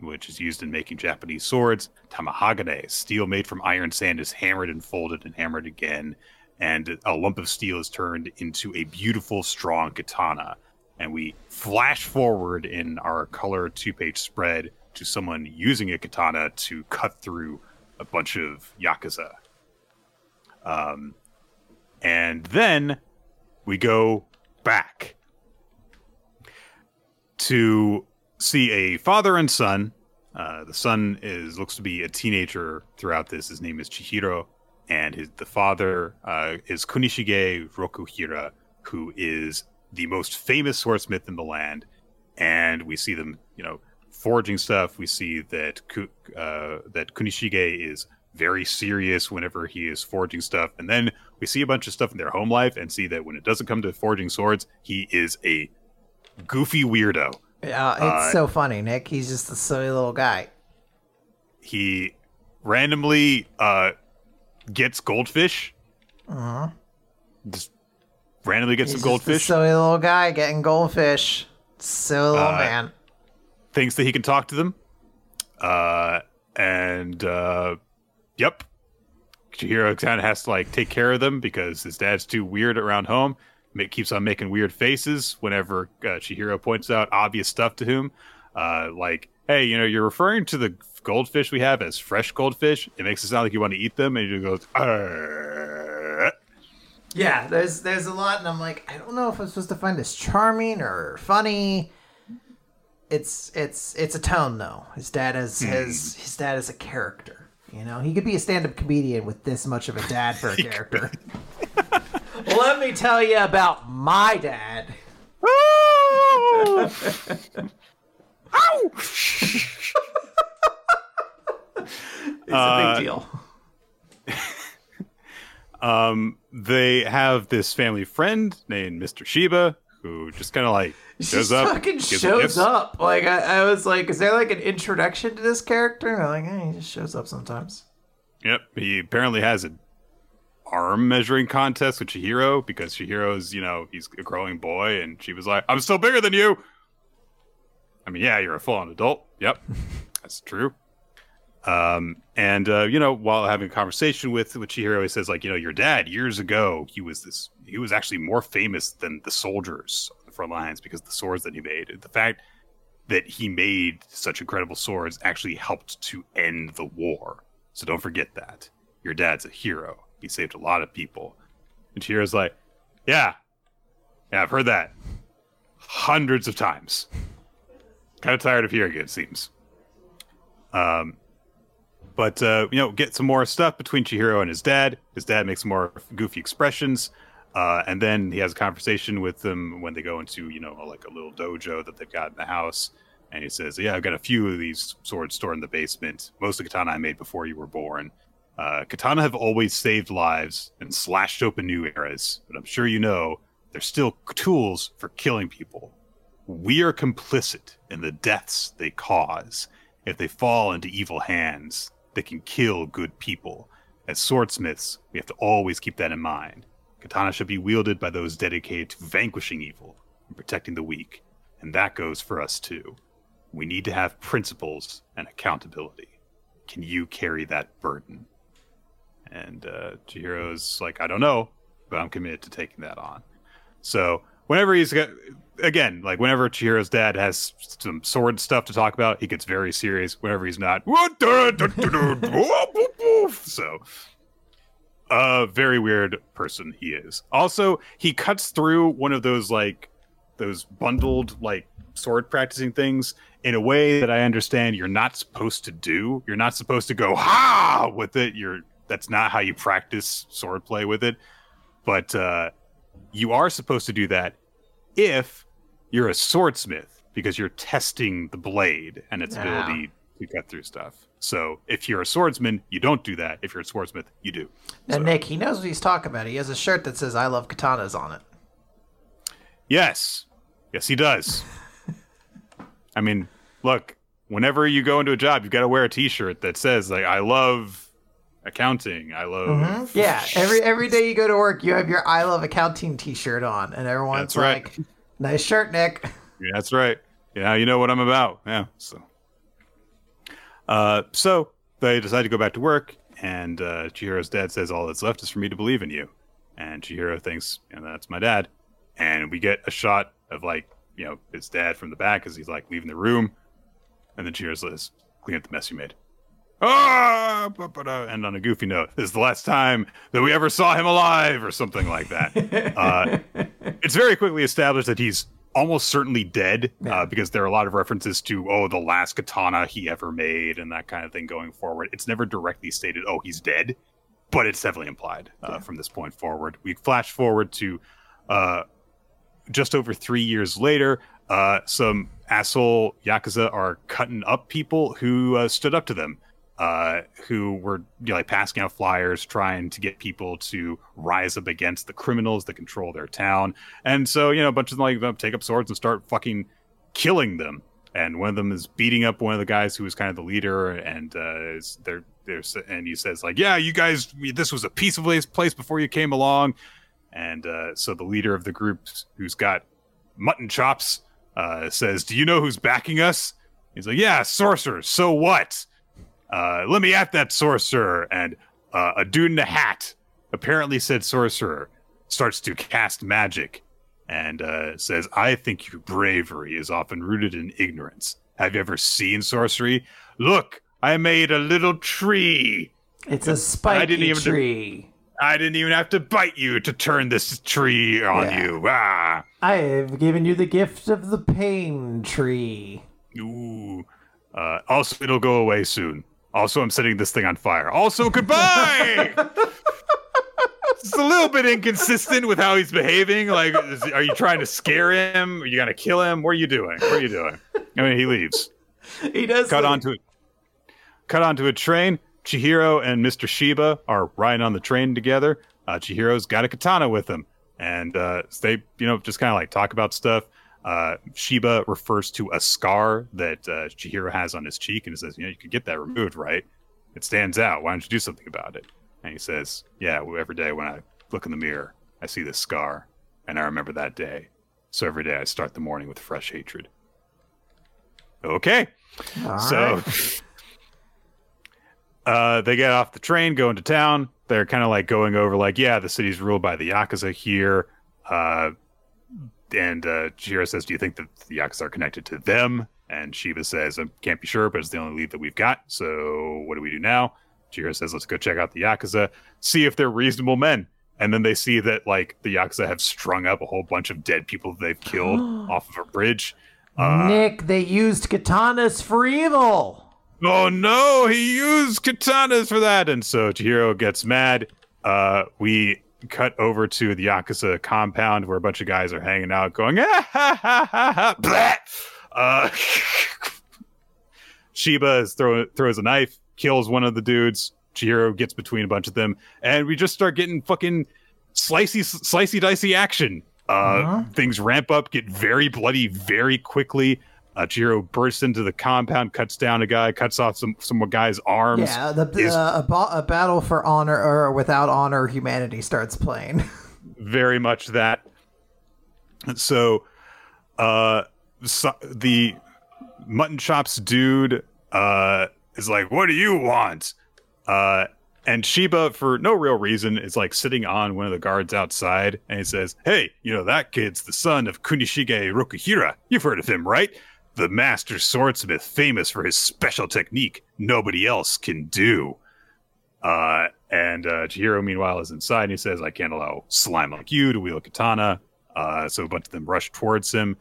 which is used in making Japanese swords. Tamahagane, steel made from iron sand, is hammered and folded and hammered again, and a lump of steel is turned into a beautiful, strong katana. And we flash forward in our color two page spread to someone using a katana to cut through a bunch of yakuza. Um, and then we go back to see a father and son. Uh, the son is looks to be a teenager throughout this. His name is Chihiro, and his the father uh, is Kunishige Rokuhira, who is the most famous swordsmith in the land. And we see them, you know, forging stuff. We see that uh, that Kunishige is very serious whenever he is forging stuff, and then we see a bunch of stuff in their home life and see that when it doesn't come to forging swords, he is a goofy weirdo. Yeah, it's Uh, so funny, Nick. He's just a silly little guy. he randomly uh gets goldfish. uh Just randomly gets Uh-huh. He's some goldfish. silly little guy getting goldfish. Silly little Uh, man. thinks that he can talk to them. Uh and uh yep. Chihiro kind of has to like take care of them because his dad's too weird around home. It keeps on making weird faces whenever uh, Chihiro points out obvious stuff to him. Uh, like, hey, you know, you're referring to the goldfish we have as fresh goldfish. It makes it sound like you want to eat them, and he just goes, "Uh." Yeah, there's there's a lot, and I'm like, I don't know if I'm supposed to find this charming or funny. It's it's it's a tone though. His dad is his his dad is a character. You know, he could be a stand-up comedian with this much of a dad for a <laughs> character. <laughs> Let me tell you about my dad. <laughs> Ow! It's Uh, a big deal. Um, they have this family friend named Mr. Shiba who just kind of like She Shows up, fucking shows up. Like I, I was like, is there like an introduction to this character? And I'm like, eh, he just shows up sometimes. Yep, he apparently has an arm measuring contest with Chihiro because Chihiro's, you know, he's a growing boy, and she was like, "I'm still bigger than you." I mean, yeah, you're a full-on adult. Yep, <laughs> that's true. Um, and uh, you know, while having a conversation with with Chihiro, he says, like, you know, your dad years ago, he was this, he was actually more famous than the soldiers front lines because the swords that he made. The fact that he made such incredible swords actually helped to end the war. So don't forget that. Your dad's a hero. He saved a lot of people. And Chihiro's like, yeah, yeah, I've heard that hundreds of times. Kind of tired of hearing it, it seems. Um, but uh, you know, get some more stuff between Chihiro and his dad. His dad makes more goofy expressions, uh, and then he has a conversation with them when they go into you know like a little dojo that they've got in the house. And he says, "Yeah, I've got a few of these swords stored in the basement. Most of the katana I made before you were born. Uh, katana have always saved lives and slashed open new eras, but I'm sure you know they're still tools for killing people. We are complicit in the deaths they cause. If they fall into evil hands, they can kill good people. As swordsmiths, we have to always keep that in mind. Katana should be wielded by those dedicated to vanquishing evil and protecting the weak, and that goes for us too. We need to have principles and accountability. Can you carry that burden? And uh, Chihiro's like, I don't know, but I'm committed to taking that on. So whenever he's again, like whenever Chihiro's dad has some sword stuff to talk about, he gets very serious. Whenever he's not, <laughs> so a very weird person he is. Also, he cuts through one of those like those bundled like sword practicing things in a way that I understand you're not supposed to do. You're not supposed to go ha with it. You're that's not how you practice swordplay with it. But uh, you are supposed to do that if you're a swordsmith because you're testing the blade and its ability to cut through stuff. So if you're a swordsman, you don't do that. If you're a swordsmith, you do. And So- Nick, he knows what he's talking about. He has a shirt that says "I love katanas" on it. Yes. Yes, he does. <laughs> I mean, look, whenever you go into a job, you've got to wear a t-shirt that says like I love accounting. I love Mm-hmm. Yeah, <laughs> every every day you go to work, you have your "I love accounting" T-shirt on, and everyone's That's right. like, "Nice shirt, Nick." Yeah, that's right. Yeah, you know what I'm about. Yeah. So, uh, so they decide to go back to work, and uh, Chihiro's dad says, "All that's left is for me to believe in you." And Chihiro thinks, "And that's my dad." And we get a shot of like, you know, his dad from the back as he's like leaving the room, and then Chihiro says, "Clean up the mess you made." Ah, ba, ba, da. and on a goofy note, this is the last time that we ever saw him alive, or something like that. <laughs> uh, it's very quickly established that he's almost certainly dead uh, because there are a lot of references to oh the last katana he ever made and that kind of thing going forward. It's never directly stated oh he's dead but it's definitely implied uh, from this point forward. We flash forward to uh, just over three years later uh, some asshole yakuza are cutting up people who uh, stood up to them uh, who were you know, like passing out flyers, trying to get people to rise up against the criminals that control their town. And so, you know, a bunch of them like take up swords and start fucking killing them. And one of them is beating up one of the guys who was kind of the leader, and uh, they're, they're and he says like, "Yeah, you guys, this was a peaceful place- before you came along." And uh, so the leader of the group, who's got mutton chops, uh, says, "Do you know who's backing us?" He's like, "Yeah, sorcerer. So what?" Uh, let me at that sorcerer. And uh, a dude in a hat, apparently said sorcerer, starts to cast magic and uh, says, I think your bravery is often rooted in ignorance. Have you ever seen sorcery? Look, I made a little tree. It's a spiky didn't even tree. I didn't even have to bite you to turn this tree on Yeah. you. Ah. I have given you the gift of the pain tree. Ooh. Uh, also, it'll go away soon. Also, I'm setting this thing on fire. Also, goodbye. <laughs> it's a little bit inconsistent with how he's behaving. Like, is, are you trying to scare him? Are you gonna kill him? What are you doing? What are you doing? I mean, he leaves. He does. Cut the- onto. Cut onto a train. Chihiro and Mr. Shiba are riding on the train together. Uh, Chihiro's got a katana with him, and uh, they, you know, just kind of like talk about stuff. Uh, Shiba refers to a scar that uh, Chihiro has on his cheek and says, "You know, you could get that removed, right? It stands out. Why don't you do something about it?" And he says, "Yeah, every day when I look in the mirror, I see this scar, and I remember that day. So every day I start the morning with fresh hatred." Okay, All so right. <laughs> uh, they get off the train, go into town. They're kind of like going over, like, yeah, the city's ruled by the Yakuza here. Uh, and uh, Chihiro says, Do you think that the Yakuza are connected to them? And Shiba says, I can't be sure, but it's the only lead that we've got. So what do we do now? Chihiro says, Let's go check out the Yakuza, see if they're reasonable men. And then they see that, like, the Yakuza have strung up a whole bunch of dead people that they've killed <gasps> off of a bridge. Uh, Nick, they used katanas for evil. oh no, he used katanas for that. And so Chihiro gets mad. Uh, we cut over to the Yakuza compound where a bunch of guys are hanging out going, ah, ha, ha, ha, ha. Uh, <laughs> Shiba is throw, throws a knife, kills one of the dudes. Chihiro gets between a bunch of them, and we just start getting fucking slicey, slicey, dicey action. Uh, Uh-huh. Things ramp up, get very bloody very quickly. Uh, Chihiro bursts into the compound, cuts down a guy, cuts off some some guy's arms. Yeah, the is- uh, a, ba- a battle for honor or without honor, humanity starts playing. <laughs> very much that. So, uh, so, the mutton chops dude uh is like, "What do you want?" Uh, and Shiba, for no real reason, is like sitting on one of the guards outside, and he says, "Hey, you know that kid's the son of Kunishige Rokuhira. You've heard of him, right? The master swordsmith, famous for his special technique nobody else can do." Uh, and uh, Chihiro, meanwhile, is inside and he says, I can't allow slime like you to wield a katana. Uh, so a bunch of them rush towards him.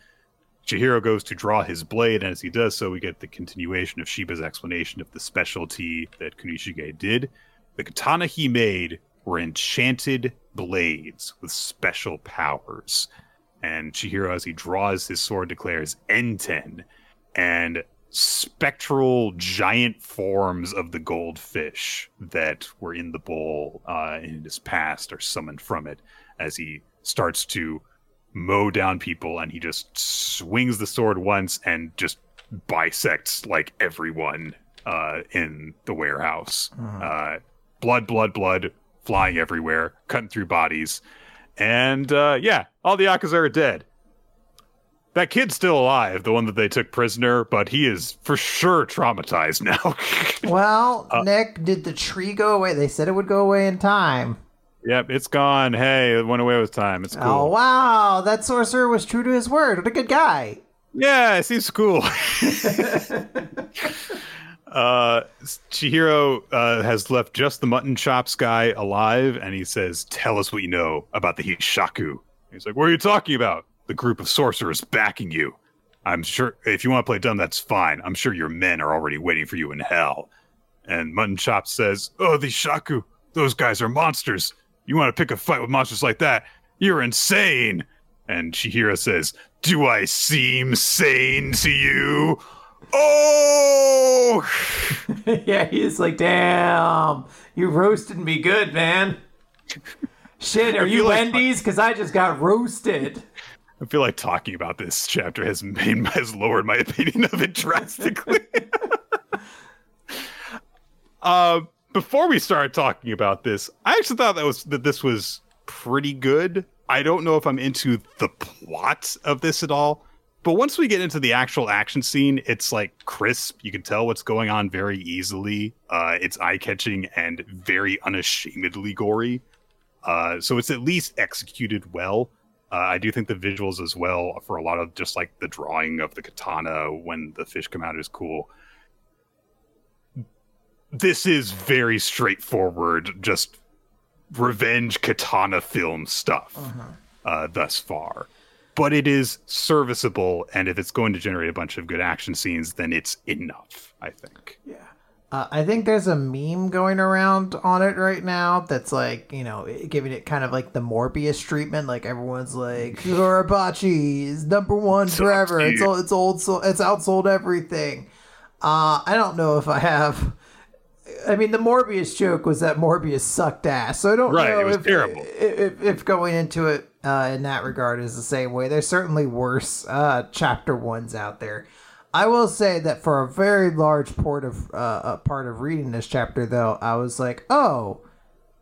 Chihiro goes to draw his blade, and as he does so, we get the continuation of Shiba's explanation of the specialty that Kunishige did. The katana he made were enchanted blades with special powers. And Chihiro, as he draws his sword, declares Enten. And spectral giant forms of the goldfish that were in the bowl uh, in his past are summoned from it as he starts to mow down people and he just swings the sword once and just bisects like everyone uh, in the warehouse. Uh, blood, blood, blood flying everywhere, cutting through bodies. And uh, yeah, all the Yakuza are dead. That kid's still alive, the one that they took prisoner, but he is for sure traumatized now. <laughs> well, Uh, Nick, did the tree go away? They said it would go away in time. yep, it's gone. Hey, it went away with time. It's cool. Oh wow, that sorcerer was true to his word. What a good guy. Yeah, it seems cool. <laughs> <laughs> uh, Chihiro uh, has left just the mutton chops guy alive, and he says, "Tell us what you know about the Hishaku." He's like, "What are you talking about? The group of sorcerers backing you. I'm sure if you want to play dumb, that's fine. I'm sure your men are already waiting for you in hell." And Mutton Chops says, "Oh, the Shaku, those guys are monsters. You want to pick a fight with monsters like that? You're insane." And Chihiro says, Do I seem sane to you? Oh! <laughs> yeah, he's like, damn, you roasted me good, man. Shit, are you like- Wendy's? Because I just got roasted. I feel like talking about this chapter has made has lowered my opinion of it drastically. <laughs> uh, before we started talking about this, I actually thought that was that this was pretty good. I don't know if I'm into the plot of this at all, but once we get into the actual action scene, it's like crisp. You can tell what's going on very easily. Uh, it's eye catching and very unashamedly gory. Uh, so it's at least executed well. Uh, I do think the visuals as well for a lot of just like the drawing of the katana when the fish come out is cool. This is very straightforward, just revenge katana film stuff uh, thus far. But it is serviceable, and if it's going to generate a bunch of good action scenes, then it's enough, I think. Yeah. Uh, I think there's a meme going around on it right now that's like, you know, giving it kind of like the Morbius treatment. Like everyone's like, <laughs> Urabachi is number one forever. It's old, it's old, so it's outsold everything. Uh, I don't know if I have. I mean, the Morbius joke was that Morbius sucked ass. So I don't Right, know if, terrible. If, if going into it, uh, in that regard is the same way. There's certainly worse uh, chapter ones out there. I will say that for a very large part of uh, a part of reading this chapter, though, I was like, oh,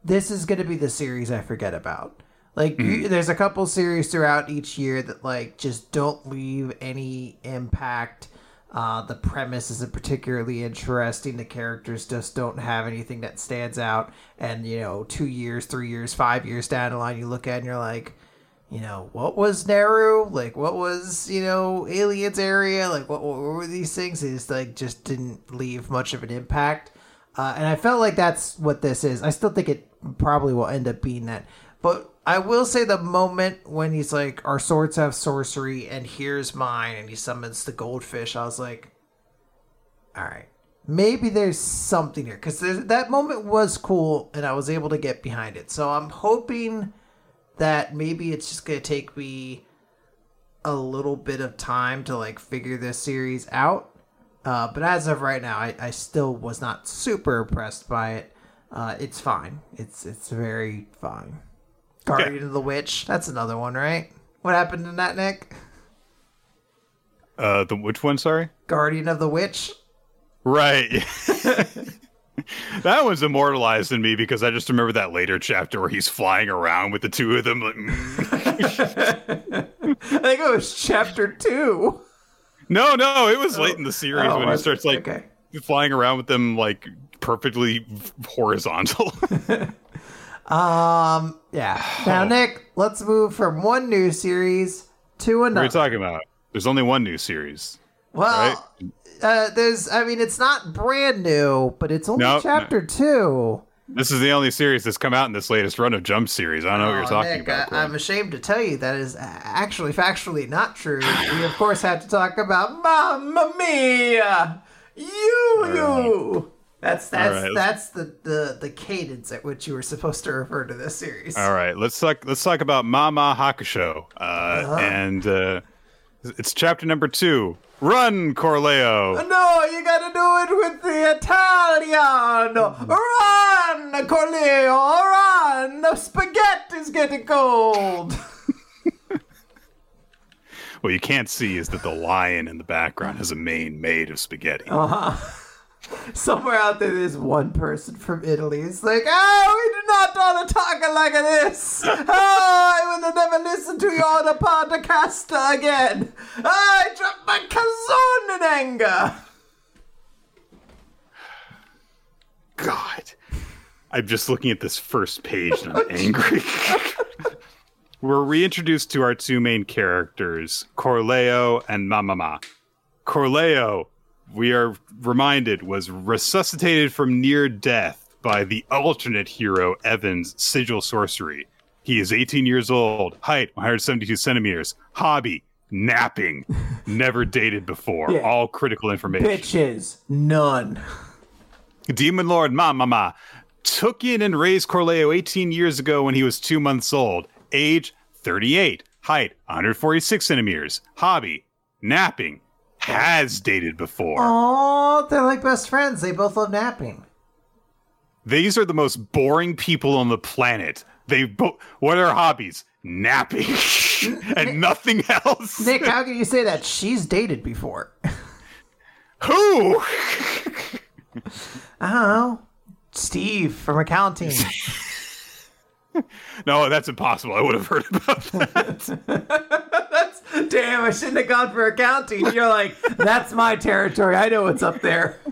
this is going to be the series I forget about. Like, you, there's a couple series throughout each year that like just don't leave any impact. Uh, the premise isn't particularly interesting. The characters just don't have anything that stands out. And you know, two years, three years, five years down the line, you look at it and you're like, you know, what was Naru? Like, what was you know, Aliens area? Like, what, what were these things? It just like just didn't leave much of an impact. Uh, and I felt like that's what this is. I still think it probably will end up being that. But I will say the moment when he's like, "Our swords have sorcery, and here's mine," and he summons the goldfish, I was like, "All right, maybe there's something here," because that moment was cool, and I was able to get behind it. So I'm hoping that maybe it's just gonna take me a little bit of time to like figure this series out. Uh, but as of right now, I, I still was not super impressed by it. Uh, it's fine. It's it's very fine. Guardian of the Witch. That's another one, right? What happened in that, Nick? Uh, the which one? Sorry. Guardian of the Witch. Right. <laughs> <laughs> that was immortalized in me because I just remember that later chapter where he's flying around with the two of them. Like, mm. <laughs> I think it was chapter two. no, no, it was late in the series Oh, when he starts like Okay. flying around with them like perfectly horizontal. <laughs> Um. Yeah. Now, <sighs> Nick, let's move from one new series to another. what are you talking about? There's only one new series. well, uh, there's. I mean, it's not brand new, but it's only No, chapter two. This is the only series that's come out in this latest run of Jump series. I don't know what you're Oh, talking Nick, about. I, I'm ashamed to tell you that is actually factually not true. we of course have to talk about Mamma Mia, you, you. That's that's right. that's the, the the cadence at which you were supposed to refer to this series. All right, let's talk. Let's talk about Mama Hakusho, uh, Uh-huh. and uh, it's chapter number two. Run, Corleo! No, you gotta do it with the Italian. Run, Corleo, run! The spaghetti's getting cold. <laughs> What you can't see is that the lion in the background has a mane made of spaghetti. Uh-huh. <laughs> Somewhere out there, there's one person from Italy. It's like, oh, we do not want to talk like this. Oh, I will never listen to you on a podcast again. I dropped my kazoo in anger. God, I'm just looking at this first page and I'm <laughs> angry. We're reintroduced to our two main characters, Corleo and Mamama. Corleo, we are reminded, was resuscitated from near death by the alternate hero, Evan's sigil sorcery. He is 18 years old, height 172 centimeters, hobby napping, <laughs> never dated before. Yeah. All critical information. Bitches, none. Demon Lord Mamama took in and raised Corleo 18 years ago when he was two months old. Age 38. Height 146 centimeters. Hobby napping. Has dated before. Oh, they're like best friends. They both love napping. These are the most boring people on the planet. They both. What are their hobbies? Napping <laughs> and nothing else. Nick, how <laughs> can you say that? She's dated before. Who? I don't know. Steve from accounting. <laughs> No, that's impossible. I would have heard about that. <laughs> Damn, I shouldn't have gone for accounting. You're like, that's my territory. I know what's up there. <laughs>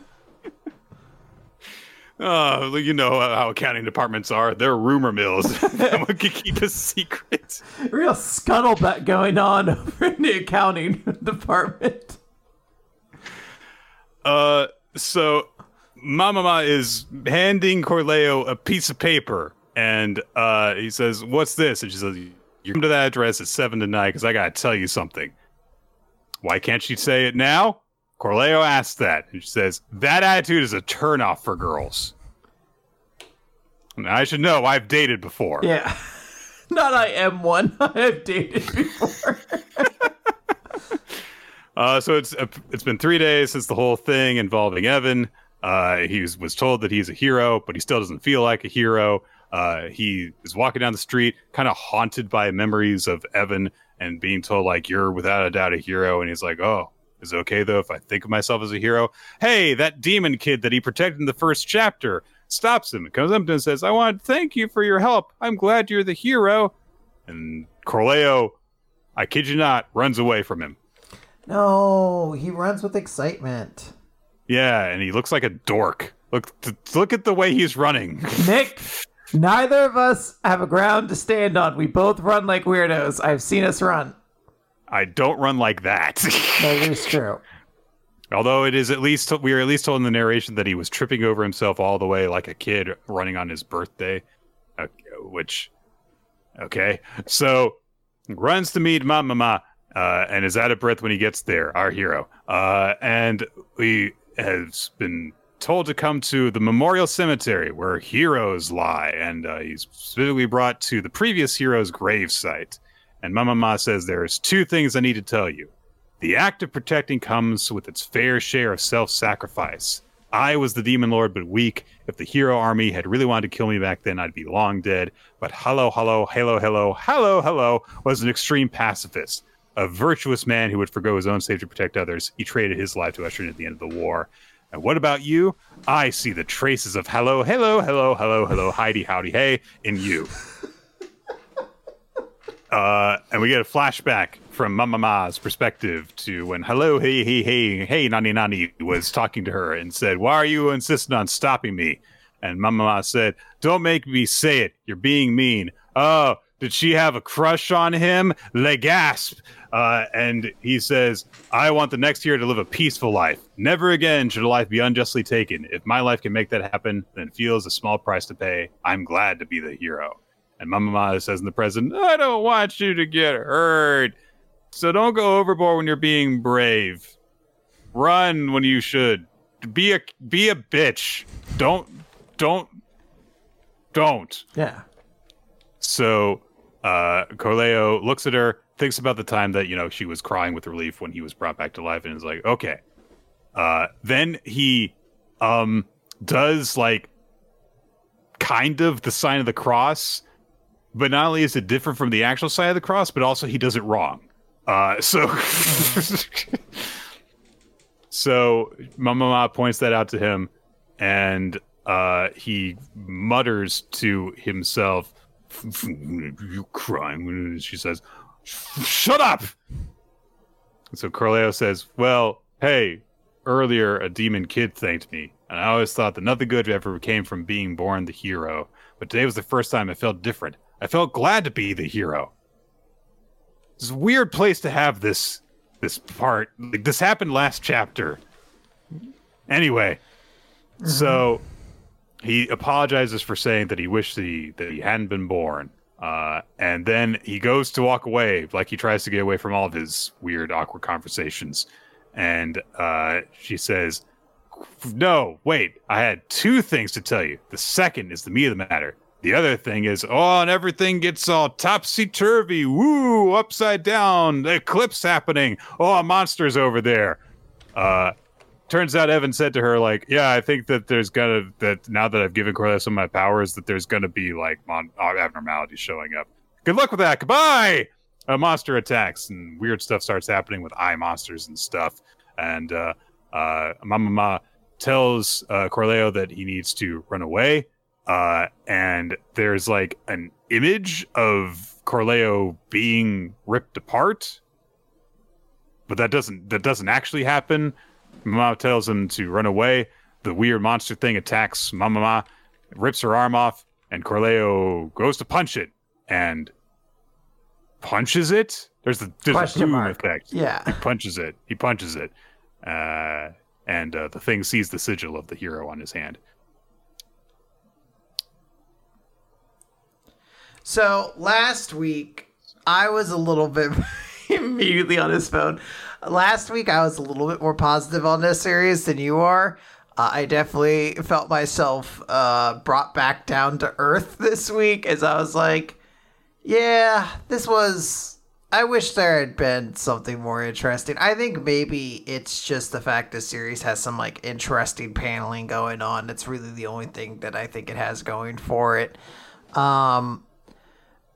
Uh, you know how accounting departments are. They're rumor mills. <laughs> no one can keep a secret. Real scuttlebutt going on over in the accounting department. Uh, so Mamama is handing Corleo a piece of paper, and uh, he says, "What's this?" And she says, "You come to that address at seven tonight because I gotta tell you something." Why can't she say it now? Corleo asks that, and she says, "That attitude is a turnoff for girls." And I should know. I've dated before. Yeah. <laughs> Not I am one. <laughs> I have dated before. <laughs> Uh, so it's uh, it's been three days since the whole thing involving Evan. Uh, he was, was told that he's a hero, but he still doesn't feel like a hero. Uh, he is walking down the street, kind of haunted by memories of Evan and being told like you're without a doubt a hero, and he's like, oh. Is it okay though if I think of myself as a hero? Hey, that demon kid that he protected in the first chapter stops him, comes up to him and says, I want to thank you for your help. I'm glad you're the hero. And Corleo, I kid you not, runs away from him. No, he runs with excitement. Yeah, and he looks like a dork. Look, look at the way he's running. Nick, <laughs> neither of us have a ground to stand on. We both run like weirdos. I've seen us run. I don't run like that. <laughs> that is true. Although it is at least we are at least told in the narration that he was tripping over himself all the way like a kid running on his birthday, uh, which okay. So runs to meet Mama uh, and is out of breath when he gets there. Our hero, uh, and he has been told to come to the memorial cemetery where heroes lie, and uh, he's specifically brought to the previous hero's grave site. And Mama Ma says there's two things I need to tell you. The act of protecting comes with its fair share of self sacrifice. I was the demon lord, but weak. If the hero army had really wanted to kill me back then, I'd be long dead. But hello, hello, hello, hello, hello, hello was an extreme pacifist, a virtuous man who would forego his own safety to protect others. He traded his life to usher in at the end of the war. And what about you? I see the traces of hello, hello, hello, hello, hello, Heidi, howdy, hey in you. <laughs> Uh, and we get a flashback from Mama Ma's perspective to when hello, hey, hey, hey, hey, Nani Nani was talking to her and said, Why are you insisting on stopping me? And Mama Ma said, Don't make me say it. You're being mean. Oh, did she have a crush on him? Le gasp. Uh, and he says, I want the next year to live a peaceful life. Never again should a life be unjustly taken. If my life can make that happen, then it feels a small price to pay. I'm glad to be the hero. And Mama Ma says in the present, I don't want you to get hurt. So don't go overboard when you're being brave. Run when you should. Be a be a bitch. Don't don't don't. Yeah. So uh Corleo looks at her, thinks about the time that, you know, she was crying with relief when he was brought back to life and is like, okay. Uh then he um does like kind of the sign of the cross but not only is it different from the actual sign of the cross, but also he does it wrong. Uh, so, <laughs> so Mama Ma points that out to him, and uh, he mutters to himself, "You crying?" She says, "Shut up." So Corleo says, "Well, hey, earlier a demon kid thanked me, and I always thought that nothing good ever came from being born the hero. But today was the first time I felt different. I felt glad to be the hero. It's a weird place to have this this part. Like this happened last chapter. Anyway, mm-hmm. so he apologizes for saying that he wished that he that he hadn't been born. Uh, and then he goes to walk away, like he tries to get away from all of his weird, awkward conversations. And uh, she says, "No, wait. I had two things to tell you. The second is the meat of the matter. The other thing is, oh, and everything gets all topsy turvy, woo, upside down, the eclipse happening. Oh, a monster's over there. Uh, turns out Evan said to her, like, yeah, I think that there's gonna that now that I've given Corleo some of my powers, that there's gonna be like mon- uh, abnormalities showing up. Good luck with that. Goodbye. A monster attacks and weird stuff starts happening with eye monsters and stuff. And uh, uh, Mama Ma tells uh, Corleo that he needs to run away uh, and there's like an image of Corleo being ripped apart, but that doesn't that doesn't actually happen. Mama tells him to run away. The weird monster thing attacks Mama, rips her arm off, and Corleo goes to punch it and punches it. There's the there's a boom mark. effect. Yeah, he punches it. He punches it, uh, and uh, the thing sees the sigil of the hero on his hand. So last week, I was a little bit <laughs> immediately on his phone. Last week, I was a little bit more positive on this series than you are. Uh, I definitely felt myself uh, brought back down to earth <laughs> this week as I was like, yeah, this was. I wish there had been something more interesting. I think maybe it's just the fact the series has some like interesting paneling going on. It's really the only thing that I think it has going for it. Um,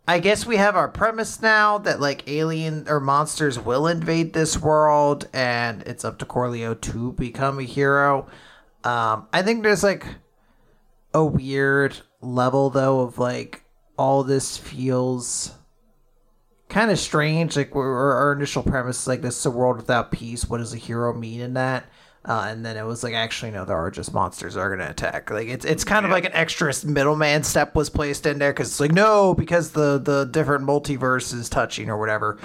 I guess we have our premise now that like alien or monsters will invade this world, and it's up to Corleo to become a hero. Um, I think there's like a weird level though of like all this feels kind of strange. Like our initial premise is like this is a world without peace. What does a hero mean in that? Uh, and then it was like, actually, no, there are just monsters that are going to attack. Like it's it's kind of like an extra middleman step was placed in there because it's like no, because the the different multiverse is touching or whatever.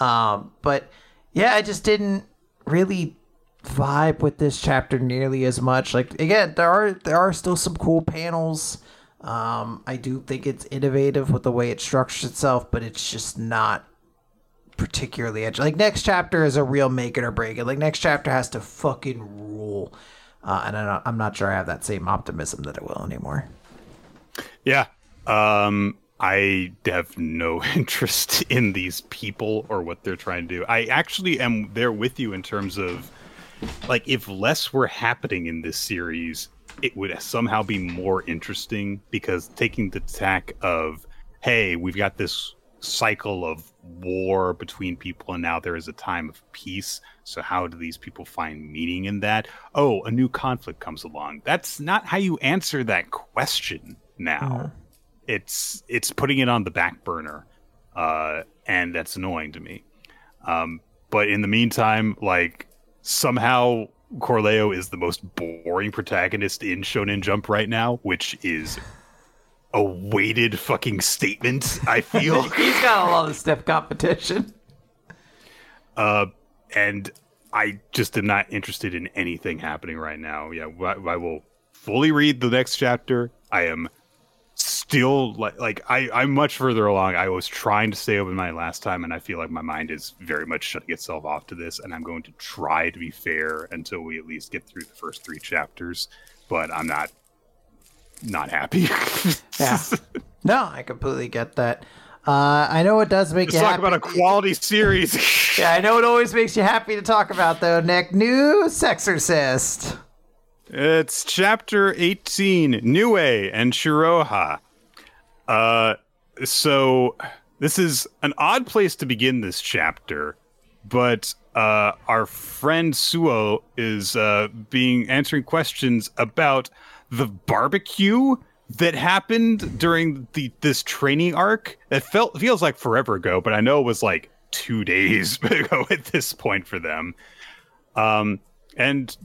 Um, but yeah, I just didn't really vibe with this chapter nearly as much. Like again, there are there are still some cool panels. Um, I do think it's innovative with the way it structures itself, but it's just not particularly edgy. Like next chapter is a real make it or break it. Like next chapter has to fucking rule, uh, and I am not sure I have that same optimism that it will anymore. Yeah, um, I have no <laughs> interest in these people or what they're trying to do. I actually am there with you in terms of like if less were happening in this series, it would somehow be more interesting because taking the tack of hey, we've got this cycle of war between people and now there is a time of peace. So how do these people find meaning in that? Oh a new conflict comes along. That's not how you answer that question now. Uh it's it's putting it on the back burner uh, and that's annoying to me. Um, but in the meantime like somehow Corleo is the most boring protagonist in Shonen Jump right now, which is a weighted fucking statement. I feel <laughs> he's got a lot of stiff competition. Uh, and I just am not interested in anything happening right now. Yeah, I, I will fully read the next chapter. I am still like like I I'm much further along. I was trying to stay open my last time, and I feel like my mind is very much shutting itself off to this. And I'm going to try to be fair until we at least get through the first three chapters. But I'm not not happy. <laughs> yeah. No, I completely get that. Uh, I know it does make Let's you talk happy. about a quality series. <laughs> yeah, I know it always makes you happy to talk about though, Nick. Nue's Exorcist. It's chapter 18, Nue and Shiroha. Uh, so this is an odd place to begin this chapter, but uh, our friend Suo is uh, being answering questions about the barbecue that happened during the this training arc. That felt feels like forever ago, but I know it was like two days <laughs> ago at this point for them. Um, and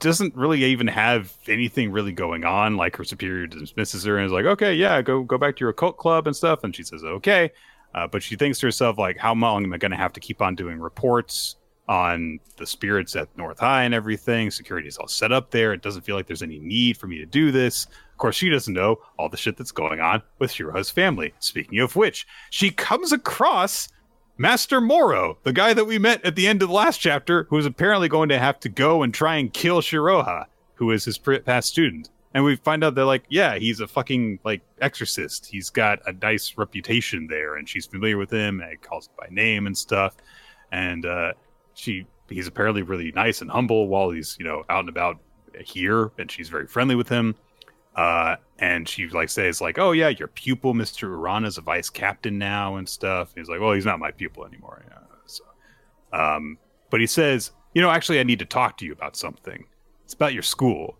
doesn't really even have anything really going on. Like her superior dismisses her and is like, "Okay, yeah, go go back to your occult club and stuff." And she says, "Okay," uh, but she thinks to herself, like, "How long am I going to have to keep on doing reports on the spirits at North High and everything. Security is all set up there. It doesn't feel like there's any need for me to do this. Of course, she doesn't know all the shit that's going on with Shiroha's family. Speaking of which, she comes across Master Moro, the guy that we met at the end of the last chapter, who is apparently going to have to go and try and kill Shiroha, who is his past student. And we find out they're like, yeah, he's a fucking, like, exorcist. He's got a nice reputation there, and she's familiar with him, and calls him by name and stuff. And, uh, she he's apparently really nice and humble while he's you know out and about here, and she's very friendly with him. Uh, and she like says like, "Oh yeah, your pupil, Mister Urana, is a vice captain now and stuff." And he's like, "Well, he's not my pupil anymore." Yeah, so, um, but he says, "You know, actually, I need to talk to you about something. It's about your school."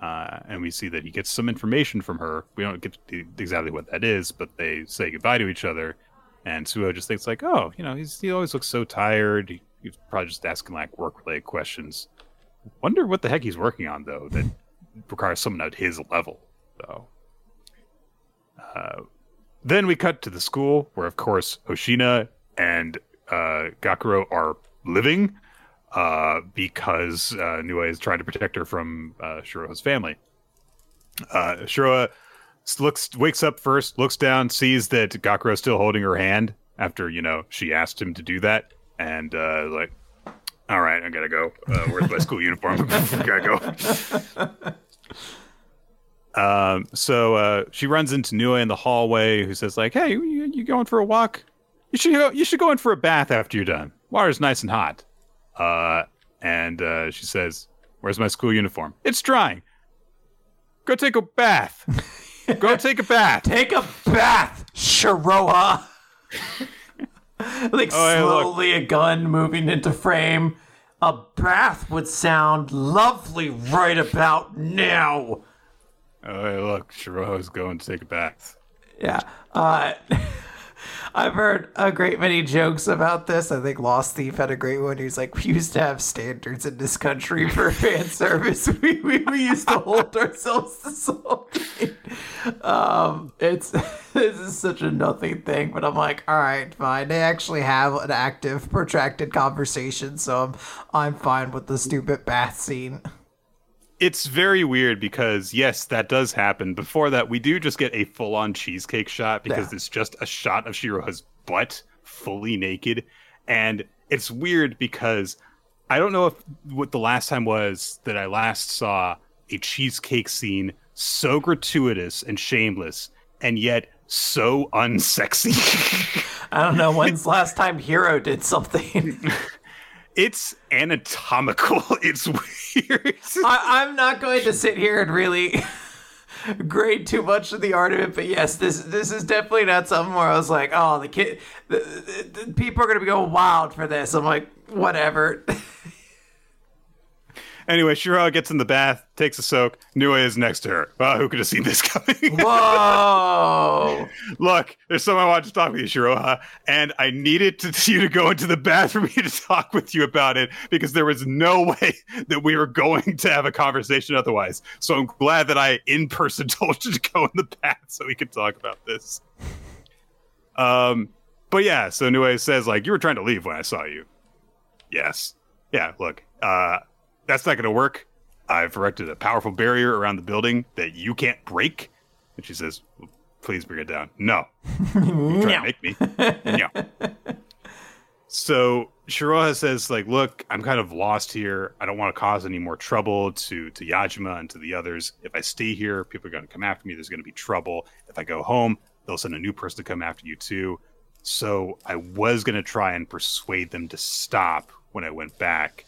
Uh, and we see that he gets some information from her. We don't get exactly what that is, but they say goodbye to each other. And Suo just thinks like, oh, you know, he's, he always looks so tired. He he's probably just asking like work related questions. Wonder what the heck he's working on though that requires someone at his level though. Uh, then we cut to the school where, of course, Hoshina and uh, Gakuro are living uh, because uh, Nue is trying to protect her from uh, Shiroha's family. Uh, Shiroha looks, wakes up first, looks down, sees that Gakuro is still holding her hand after you know she asked him to do that, and uh, like, all right, I gotta go. Uh, where's my school uniform? <laughs> gotta go. <laughs> Um, so uh, she runs into Nue in the hallway, who says like, "Hey, you, you going for a walk? You should go. You should go in for a bath after you're done. Water's nice and hot." Uh, and uh, she says, "Where's my school uniform? It's drying. Go take a bath." <laughs> Go take a bath. Take a bath, Shiroha. <laughs> like Oh, slowly a gun moving into frame. A bath would sound lovely right about now. Oh, hey, look, Shiroha's going to take a bath. Yeah. Uh, <laughs> I've heard a great many jokes about this. I think Lost Thief had a great one. He's like, we used to have standards in this country for <laughs> fan service. <laughs> We, we, we used to hold ourselves to something. Um, it's <laughs> this is such a nothing thing, but I'm like, all right, fine. They actually have an active, protracted conversation, so I'm I'm fine with the stupid bath scene. It's very weird because yes, that does happen. Before that, we do just get a full-on cheesecake shot because Yeah. it's just a shot of Shiroha's butt, fully naked, and it's weird because I don't know if what the last time was that I last saw a cheesecake scene so gratuitous and shameless, and yet so <laughs> unsexy. I don't know when's last time Hero did something. <laughs> it's anatomical. <laughs> It's weird. I, I'm not going to sit here and really <laughs> grade too much of the art of it, but yes, this this is definitely not something where I was like, oh, the kid, the, the, the people are going to be going wild for this. I'm like, whatever. <laughs> Anyway, Shiroha gets in the bath, takes a soak. Nue is next to her. Wow, who could have seen this <laughs> coming? Whoa! Look, there's someone I want to talk with you, Shiroha, and I needed to, <laughs> you to go into the bath for me to talk with you about it because there was no <laughs> way that we were going to have a conversation otherwise. So I'm glad that I in person told you to go in the bath so we could talk about this. Um, but yeah, so Nue says like you were trying to leave when I saw you. Yes. Yeah. Look, uh, that's not going to work. I've erected a powerful barrier around the building that you can't break. And she says, "Please bring it down." No, you try to make me. no. So Shiroha says, like, look, I'm kind of lost here. I don't want to cause any more trouble to to Yajima and to the others. If I stay here, people are going to come after me. There's going to be trouble. If I go home, they'll send a new person to come after you too. So I was going to try and persuade them to stop when I went back,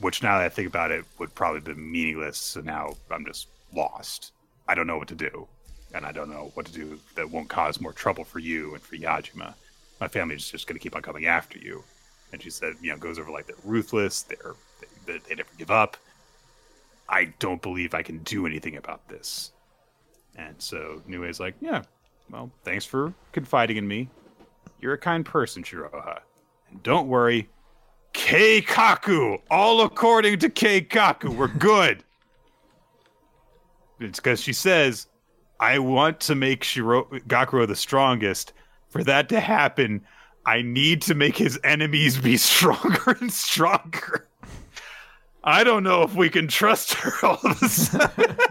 which now that I think about it would probably been meaningless. So now I'm just lost. I don't know what to do. And I don't know what to do that won't cause more trouble for you and for Yajima. My family's just going to keep on coming after you. And she said, you know, goes over like they're ruthless, they're, they, they never give up. I don't believe I can do anything about this. And so Nue's like, yeah, well, thanks for confiding in me. You're a kind person, Shiroha. And don't worry, Keikaku, all according to Keikaku, we're good. it's because she says, I want to make Shiro- Gakuro the strongest. For that to happen, I need to make his enemies be <laughs> stronger and stronger. I don't know if we can trust her <laughs> all of a sudden. <laughs>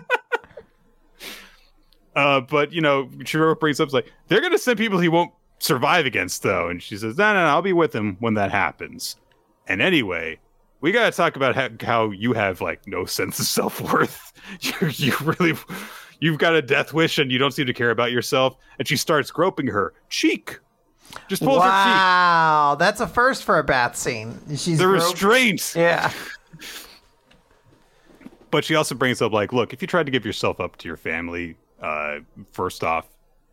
uh, but you know, Shiro brings up like they're gonna send people he won't survive against, though, and she says, "No, no, no, I'll be with him when that happens." And anyway, we gotta talk about how, how you have like no sense of self worth. <laughs> you, you really, you've got a death wish, and you don't seem to care about yourself. And she starts groping her cheek, just pulls her cheek. Wow, that's a first for a bath scene. She's The gro- restraint. Yeah. <laughs> But she also brings up like, look, if you tried to give yourself up to your family, uh, first off,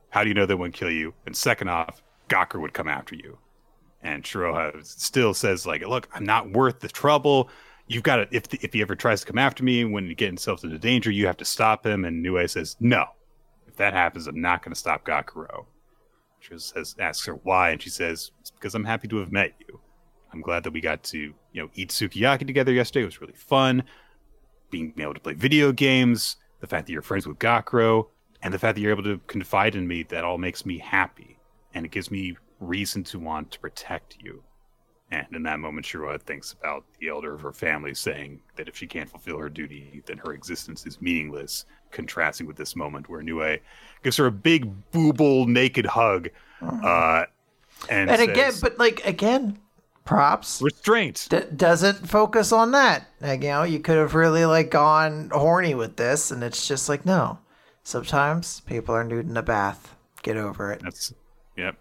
how do you know they wouldn't kill you? And second off, Gakuro would come after you. And Shiroha still says like, look, I'm not worth the trouble. You've got to if if he ever tries to come after me when he gets himself into danger, you have to stop him. And Nue says, no. If that happens, I'm not going to stop Gakuro. She says, asks her why, and she says, it's because I'm happy to have met you. I'm glad that we got to, you know, eat sukiyaki together yesterday. It was really fun. Being able to play video games, the fact that you're friends with Gakuro, and the fact that you're able to confide in me, that all makes me happy. And it gives me reason to want to protect you. And in that moment, Shiroha thinks about the elder of her family saying that if she can't fulfill her duty, then her existence is meaningless, contrasting with this moment where Nue gives her a big booble naked hug. <sighs> Uh, and And again, but like again, props. restraint. D- doesn't focus on that. Like, you know, you could have really like gone horny with this, and it's just like no. Sometimes people are nude in a bath. Get over it. That's yep.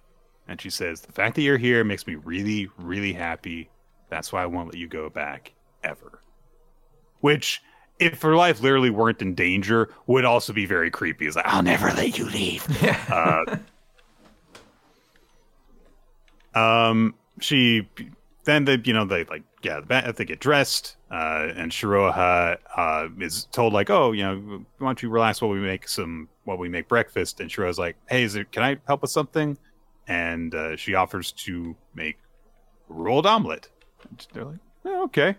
And she says, "The fact that you're here makes me really, really happy. That's why I won't let you go back ever." Which if her life literally weren't in danger, would also be very creepy. It's like, I'll never let you leave. <laughs> uh, um, she then they you know they like yeah they get dressed uh, and Shiroha uh, is told like oh you know why don't you relax while we make some while we make breakfast and Shiroha's like hey is there, can I help with something and uh, she offers to make rolled omelet and they're like okay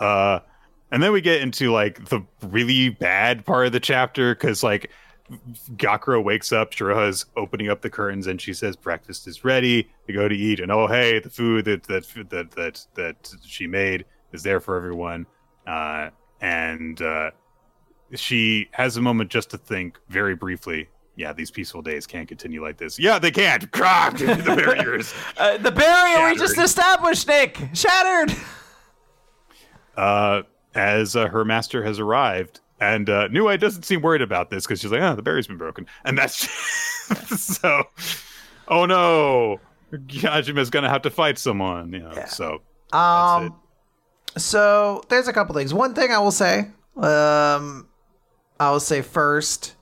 uh and then we get into like the really bad part of the chapter because like Gakuro wakes up, Shiroha's opening up the curtains, and she says breakfast is ready. to go to eat, and oh hey, the food that that that that that she made is there for everyone. Uh, and uh, she has a moment just to think very briefly. Yeah, these peaceful days can't continue like this. Yeah, they can't. <laughs> <laughs> the barriers. <laughs> uh, the barrier shattered. we just established, Nick, shattered. Uh, as uh, her master has arrived, and uh, Nue doesn't seem worried about this because she's like, oh, the barrier's been broken. And that's so, oh no, Yajima's going to have to fight someone. You know, yeah. So, um, so there's a couple things. One thing I will say, um, I will say first,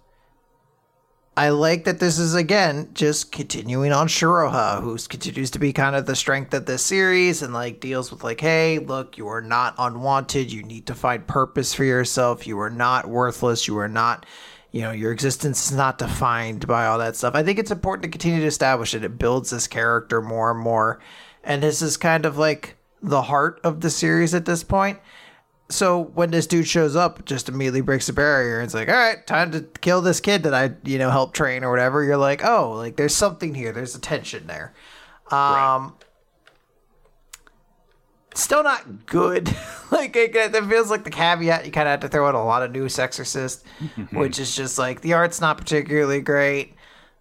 I like that this is again just continuing on Shiroha, who continues to be kind of the strength of this series and like deals with like, hey, look, you are not unwanted. You need to find purpose for yourself. You are not worthless. You are not, you know, your existence is not defined by all that stuff. I think it's important to continue to establish it. It builds this character more and more. And this is kind of like the heart of the series at this point so when this dude shows up, just immediately breaks the barrier. It's like, all right, time to kill this kid that I, you know, helped train or whatever. You're like, oh, like there's something here. There's a tension there. Um, right. still not good. <laughs> like it, it, feels like the caveat you kind of have to throw out a lot of Nue's Exorcist, <laughs> which is just like the art's not particularly great.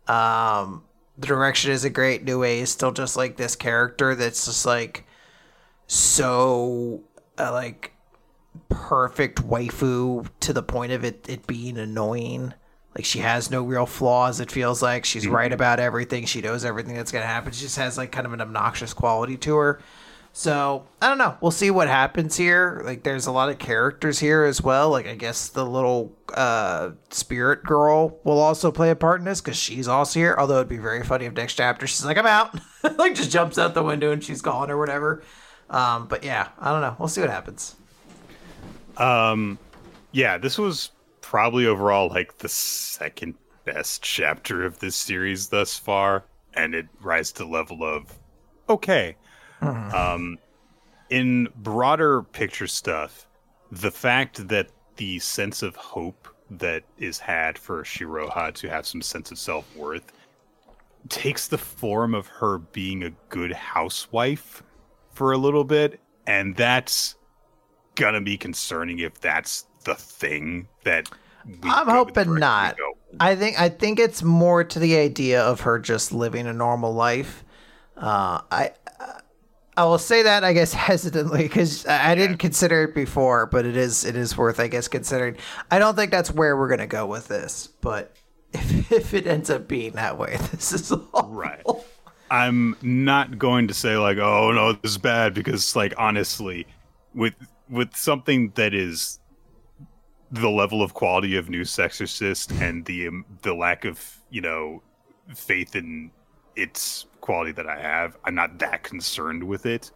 Um, the direction isn't great. Nue is still just like this character that's just like so uh, like perfect waifu to the point of it it being annoying. Like she has no real flaws. It feels like she's mm-hmm. right about everything. She knows everything that's gonna happen. She just has like kind of an obnoxious quality to her. So I don't know. We'll see what happens here. Like there's a lot of characters here as well. Like I guess the little uh, spirit girl will also play a part in this because she's also here. Although it'd be very funny if next chapter she's like I'm out, <laughs> like just jumps out the window and she's gone or whatever. Um, but yeah, I don't know. We'll see what happens. Um, yeah, this was probably overall like the second best chapter of this series thus far, and it rises to the level of okay. Mm. Um, in broader picture stuff, the fact that the sense of hope that is had for Shiroha to have some sense of self worth takes the form of her being a good housewife for a little bit, and that's gonna be concerning if that's the thing that I'm hoping not. I think I think it's more to the idea of her just living a normal life. Uh, I I will say that I guess <laughs> hesitantly because I didn't consider it before, but it is it is worth I guess considering. I don't think that's where we're gonna go with this, but <laughs> if if it ends up being that way, <laughs> this is awful. right. I'm not going to say like, oh no, this is bad because like honestly, with with something that is the level of quality of Nue's Exorcist and the um, the lack of you know faith in its quality that I have, I'm not that concerned with it.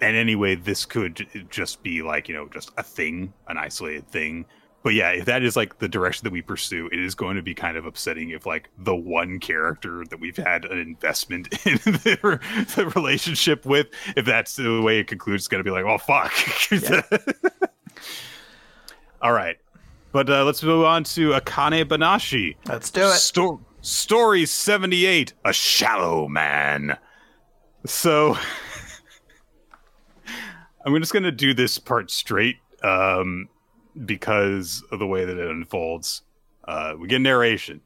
And anyway, this could just be like you know just a thing, an isolated thing but yeah, if that is like the direction that we pursue, it is going to be kind of upsetting if like the one character that we've had an investment <laughs> in the, the relationship with, if that's the way it concludes, it's going to be like, oh fuck. Yeah. <laughs> All right, but uh, let's move on to Akane Banashi. Let's do it. Sto- story seventy eight: A Shallow Man. So. <laughs> I'm just going to do this part straight. Um, because of the way that it unfolds. Uh, we get narration.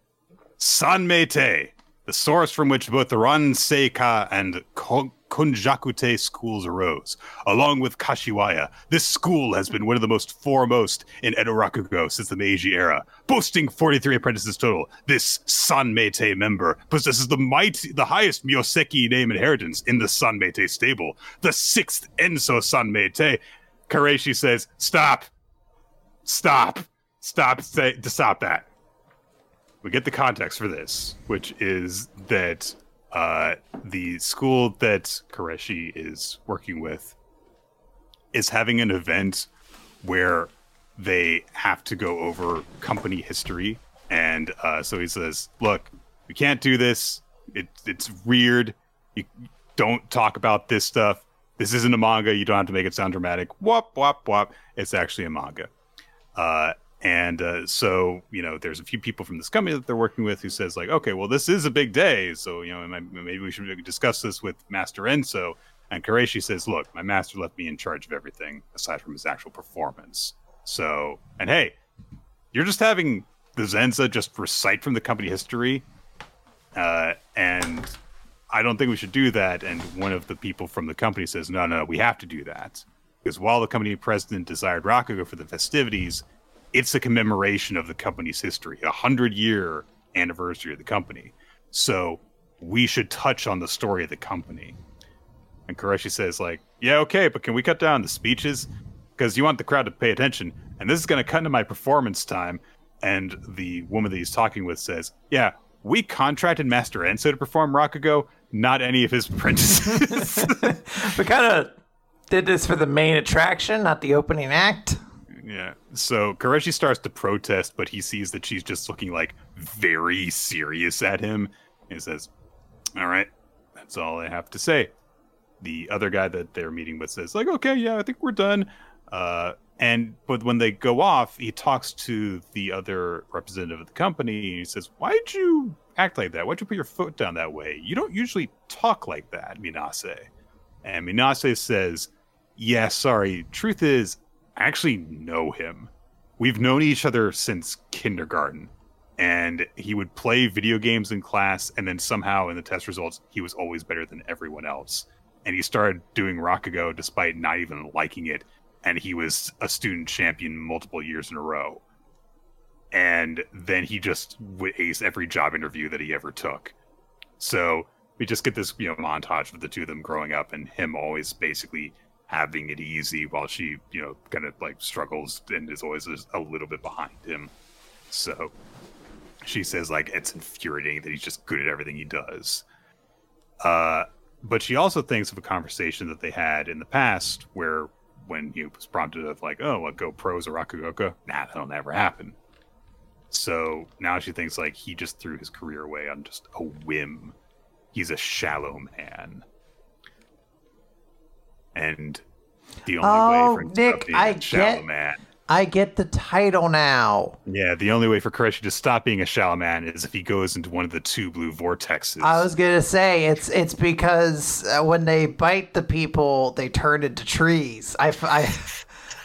Sanmeitei, the source from which both the Ranseika and Kunjakute schools arose, along with Kashiwaya. This school has been one of the most foremost in Edo Rakugo since the Meiji era, boasting 43 apprentices total. This Sanmeitei member possesses the mighty, the highest Myoseki name inheritance in the Sanmeitei stable, the sixth Enso Sanmeitei. Kareishi says, "Stop! Stop, stop, say, to stop that. We get the context for this, which is that uh, the school that Koreshi is working with is having an event where they have to go over company history. And uh, so he says, Look, we can't do this. It, it's weird. You don't talk about this stuff. This isn't a manga. You don't have to make it sound dramatic. Wop, wop, wop. It's actually a manga. Uh, and uh, so, you know, there's a few people from this company that they're working with who says, like, okay, well, this is a big day. So, you know, maybe we should discuss this with Master Enso. And Koreshi says, look, my master left me in charge of everything aside from his actual performance. So, and hey, you're just having the Zenza just recite from the company history. Uh, and I don't think we should do that. And one of the people from the company says, no, no, we have to do that. Because while the company president desired Rakugo for the festivities, it's a commemoration of the company's history, a hundred year anniversary of the company. So we should touch on the story of the company. And Koreshi says, like, yeah, okay, but can we cut down the speeches? Because you want the crowd to pay attention. And this is going to cut into my performance time. And the woman that he's talking with says, yeah, we contracted Master Enso to perform Rakugo, not any of his apprentices. we kind of did this for the main attraction, not the opening act. Yeah. So Koreshi starts to protest, but he sees that she's just looking like very serious at him. And says, All right, that's all I have to say the other guy that they're meeting with says like okay yeah i think we're done uh, and but when they go off he talks to the other representative of the company and he says why'd you act like that why'd you put your foot down that way you don't usually talk like that minase and minase says yeah sorry truth is i actually know him we've known each other since kindergarten and he would play video games in class and then somehow in the test results he was always better than everyone else and he started doing Rakugo despite not even liking it. And he was a student champion multiple years in a row. And then he just would ace every job interview that he ever took. So we just get this, you know, montage of the two of them growing up and him always basically having it easy while she, you know, kind of like struggles and is always a little bit behind him. So she says like it's infuriating that he's just good at everything he does. Uh but she also thinks of a conversation that they had in the past where when he was prompted of like, oh, what go pros or Rakugoka? Nah, that'll never happen. So now she thinks like he just threw his career away on just a whim. He's a shallow man. And the only oh, way for Nick, to I get, man I get the title now. Yeah, the only way for Koreshi to stop being a shallow man is if he goes into one of the two blue vortexes. I was gonna say it's it's because uh, when they bite the people, they turn into trees. I, I,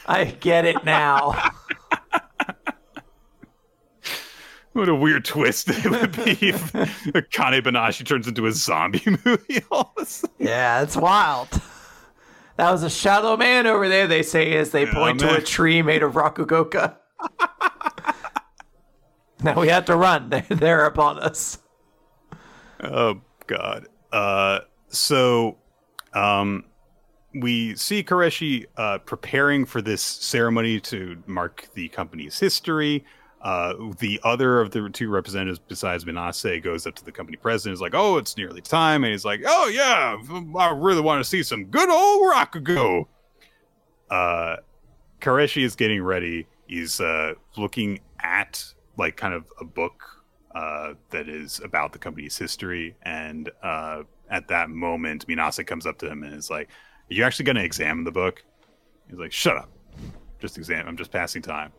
<laughs> I get it now. <laughs> what a weird twist it would be if <laughs> Kane Banashi turns into a zombie movie all of a sudden. Yeah, it's wild. That was a shallow man over there, they say as they point to a tree made of Rakugoka. <laughs> now we have to run. <laughs> They're, they're upon us. Oh, God. Uh, so, um, we see Koreshi uh, preparing for this ceremony to mark the company's history. Uh, the other of the two representatives besides Minase goes up to the company president. Is like, "Oh, it's nearly time," and he's like, "Oh yeah, I really want to see some good old Rakugo." Uh, Koreshi is getting ready. He's uh, looking at like kind of a book uh, that is about the company's history, and uh, at that moment, Minase comes up to him and is like, "Are you actually going to examine the book?" He's like, "Shut up, just examine. I'm just passing time."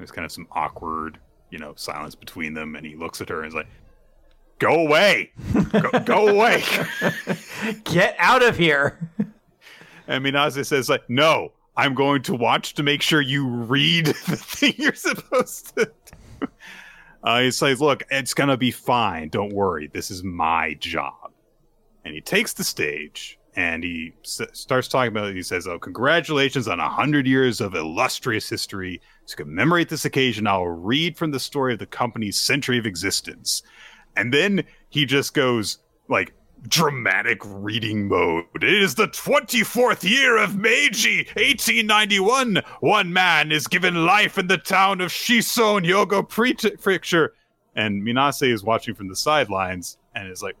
There's kind of some awkward, you know, silence between them, and he looks at her and is like, "Go away, go, go <laughs> away, get out of here." <laughs> And Minase says, "Like, no, I'm going to watch to make sure you read <laughs> the thing you're supposed to." do. Uh, he says, "Look, it's gonna be fine. Don't worry. This is my job." And he takes the stage and he s- starts talking about it. He says, "Oh, congratulations on a hundred years of illustrious history. To commemorate this occasion, I'll read from the story of the company's century of existence." And then he just goes like dramatic reading mode. It is the 24th year of Meiji, 1891. One man is given life in the town of Shison, Hyogo Prefecture. And Minase is watching from the sidelines and is like,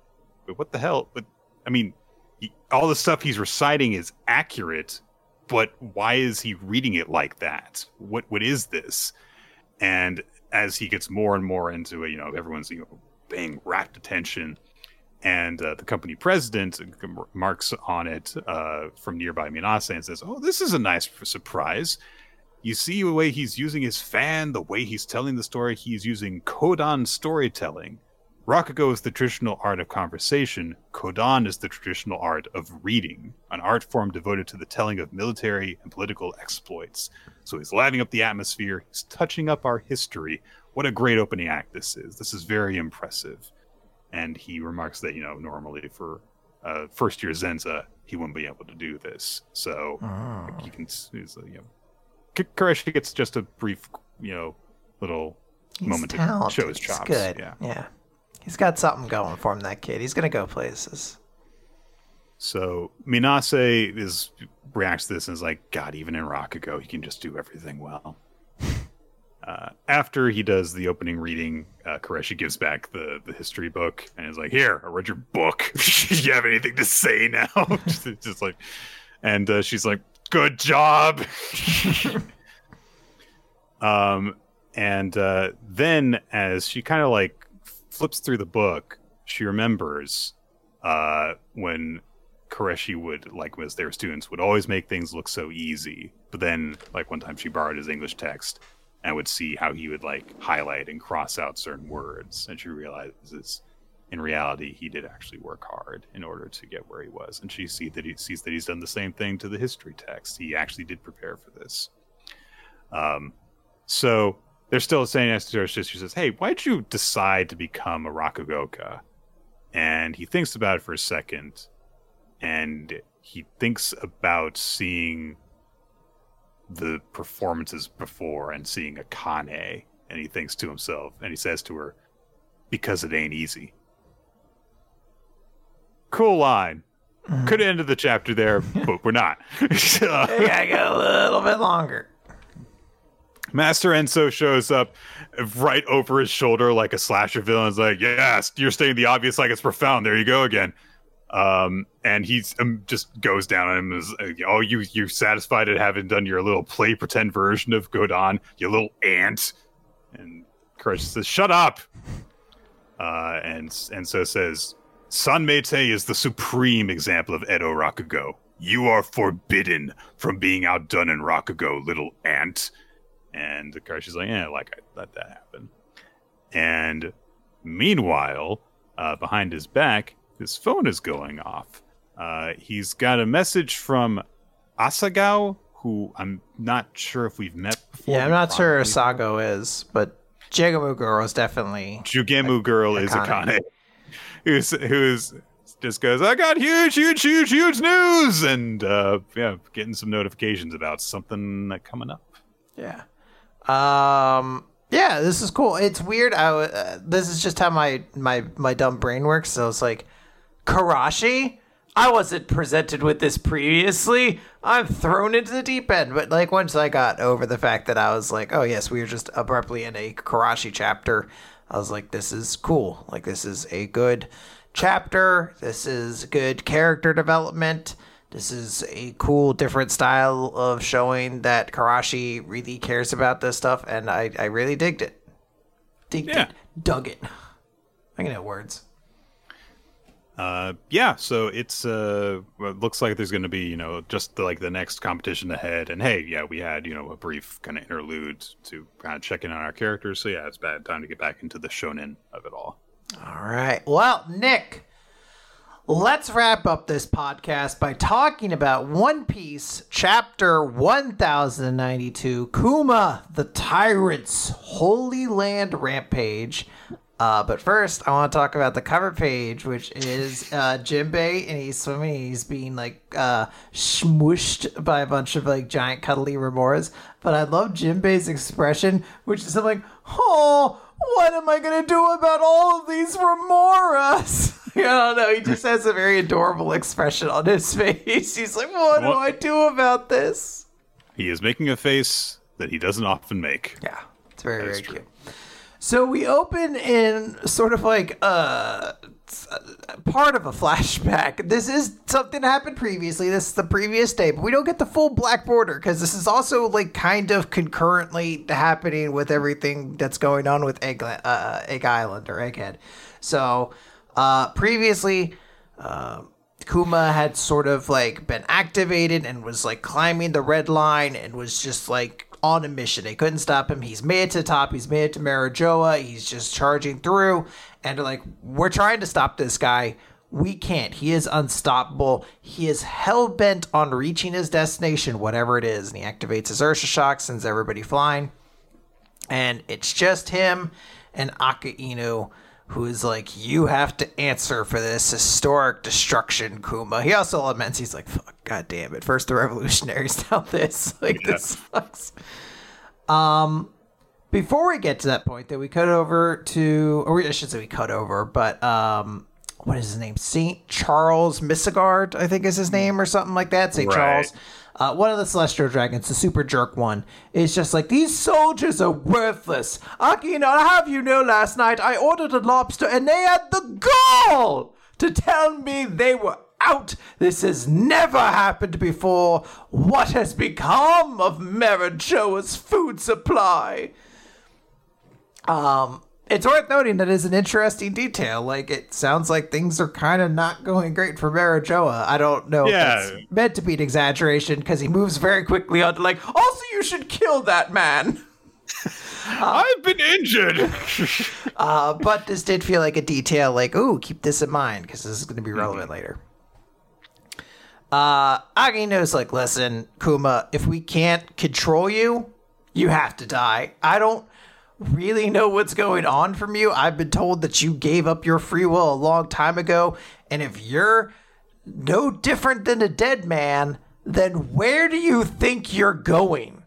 but what the hell? But I mean, all the stuff he's reciting is accurate, but why is he reading it like that? What what is this? And as he gets more and more into it, you know, everyone's you know paying rapt attention and uh, the company president marks on it uh, from nearby Minase and says, "Oh, this is a nice surprise. You see the way he's using his fan, the way he's telling the story. He's using Kodan storytelling. Rakugo is the traditional art of conversation. Kodan is the traditional art of reading, an art form devoted to the telling of military and political exploits. So he's lighting up the atmosphere. He's touching up our history. What a great opening act this is! This is very impressive." and he remarks that you know normally for uh, first year Zenza he wouldn't be able to do this. So oh. you can he's, you know Koreshi gets just a brief you know little he's moment talented. to show his chops. He's good. Yeah. yeah. He's got something going for him. That kid. He's gonna go places. So Minase is reacts to this and is like, God, even in Rakugo, he can just do everything well. <laughs> Uh, after he does the opening reading, uh, Koreshi gives back the, the history book and is like, "Here, I read your book. Do <laughs> you have anything to say now?" <laughs> just, just, like, and uh, she's like, "Good job." um, and uh, then as she kind of like flips through the book, she remembers uh, when Koreshi would like as their students would always make things look so easy. But then, like one time, she borrowed his English text and would see how he would like highlight and cross out certain words. And she realizes in reality he did actually work hard in order to get where he was. And she see that he sees that he's done the same thing to the history text. He actually did prepare for this. Um, so they're still saying next to her sister says hey why'd you decide to become a rakugoka and he thinks about it for a second and he thinks about seeing the performances before and seeing Akane, and he thinks to himself, and he says to her, "Because it ain't easy." Cool line. Mm-hmm. Could have ended the chapter there, but we're not. <laughs> so, gotta a little bit longer. Master Enso shows up right over his shoulder like a slasher villain's like, yes, you're stating the obvious like it's profound. There you go again. Um, and he um, just goes down on him uh, oh, you you satisfied at having done your little play pretend version of Kodan, you little ant. And Koreshi says, "Shut up." Uh, and and so says, "Sanmeitei is the supreme example of Edo Rakugo. You are forbidden from being outdone in Rakugo, little ant." And Koreshi's like, "Yeah, like I let that happen." And meanwhile, uh, behind his back, his phone is going off. Uh, he's got a message from Asagao, who I'm not sure if we've met before. Yeah, I'm not sure Asagao is, but Jugemu Girl is definitely. Jugemu Girl is Akane. Who's, who's just goes, I got huge, huge, huge, huge news, and uh, yeah, getting some notifications about something coming up. Yeah. Um, yeah, this is cool. It's weird. I, uh, this is just how my my my dumb brain works. So it's like Karashi? I wasn't presented with this previously. I'm thrown into the deep end. But like once I got over the fact that I was like, oh yes, we are just abruptly in a Karashi chapter, I was like, this is cool. Like this is a good chapter. This is good character development. This is a cool, different style of showing that Karashi really cares about this stuff, and I, I really digged it. Digged yeah. it. Dug it. I can have words uh, yeah, so it's uh, it looks like there's going to be you know just the, like the next competition ahead, and hey, yeah, we had you know a brief kind of interlude to kind of check in on our characters. So yeah, it's bad time to get back into the shonen of it all. All right, well, Nick, let's wrap up this podcast by talking about One Piece chapter 1092, Kuma the Tyrant's Holy Land Rampage. Uh, but first, I want to talk about the cover page, which is uh, Jinbei, and he's swimming. He's being like uh, smooshed by a bunch of like giant cuddly remoras. But I love Jinbei's expression, which is something like, "Oh, what am I gonna do about all of these remoras?" <laughs> <laughs> don't know. He just has a very adorable expression on his <laughs> face. He's like, "What, what? do I do about this?" He is making a face that he doesn't often make. Yeah, it's very very true. cute. So we open in sort of like a part of a flashback. This is something that happened previously. This is the previous day, but we don't get the full black border because this is also like kind of concurrently happening with everything that's going on with Egg uh, Egg Island or Egghead. So uh, previously. Uh, Kuma had sort of like been activated and was like climbing the red line and was just like on a mission. They couldn't stop him. He's made it to the top. He's made it to Marijoa. He's just charging through. And like, we're trying to stop this guy. We can't. He is unstoppable. He is hell bent on reaching his destination, whatever it is. And he activates his Ursus Shock, sends everybody flying. And it's just him and Aka Inu who is like, You have to answer for this historic destruction, Kuma. He also laments, he's like, Fuck, god damn it. First the revolutionaries, <laughs> now this. <laughs> Like, yeah. this sucks. Um, before we get to that point, that we cut over to, or I should say we cut over, but um, what is his name? Saint Charles Missagard, I think is his name, or something like that. Saint right. Charles. Uh, one of the celestial dragons, the super jerk one, is just like these soldiers are worthless. Akainu, I have you know, last night I ordered a lobster and they had the gall to tell me they were out. This has never happened before. What has become of Marijoa's food supply? Um, it's worth noting that is an interesting detail. Like it sounds like things are kind of not going great for Marijoa. I don't know yeah. if it's meant to be an exaggeration because he moves very quickly on to like, also you should kill that man. Uh, <laughs> I've been injured. <laughs> uh, but this did feel like a detail, like, ooh, keep this in mind because this is going to be relevant mm-hmm. later. Uh, Akainu's like, listen, Kuma, if we can't control you, you have to die. I don't really know what's going on from you. I've been told that you gave up your free will a long time ago. And if you're no different than a dead man, then where do you think you're going?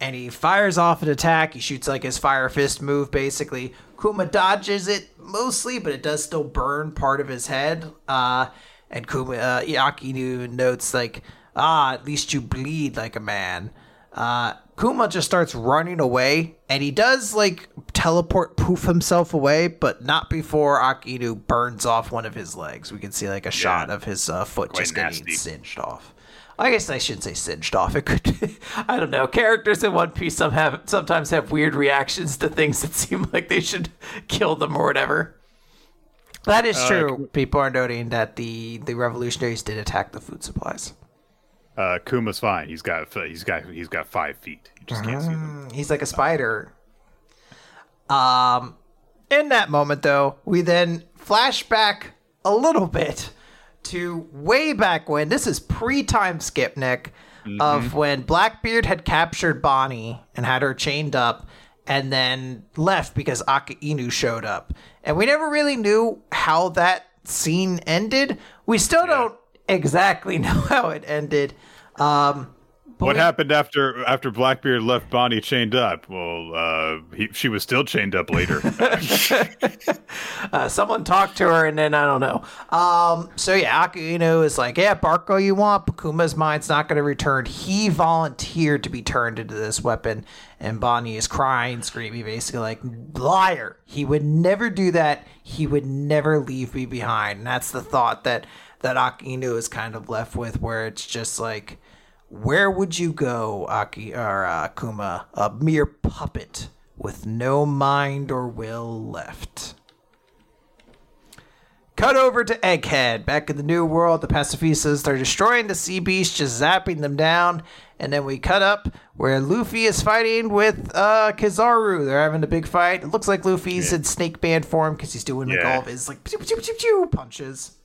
And he fires off an attack. He shoots like his fire fist move, basically. Kuma dodges it mostly, but it does still burn part of his head. Uh, and Kuma uh, notes like, "Ah, at least you bleed like a man." Uh, Kuma just starts running away, and he does like teleport poof himself away, but not before Akainu burns off one of his legs. We can see like a shot of his uh, foot just nasty. getting singed off. I guess I shouldn't say singed off. It could, <laughs> I don't know. Characters in One Piece some have sometimes have weird reactions to things that <laughs> seem like they should kill them or whatever. That is uh, true. People are noting that the the revolutionaries did attack the food supplies. Uh, Kuma's fine. He's got he's got he's got five feet. You just can't see them. Mm, he's like a spider. Um, in that moment, though, we then flash back a little bit to way back when. This is pre-time skip, Nick, mm-hmm. of when Blackbeard had captured Bonnie and had her chained up, and then left because Aka Inu showed up, and we never really knew how that scene ended. We still yeah. don't exactly <laughs> know how it ended. Um, what we, happened after after Blackbeard left Bonnie chained up? Well, uh, he, she was still chained up later. <laughs> <laughs> uh, someone talked to her, and then I don't know. Um, so yeah, Aka Inu is like, yeah, bark all you want. Bakuma's mind's not going to return. He volunteered to be turned into this weapon, and Bonnie is crying, screaming, basically like, liar. He would never do that. He would never leave me behind. And that's the thought that that Aka Inu is kind of left with, where it's just like where would you go, Aki or uh, Kuma? A mere puppet with no mind or will left. Cut over to Egghead. Back in the New World, the pacifistas are destroying the sea beast, just zapping them down. And then we cut up where Luffy is fighting with uh, Kizaru. They're having a big fight. It looks like Luffy's yeah. in Snakeman form because he's doing like yeah. all of his like pew, pew, pew, punches.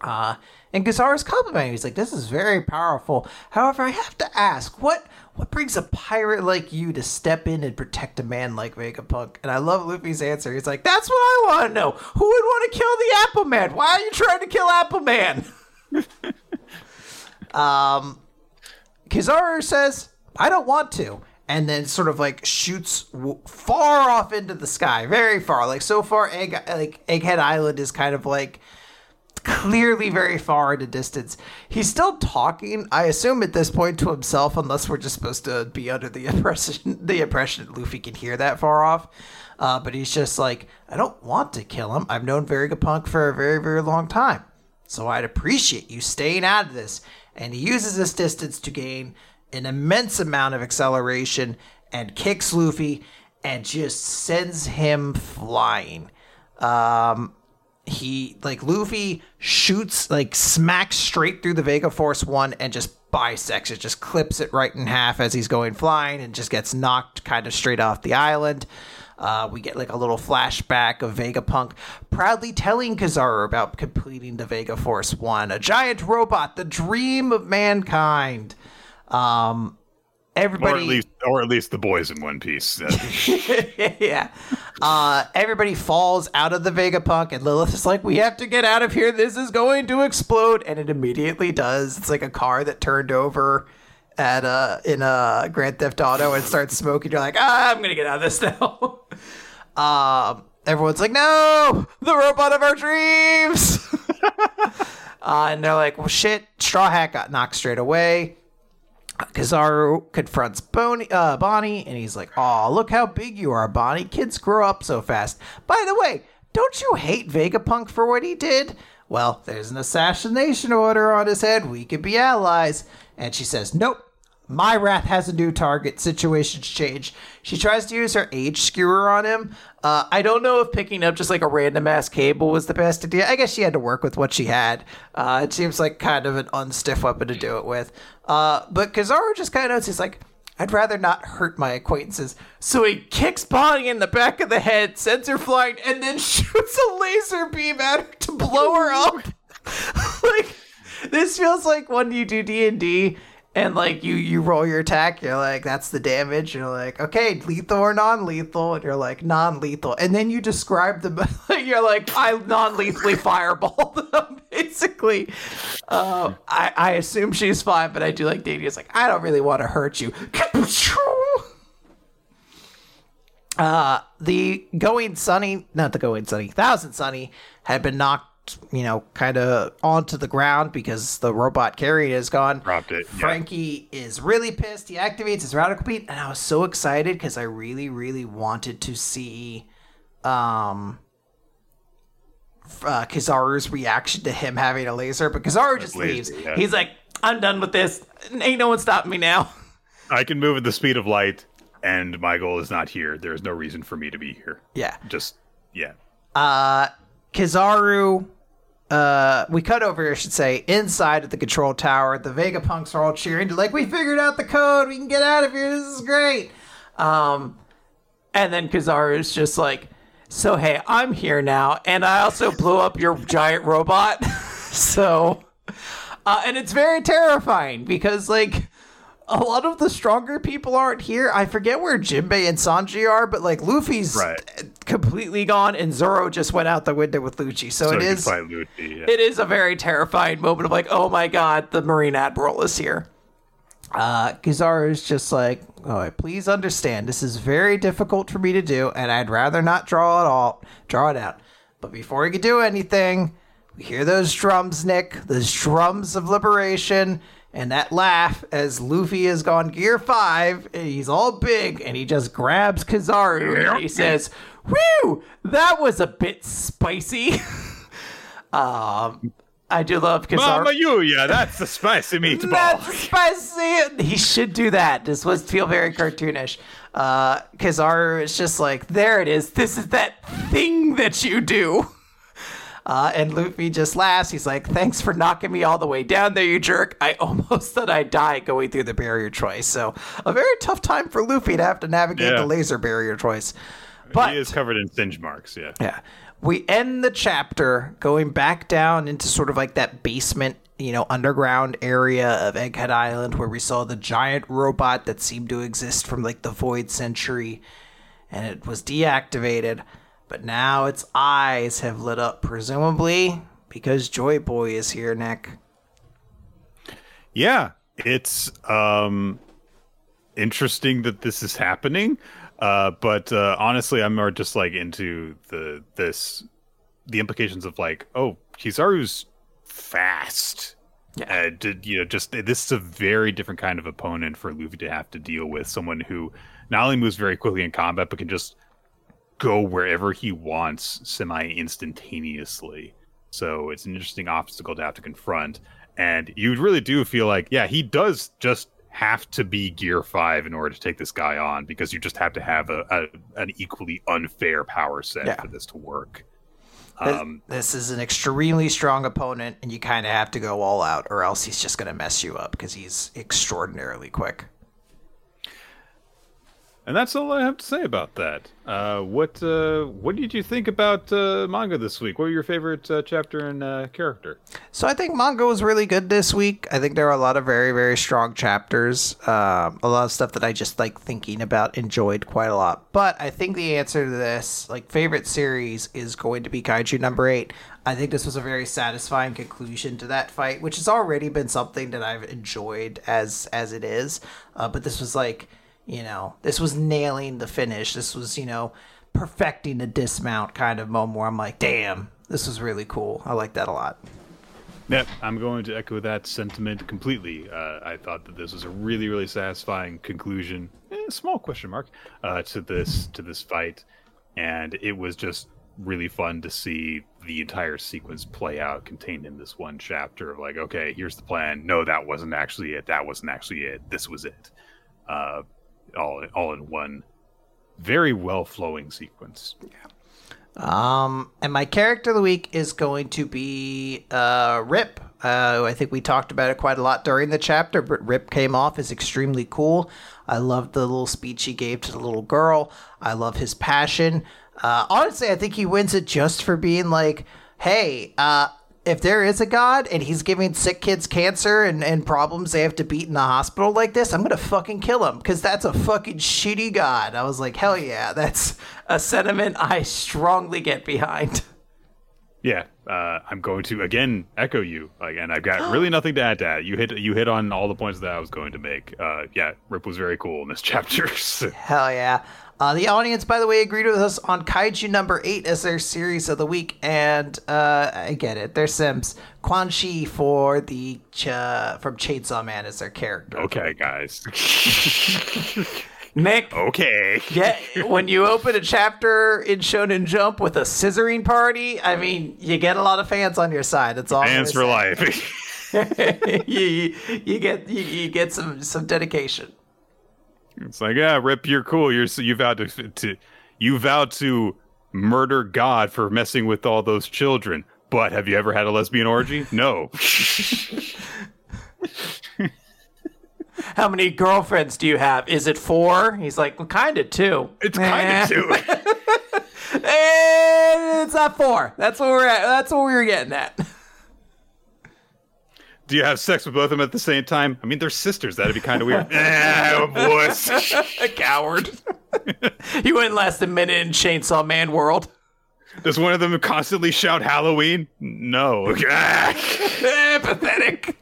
Uh, and Kizaru's complimenting. He's like, "This is very powerful." However, I have to ask, what what brings a pirate like you to step in and protect a man like Vegapunk? And I love Luffy's answer. He's like, "That's what I want to know. Who would want to kill the Apple Man? Why are you trying to kill Apple Man?" <laughs> um, Kizaru says, "I don't want to." And then sort of like shoots far off into the sky, very far, like so far. Egg like Egghead Island is kind of like clearly very far in the distance. He's still talking, I assume at this point to himself, unless we're just supposed to be under the <laughs> impression the impression that Luffy can hear that far off. Uh, but he's just like, I don't want to kill him. I've known Vegapunk for a very, very long time. So I'd appreciate you staying out of this. And he uses this distance to gain an immense amount of acceleration and kicks Luffy and just sends him flying. Um, he like Luffy shoots like smacks straight through the Vega Force one and just bisects it, just clips it right in half as he's going flying and just gets knocked kind of straight off the island. Uh, we get like a little flashback of Vegapunk proudly telling Kizaru about completing the Vega Force One, a giant robot, the dream of mankind. Um, everybody, or at least, or at least the boys in One Piece. <laughs> yeah. Uh, everybody falls out of the Vegapunk, and Lilith is like, "We have to get out of here. This is going to explode," and it immediately does. It's like a car that turned over at uh in a Grand Theft Auto and starts smoking. You're like, ah, I'm gonna get out of this now. <laughs> um, everyone's like, no, the robot of our dreams. <laughs> uh, and they're like, well, shit. Straw Hat got knocked straight away. Kizaru confronts Bonnie, uh, Bonnie, and he's like, "Oh, look how big you are, Bonnie. Kids grow up so fast." By the way, don't you hate Vegapunk for what he did? Well, there's an assassination order on his head. We could be allies. And she says, "Nope. My wrath has a new target. Situations change. She tries to use her age skewer on him. Uh, I don't know if picking up just like a random ass cable was the best idea. I guess she had to work with what she had. Uh, it seems like kind of an unstiff weapon to do it with. Uh, but Kizaru just kind of notes he's like, I'd rather not hurt my acquaintances. So he kicks Bonnie in the back of the head, sends her flying, and then <laughs> shoots a laser beam at her to blow her up. <laughs> like this feels like when you do D and like you you roll your attack you're like that's the damage you're like okay lethal or non-lethal and you're like non-lethal and then you describe the <laughs> you're like i non-lethally fireball <laughs> them basically. Uh, I, I assume she's fine but i do like It's like i don't really want to hurt you. <laughs> Uh the going sunny not the going sunny thousand sunny had been knocked you know, kind of onto the ground because the robot carrier is gone. Dropped it. Yeah. Is really pissed. He activates his Radical Beam, and I was so excited because I really, really wanted to see um uh, Kizaru's reaction to him having a laser, but Kizaru just leaves. Yeah. He's like, "I'm done with this. Ain't no one stopping me now." <laughs> I can move at the speed of light, and my goal is not here. There is no reason for me to be here. Yeah. Just yeah. Uh, Kizaru uh, we cut over, I should say, inside of the control tower. The Vegapunks are all cheering, like, "We figured out the code. We can get out of here. This is great." Um, and then Kizaru is just like, "So hey, I'm here now, and I also blew up your giant robot." <laughs> so, uh, and it's very terrifying because like a lot of the stronger people aren't here. I forget where Jinbei and Sanji are, but like Luffy's right. completely gone, and Zoro just went out the window with Lucci. So, so it is Luffy, yeah. it is a very terrifying moment of like, oh my god, the Marine Admiral is here. Uh, Kizaru is just like, oh, please understand, this is very difficult for me to do, and I'd rather not draw it all, draw it out. But before he could do anything, we hear those drums, Nick, those drums of liberation and that laugh as Luffy has gone gear five, he's all big, and he just grabs Kizaru and he says, Whew, that was a bit spicy. <laughs> um, I do love Kizaru. Mama Yuya, that's the spicy meatball. that's spicy. He should do that. This was feel very cartoonish. Uh, Kizaru is just like, there it is. This is that thing that you do. <laughs> Uh, and Luffy just laughs. He's like, "Thanks for knocking me all the way down there, you jerk. I <laughs> almost thought I'd die going through the barrier choice." So a very tough time for Luffy to have to navigate yeah. the laser barrier choice. But he is covered in singe marks. Yeah. Yeah. We end the chapter going back down into sort of like that basement you know, underground area of Egghead Island where we saw the giant robot that seemed to exist from like the Void Century and it was deactivated. But now its eyes have lit up, presumably because Joy Boy is here, Nick. Yeah, it's um interesting that this is happening. Uh, but uh, honestly, I'm more just like into the this the implications of like, oh, Kizaru's fast. Yeah. Uh, did you know just this is a very different kind of opponent for Luffy to have to deal with. Someone who not only moves very quickly in combat, but can just go wherever he wants semi instantaneously. So it's an interesting obstacle to have to confront. And you really do feel like, yeah, he does just have to be gear five in order to take this guy on because you just have to have a, a an equally unfair power set yeah. for this to work. Um, this, this, is an extremely strong opponent, and you kind of have to go all out, or else he's just going to mess you up because he's extraordinarily quick. And that's all I have to say about that. Uh, what uh, what did you think about uh, manga this week? What were your favorite uh, chapter and uh, character? So I think manga was really good this week. I think there were a lot of very very strong chapters. Um, a lot of stuff that I just like thinking about, enjoyed quite a lot. But I think the answer to this, like favorite series, is going to be Kaiju number eight. I think this was a very satisfying conclusion to that fight, which has already been something that I've enjoyed as as it is. Uh, but this was like you know, this was nailing the finish. This was, you know, perfecting the dismount kind of moment where I'm like, damn, this was really cool. I like that a lot. Yep, I'm going to echo that sentiment completely. Uh, I thought that this was a really, really satisfying conclusion, eh, small question mark, uh, to this to this fight, and it was just really fun to see the entire sequence play out, contained in this one chapter. Of like, okay, here's the plan. No, that wasn't actually it. That wasn't actually it. This was it. Uh, all all in one very well flowing sequence. Yeah. Um, and my character of the week is going to be uh, Rip. Uh, I think we talked about it quite a lot during the chapter, but Rip came off as extremely cool. I loved the little speech he gave to the little girl. I love his passion. Uh, honestly, I think he wins it just for being like, hey, uh, if there is a God and he's giving sick kids cancer and, and problems they have to beat in the hospital like this, I'm gonna fucking kill him because that's a fucking shitty God. I was like, hell yeah, <laughs> that's a sentiment I strongly get behind. Yeah, uh, I'm going to again echo you. Again, I've got <gasps> really nothing to add to that. You hit you hit on all the points that I was going to make. Uh, yeah, Rip was very cool in this <laughs> chapter. Hell yeah! Uh, the audience, by the way, agreed with us on Kaiju number eight as their series of the week, and uh, I get it. They're Sims. Quanxi for the ch- from Chainsaw Man as their character. Okay, guys. <laughs> Nick. Okay. yeah, when you open a chapter in Shonen Jump with a scissoring party, I mean, you get a lot of fans on your side. That's all. Fans for life. <laughs> you, you, you, get you, you get some some dedication. It's like, yeah, Rip, you're cool. You're you vowed to, to you vowed to murder God for messing with all those children. But have you ever had a lesbian orgy? No. <laughs> How many girlfriends do you have? Is it four? He's like, well, kind of two. It's kind of eh. two. and <laughs> eh, it's not four. That's what we're at. That's what we were getting at. Do you have sex with both of them at the same time? I mean, they're sisters. That'd be kind of weird. <laughs> eh, <laughs> a coward. <laughs> he wouldn't last a minute in Chainsaw Man world. Does one of them constantly shout Halloween? No. eh, pathetic.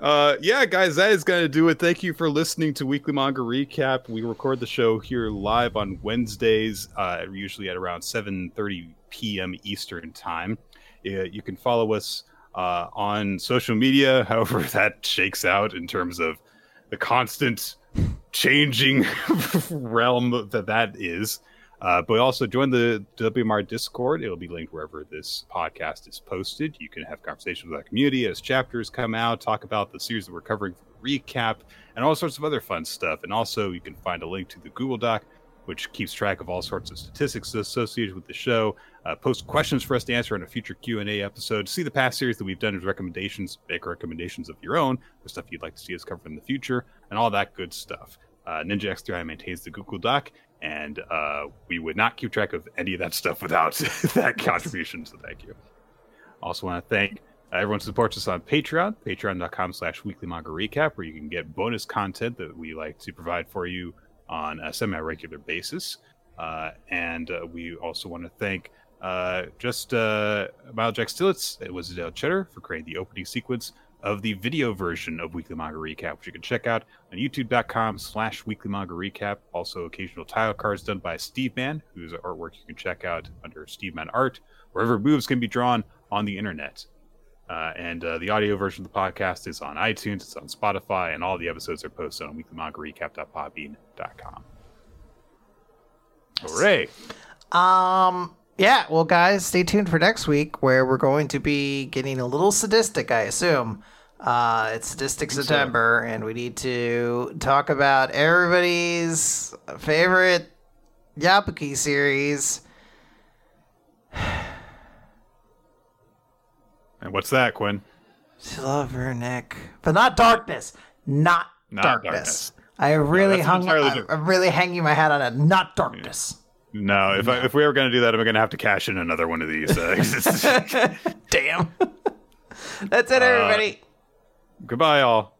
Uh, yeah, guys, that is going to do it. Thank you for listening to Weekly Manga Recap. We record the show here live on Wednesdays, uh, usually at around 7.30 p.m. Eastern Time. You can follow us uh, on social media, <laughs> however that shakes out in terms of the constant changing <laughs> realm that that is. Uh, but also join the WMR Discord. It'll be linked wherever this podcast is posted. You can have conversations with our community as chapters come out, talk about the series that we're covering recap, and all sorts of other fun stuff. And also, you can find a link to the Google Doc, which keeps track of all sorts of statistics associated with the show. Uh, post questions for us to answer in a future Q and A episode. See the past series that we've done as recommendations, make recommendations of your own for stuff you'd like to see us cover in the future, and all that good stuff. Uh, Ninja X3i maintains the Google Doc, and uh, we would not keep track of any of that stuff without <laughs> that contribution. So thank you. Also want to thank everyone who supports us on Patreon, patreon.com slash weekly manga recap, where you can get bonus content that we like to provide for you on a semi-regular basis. Uh, and uh, we also want to thank uh, just uh, Miles Jack Stillitz, it was Dale Cheddar for creating the opening sequence of the video version of Weekly Manga Recap, which you can check out on youtube.com slash weekly manga recap. Also occasional title cards done by Steve Man, whose artwork you can check out under Steve Man Art wherever boobs can be drawn on the internet. Uh, and uh, the audio version of the podcast is on iTunes, it's on Spotify, and all the episodes are posted on weeklymanga.recap.podbean.com. Hooray! Um, yeah, well, guys, stay tuned for next week where we're going to be getting a little sadistic, I assume. Uh, it's Sadistic September, and we need to talk about everybody's favorite Yabuki series. <sighs> And what's that, Quinn? Love her, Nick. But not darkness. Not, Not darkness. darkness. I really that's hung. I, different. I'm really hanging my hat on it. Not darkness. No, if I, if we were going to do that, I'm going to have to cash in another one of these. Uh, <laughs> <laughs> Damn. That's it, everybody. goodbye, all.